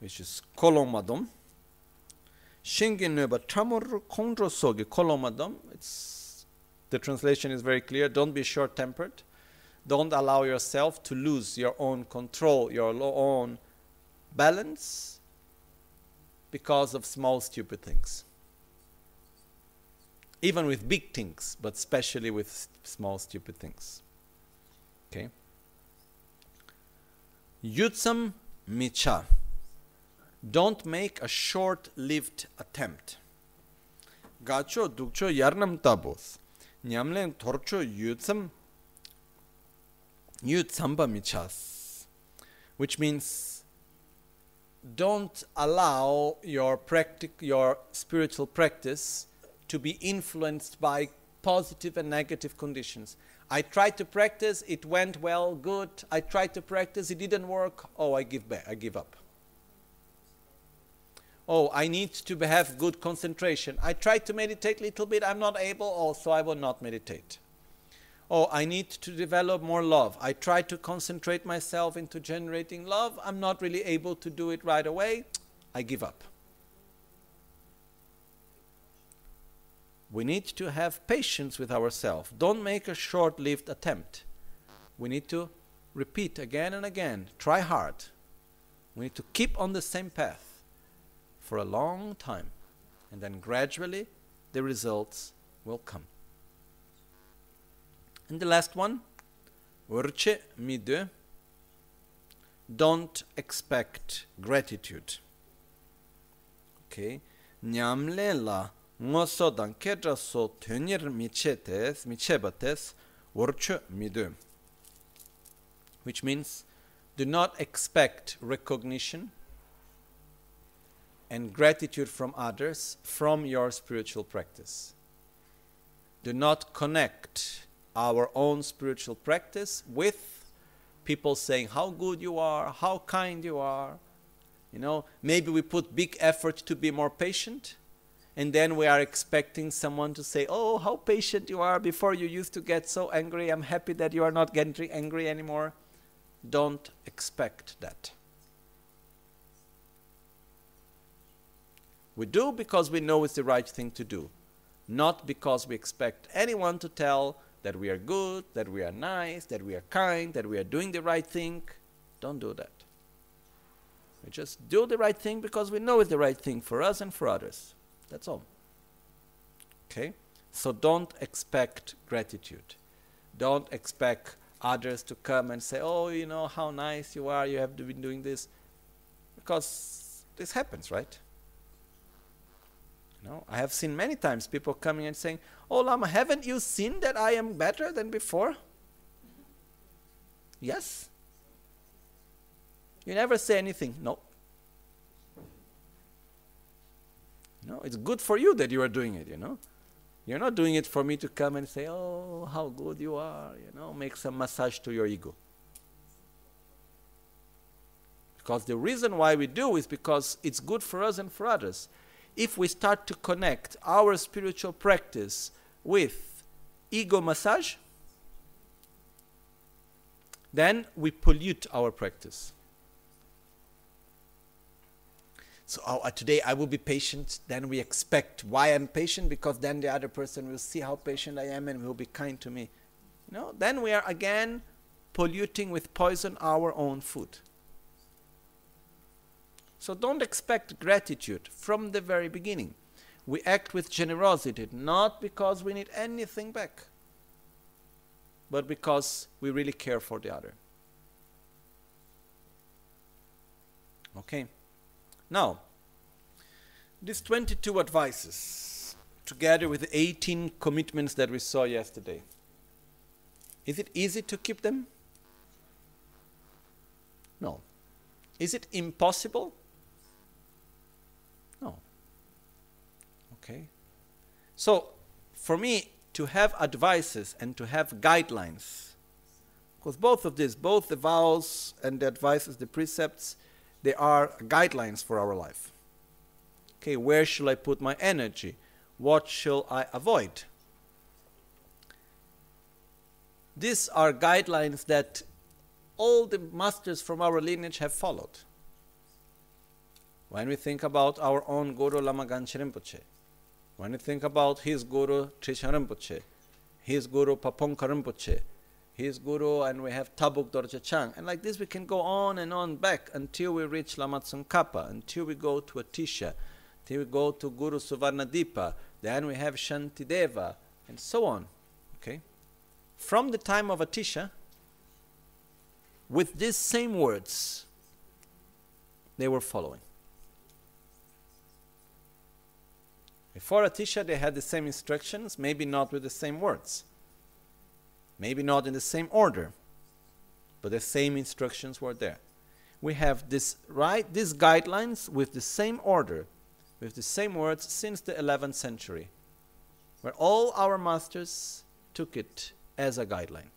Speaker 2: Which is kolomadom. Shingin nöba tamor kondro sogi kolomadom. It's the translation is very clear. Don't be short tempered. Don't allow yourself to lose your own control, your own balance because of small, stupid things. Even with big things, but especially with small, stupid things. Okay? Yutsam micha. Don't make a short lived attempt. Gacho dukcho yarnam tabos. Nyamlen torcho yutsam yutsamba michas. Which means don't allow your practic- your spiritual practice to be influenced by positive and negative conditions. I tried to practice, it went well, good. I tried to practice, it didn't work. Oh, I give back, I give up. Oh, I need to have good concentration. I try to meditate a little bit, I'm not able, oh, also I will not meditate. Oh, I need to develop more love. I try to concentrate myself into generating love. I'm not really able to do it right away. I give up. We need to have patience with ourselves. Don't make a short lived attempt. We need to repeat again and again. Try hard. We need to keep on the same path for a long time. And then gradually the results will come. And the last one, urce mide. Don't expect gratitude. Okay. Nyamle la ngoso dan kedra so tönyer michetes, michebates, urce mide. Which means do not expect recognition and gratitude from others from your spiritual practice. Do not connect our own spiritual practice with people saying how good you are, how kind you are. You know, maybe we put big effort to be more patient, and then we are expecting someone to say, Oh, how patient you are. Before you used to get so angry. I'm happy that you are not getting angry anymore. Don't expect that. We do because we know it's the right thing to do, not because we expect anyone to tell that we are good, that we are nice, that we are kind, that we are doing the right thing. Don't do that. We just do the right thing because we know it's the right thing for us and for others. That's all. Okay? So don't expect gratitude. Don't expect others to come and say, oh, you know, how nice you are, you have been doing this. Because this happens, right? You know, I have seen many times people coming and saying, Oh Lama, haven't you seen that I am better than before? Yes. You never say anything. No. No, it's good for you that you are doing it, you know. You're not doing it for me to come and say, Oh, how good you are, you know, make some massage to your ego. Because the reason why we do is because it's good for us and for others if we start to connect our spiritual practice with ego massage, then we pollute our practice. So oh, uh, today I will be patient. Then we expect why I'm patient because then the other person will see how patient I am and will be kind to me. You know, then we are again polluting with poison our own food. So don't expect gratitude from the very beginning. We act with generosity, not because we need anything back, but because we really care for the other. Okay. Now, these 22 advices, together with the 18 commitments that we saw yesterday, is it easy to keep them? No. Is it impossible? No. Okay. So, for me, to have advices and to have guidelines, because both of these, both the vows and the advices, the precepts, they are guidelines for our life. Okay, where shall I put my energy? What shall I avoid? These are guidelines that all the masters from our lineage have followed. When we think about our own Guru Lama Gangchen Rinpoche, when you think about his Guru Rinpoche, his Guru Pabongka Rinpoche, his Guru, and we have Tabuk Dorje Chang, and like this we can go on and on back until we reach Lama Tsongkhapa, until we go to Atisha, till we go to Guru Suvarnadipa, then we have Shantideva, and so on. Okay? From the time of Atisha, with these same words, they were following. Before Atisha, they had the same instructions, maybe not with the same words, maybe not in the same order, but the same instructions were there. We have this right these guidelines with the same order, with the same words since the 11th century, where all our masters took it as a guideline.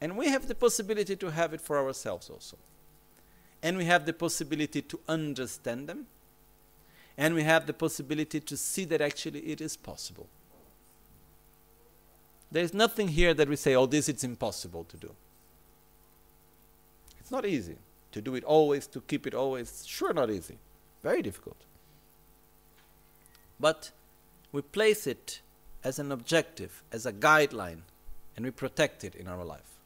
Speaker 2: And we have the possibility to have it for ourselves also. and we have the possibility to understand them, and we have the possibility to see that actually it is possible. There is nothing here that we say, oh, this it's impossible to do. It's not easy to do it always, to keep it always. Sure, not easy. Very difficult. But we place it as an objective, as a guideline, and we protect it in our life.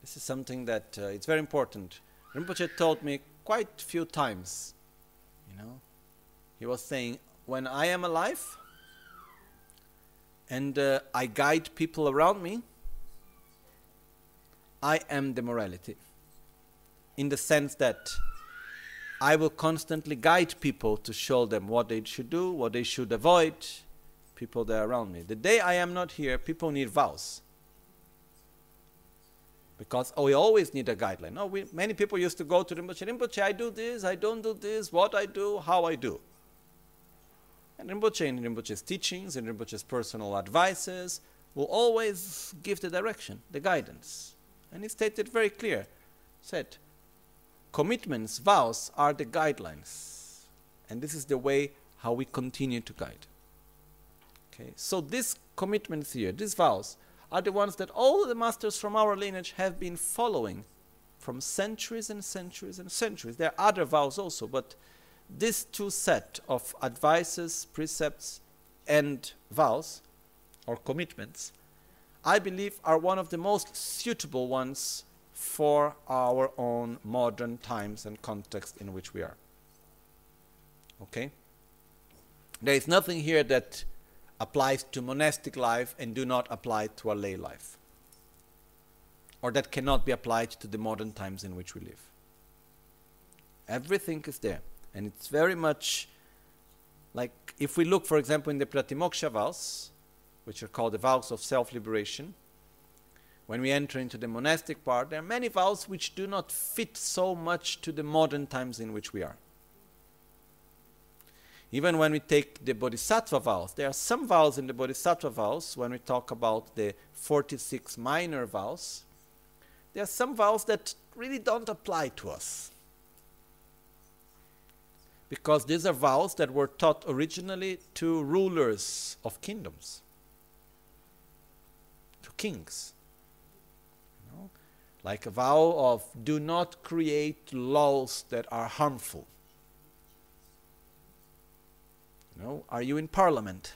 Speaker 2: This is something that uh, it's very important. Rinpoche told me quite a few times, you know. He was saying, when I am alive and uh, I guide people around me, I am the morality. In the sense that I will constantly guide people to show them what they should do, what they should avoid, people that are around me. The day I am not here, people need vows. Because oh, we always need a guideline. No, we, many people used to go to Rinpoche, Rinpoche, I do this, I don't do this, what I do, how I do. And Rinpoche, in Rinpoche's teachings, in Rinpoche's personal advices, will always give the direction, the guidance. And he stated very clear, said, commitments, vows are the guidelines. And this is the way how we continue to guide. Okay, so these commitments here, these vows, are the ones that all the masters from our lineage have been following from centuries and centuries and centuries. There are other vows also, but this two set of advices, precepts, and vows or commitments, I believe are one of the most suitable ones for our own modern times and context in which we are. Okay? There is nothing here that applies to monastic life and do not apply to a lay life. Or that cannot be applied to the modern times in which we live. Everything is there. And it's very much like if we look, for example, in the Pratimoksha vows, which are called the vows of self liberation, when we enter into the monastic part, there are many vows which do not fit so much to the modern times in which we are. Even when we take the Bodhisattva vows, there are some vows in the Bodhisattva vows, when we talk about the 46 minor vows, there are some vows that really don't apply to us. Because these are vows that were taught originally to rulers of kingdoms, to kings. You know? Like a vow of do not create laws that are harmful no, are you in parliament?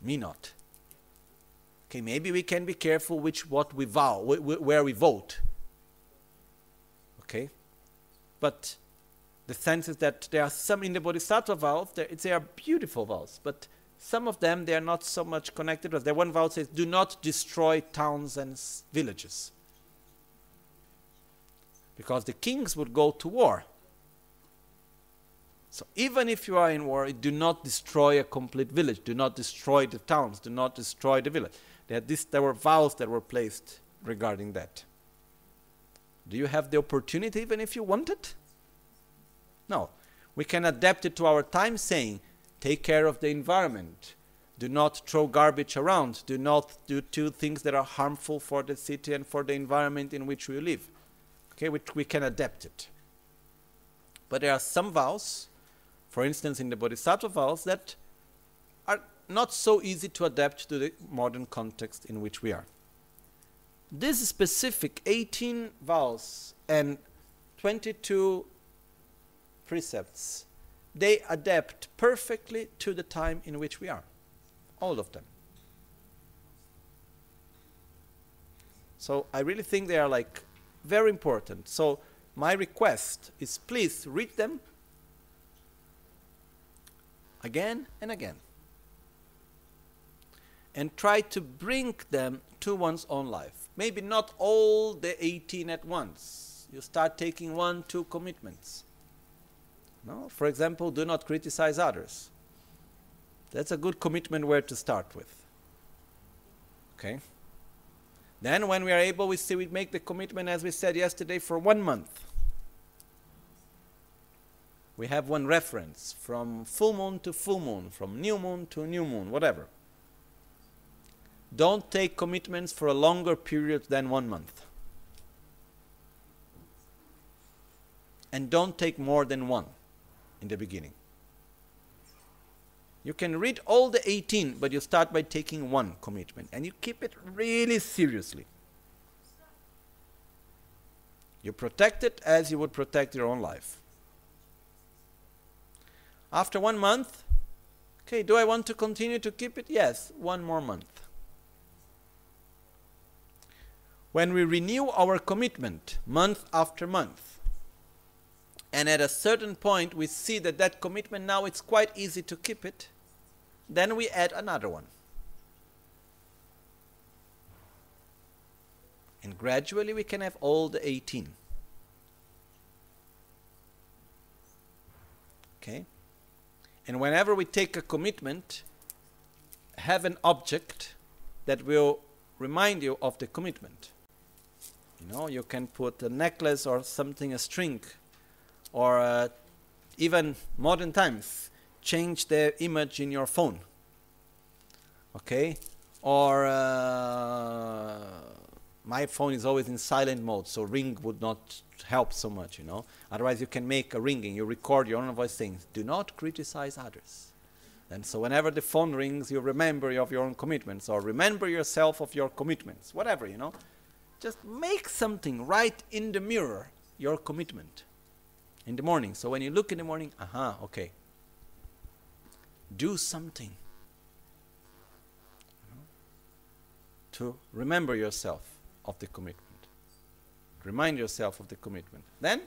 Speaker 2: Me not. Okay, maybe we can be careful which what we vow, wh wh where we vote. Okay, but the sense is that there are some in the Bodhisattva vows. They are beautiful vows, but some of them they are not so much connected with. There one vow says, "Do not destroy towns and villages," because the kings would go to war so even if you are in war, do not destroy a complete village. Do not destroy the towns. Do not destroy the village. There, this, there were vows that were placed regarding that. Do you have the opportunity even if you want it? No. We can adapt it to our time saying, take care of the environment. Do not throw garbage around. Do not do two things that are harmful for the city and for the environment in which we live. Okay, which we can adapt it. But there are some vows for instance, in the Bodhisattva vows that are not so easy to adapt to the modern context in which we are. This specific 18 vows and 22 precepts, they adapt perfectly to the time in which we are. All of them. So I really think they are like very important. So my request is please read them again and again. And try to bring them to one's own life. Maybe not all the 18 at once. You start taking one, two commitments. No? For example, do not criticize others. That's a good commitment where to start with. Okay? Then, when we are able, we see we make the commitment, as we said yesterday, for one month we have one reference from full moon to full moon, from new moon to new moon, whatever. Don't take commitments for a longer period than one month. and don't take more than one in the beginning. You can read all the 18, but you start by taking one commitment and you keep it really seriously. You protect it as you would protect your own life. After one month, okay, do I want to continue to keep it? Yes, one more month. When we renew our commitment month after month, and at a certain point we see that that commitment now it's quite easy to keep it, then we add another one. And gradually we can have all the 18. Okay? And whenever we take a commitment, have an object that will remind you of the commitment. You know, you can put a necklace or something, a string, or uh, even modern times, change the image in your phone. Okay? Or uh, my phone is always in silent mode, so ring would not help so much, you know. Otherwise, you can make a ringing. You record your own voice saying, "Do not criticize others." And so, whenever the phone rings, you remember of your own commitments, or remember yourself of your commitments, whatever, you know. Just make something right in the mirror, your commitment, in the morning. So when you look in the morning, aha, okay. Do something to remember yourself of the commitment. Remind yourself of the commitment. Then,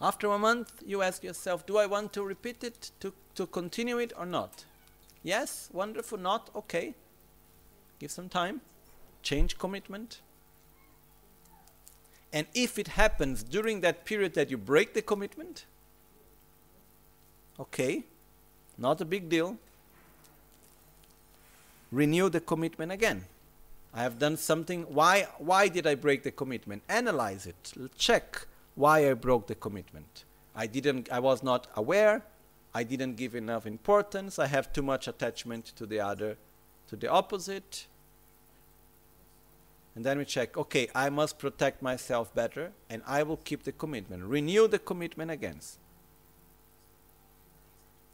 Speaker 2: after a month, you ask yourself, do I want to repeat it, to, to continue it or not? Yes, wonderful, not, okay. Give some time, change commitment. And if it happens during that period that you break the commitment, okay, not a big deal. Renew the commitment again. I have done something. Why, why did I break the commitment? Analyze it. Check why I broke the commitment. I didn't. I was not aware. I didn't give enough importance. I have too much attachment to the other, to the opposite. And then we check. Okay, I must protect myself better, and I will keep the commitment. Renew the commitment again.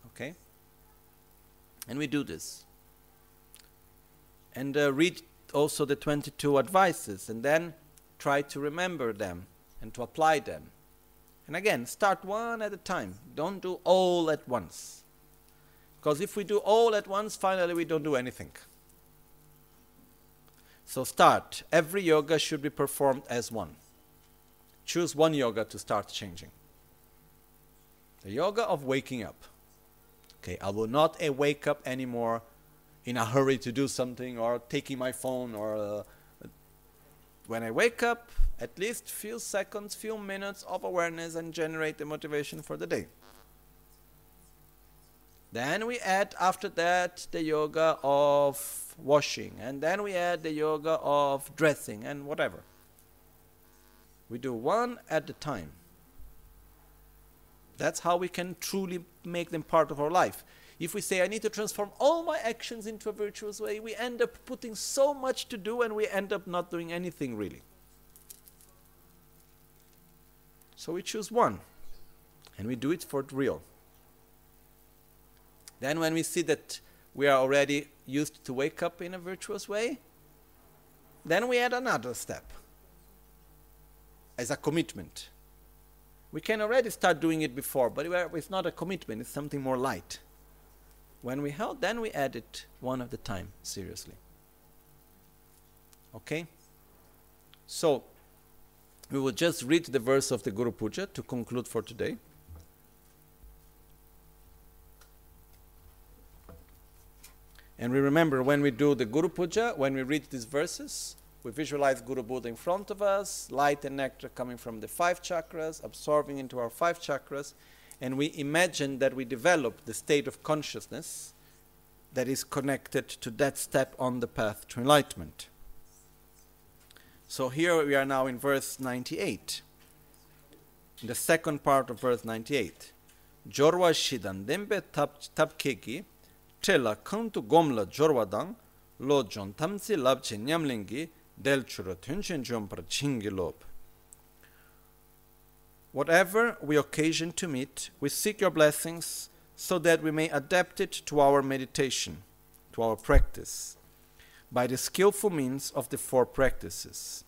Speaker 2: Okay. And we do this. And uh, read also the 22 advices and then try to remember them and to apply them. And again, start one at a time. Don't do all at once. Because if we do all at once, finally we don't do anything. So start. Every yoga should be performed as one. Choose one yoga to start changing. The yoga of waking up. Okay, I will not wake up anymore in a hurry to do something or taking my phone or uh, when I wake up, at least few seconds, few minutes of awareness and generate the motivation for the day. Then we add after that the yoga of washing, and then we add the yoga of dressing and whatever. We do one at a time. That's how we can truly make them part of our life. If we say, I need to transform all my actions into a virtuous way, we end up putting so much to do and we end up not doing anything really. So we choose one and we do it for real. Then, when we see that we are already used to wake up in a virtuous way, then we add another step as a commitment. We can already start doing it before, but it's not a commitment, it's something more light. When we held, then we add it one at a time, seriously. Okay? So, we will just read the verse of the Guru Puja to conclude for today. And we remember when we do the Guru Puja, when we read these verses, we visualize Guru Buddha in front of us, light and nectar coming from the five chakras, absorbing into our five chakras, and we imagine that we develop the state of consciousness that is connected to that step on the path to enlightenment. So here we are now in verse 98. In the second part of verse 98. Jorwa shidan dembe tapkeki trela kantu gomla jorwa dang lo jon tamsi labche nyamlingi del chura tunshin jompra chingi lob. Whatever we occasion to meet, we seek your blessings so that we may adapt it to our meditation, to our practice, by the skillful means of the four practices.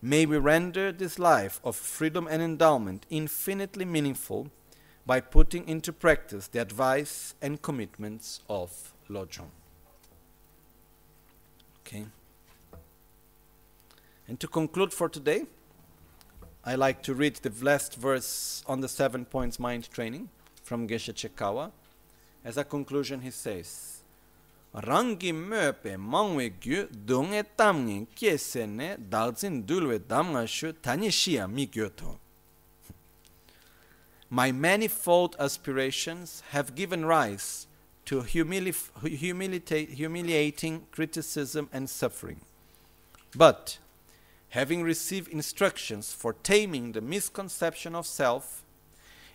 Speaker 2: May we render this life of freedom and endowment infinitely meaningful by putting into practice the advice and commitments of Lojong. Okay. And to conclude for today, I like to read the last verse on the seven points mind training from Geshe Chekawa. As a conclusion, he says, Rangi möpe mangwe gyu dunge tamngi kiese ne dalzin dulwe damga shu tanishia mi gyoto. My manifold aspirations have given rise to humili- humiliating criticism and suffering. But having received instructions for taming the misconception of self,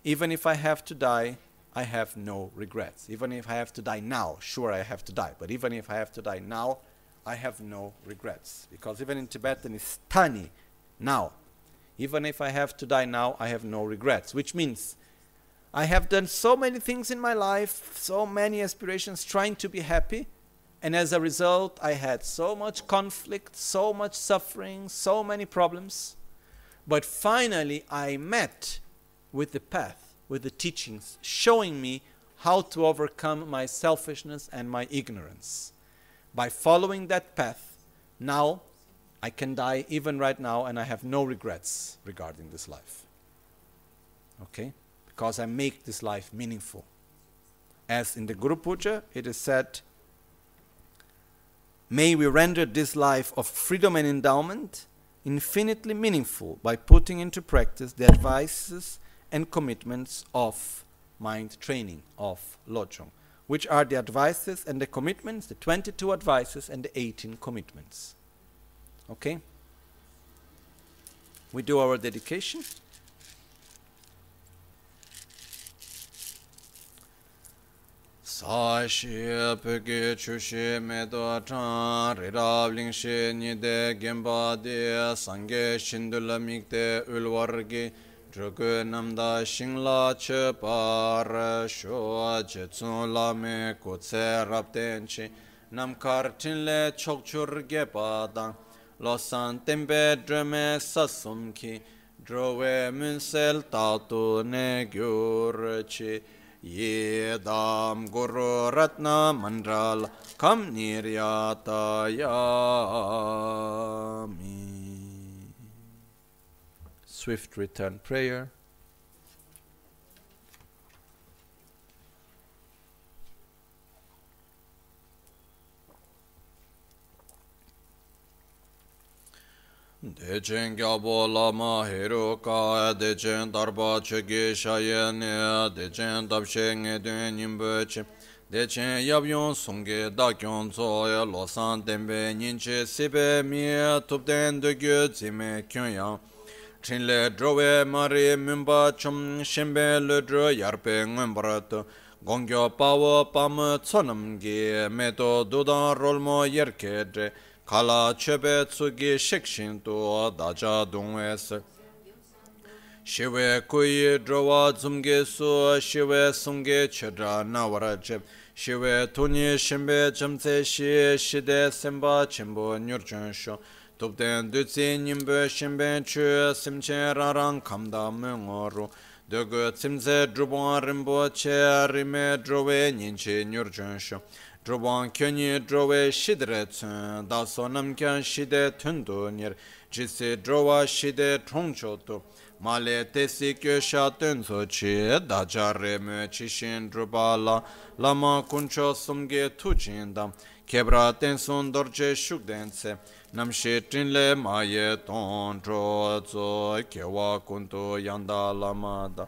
Speaker 2: even if I have to die, I have no regrets. Even if I have to die now, sure I have to die, but even if I have to die now, I have no regrets. Because even in Tibetan it's tani, now. Even if I have to die now, I have no regrets, which means I have done so many things in my life, so many aspirations trying to be happy, and as a result, I had so much conflict, so much suffering, so many problems. But finally, I met with the path, with the teachings, showing me how to overcome my selfishness and my ignorance. By following that path, now I can die even right now, and I have no regrets regarding this life. Okay? Because I make this life meaningful. As in the Guru Puja, it is said, May we render this life of freedom and endowment infinitely meaningful by putting into practice the advices and commitments of mind training, of Lojong, which are the advices and the commitments, the 22 advices and the 18 commitments. Okay? We do our dedication.
Speaker 1: sāshī pēkī chūshī mētā chāng rīrāb līngshī nidē gēmbā dē sāngē shindulā mīkdē ulwār gī drukū namdā shīnglā chē pār shō chē tsūn lā mē kūtsē rāb tēn chī nam kār tīn lē chok chūr gē pādāng lō sān tēmbē drē mē sā sum kī drō wē mūn sēl tā tū nē gyūr chī dam guru ratna mandral kam niryata yami
Speaker 2: Swift return prayer.
Speaker 1: Dechen gyabo lama hero ka, dechen darba chege shayene, dechen dabshe nge dun nimbeche, dechen yabyon songe dakyon zoya, losan denbe ninche sibe miye, tupden dögü zime kyunyang. Chinle drowe mari mimba chum, shimbe le dro yarpe ngumbaratu, gongyo pawo pamu tsonamgi, meto dudan rolmo yerkedre, 칼라 쳬베 츠기 식신도 다자 동웨스 시웨 코이 드와 줌게수 시웨 송게 쳬라 나와라쳬 시웨 토니 심베 점세시 시데 셈바 쳬보 뉴르쳬쇼 돕된 드치 님베 심베 쳬 심체 라랑 감다 멍어로 dōgō tsimtse drupōng rinpoche rime drupē nyinche nyur chōngshō Drupang kyunyi drove shidre tsun, daso namkyan shide tundu nir, jisi drova shide chongcho tu, male tesi kyosha tunso chi, daja remu chishin drupa la, lama kuncho sumge tuchindam, kebra tensun dorje shukdense, namshi trinle maye ton, dro zo, kewa kuntu yanda lama da,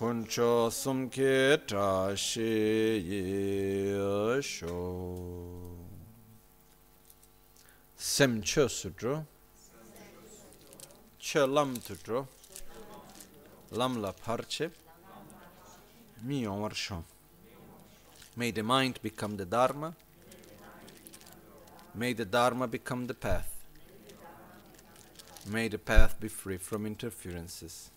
Speaker 1: kuncho sumke ta shi ye sho sem chö sudro. Chö lam tudro lam la parche. Mi omar shom may the mind become the dharma. May the dharma become the path. May the path be free from interferences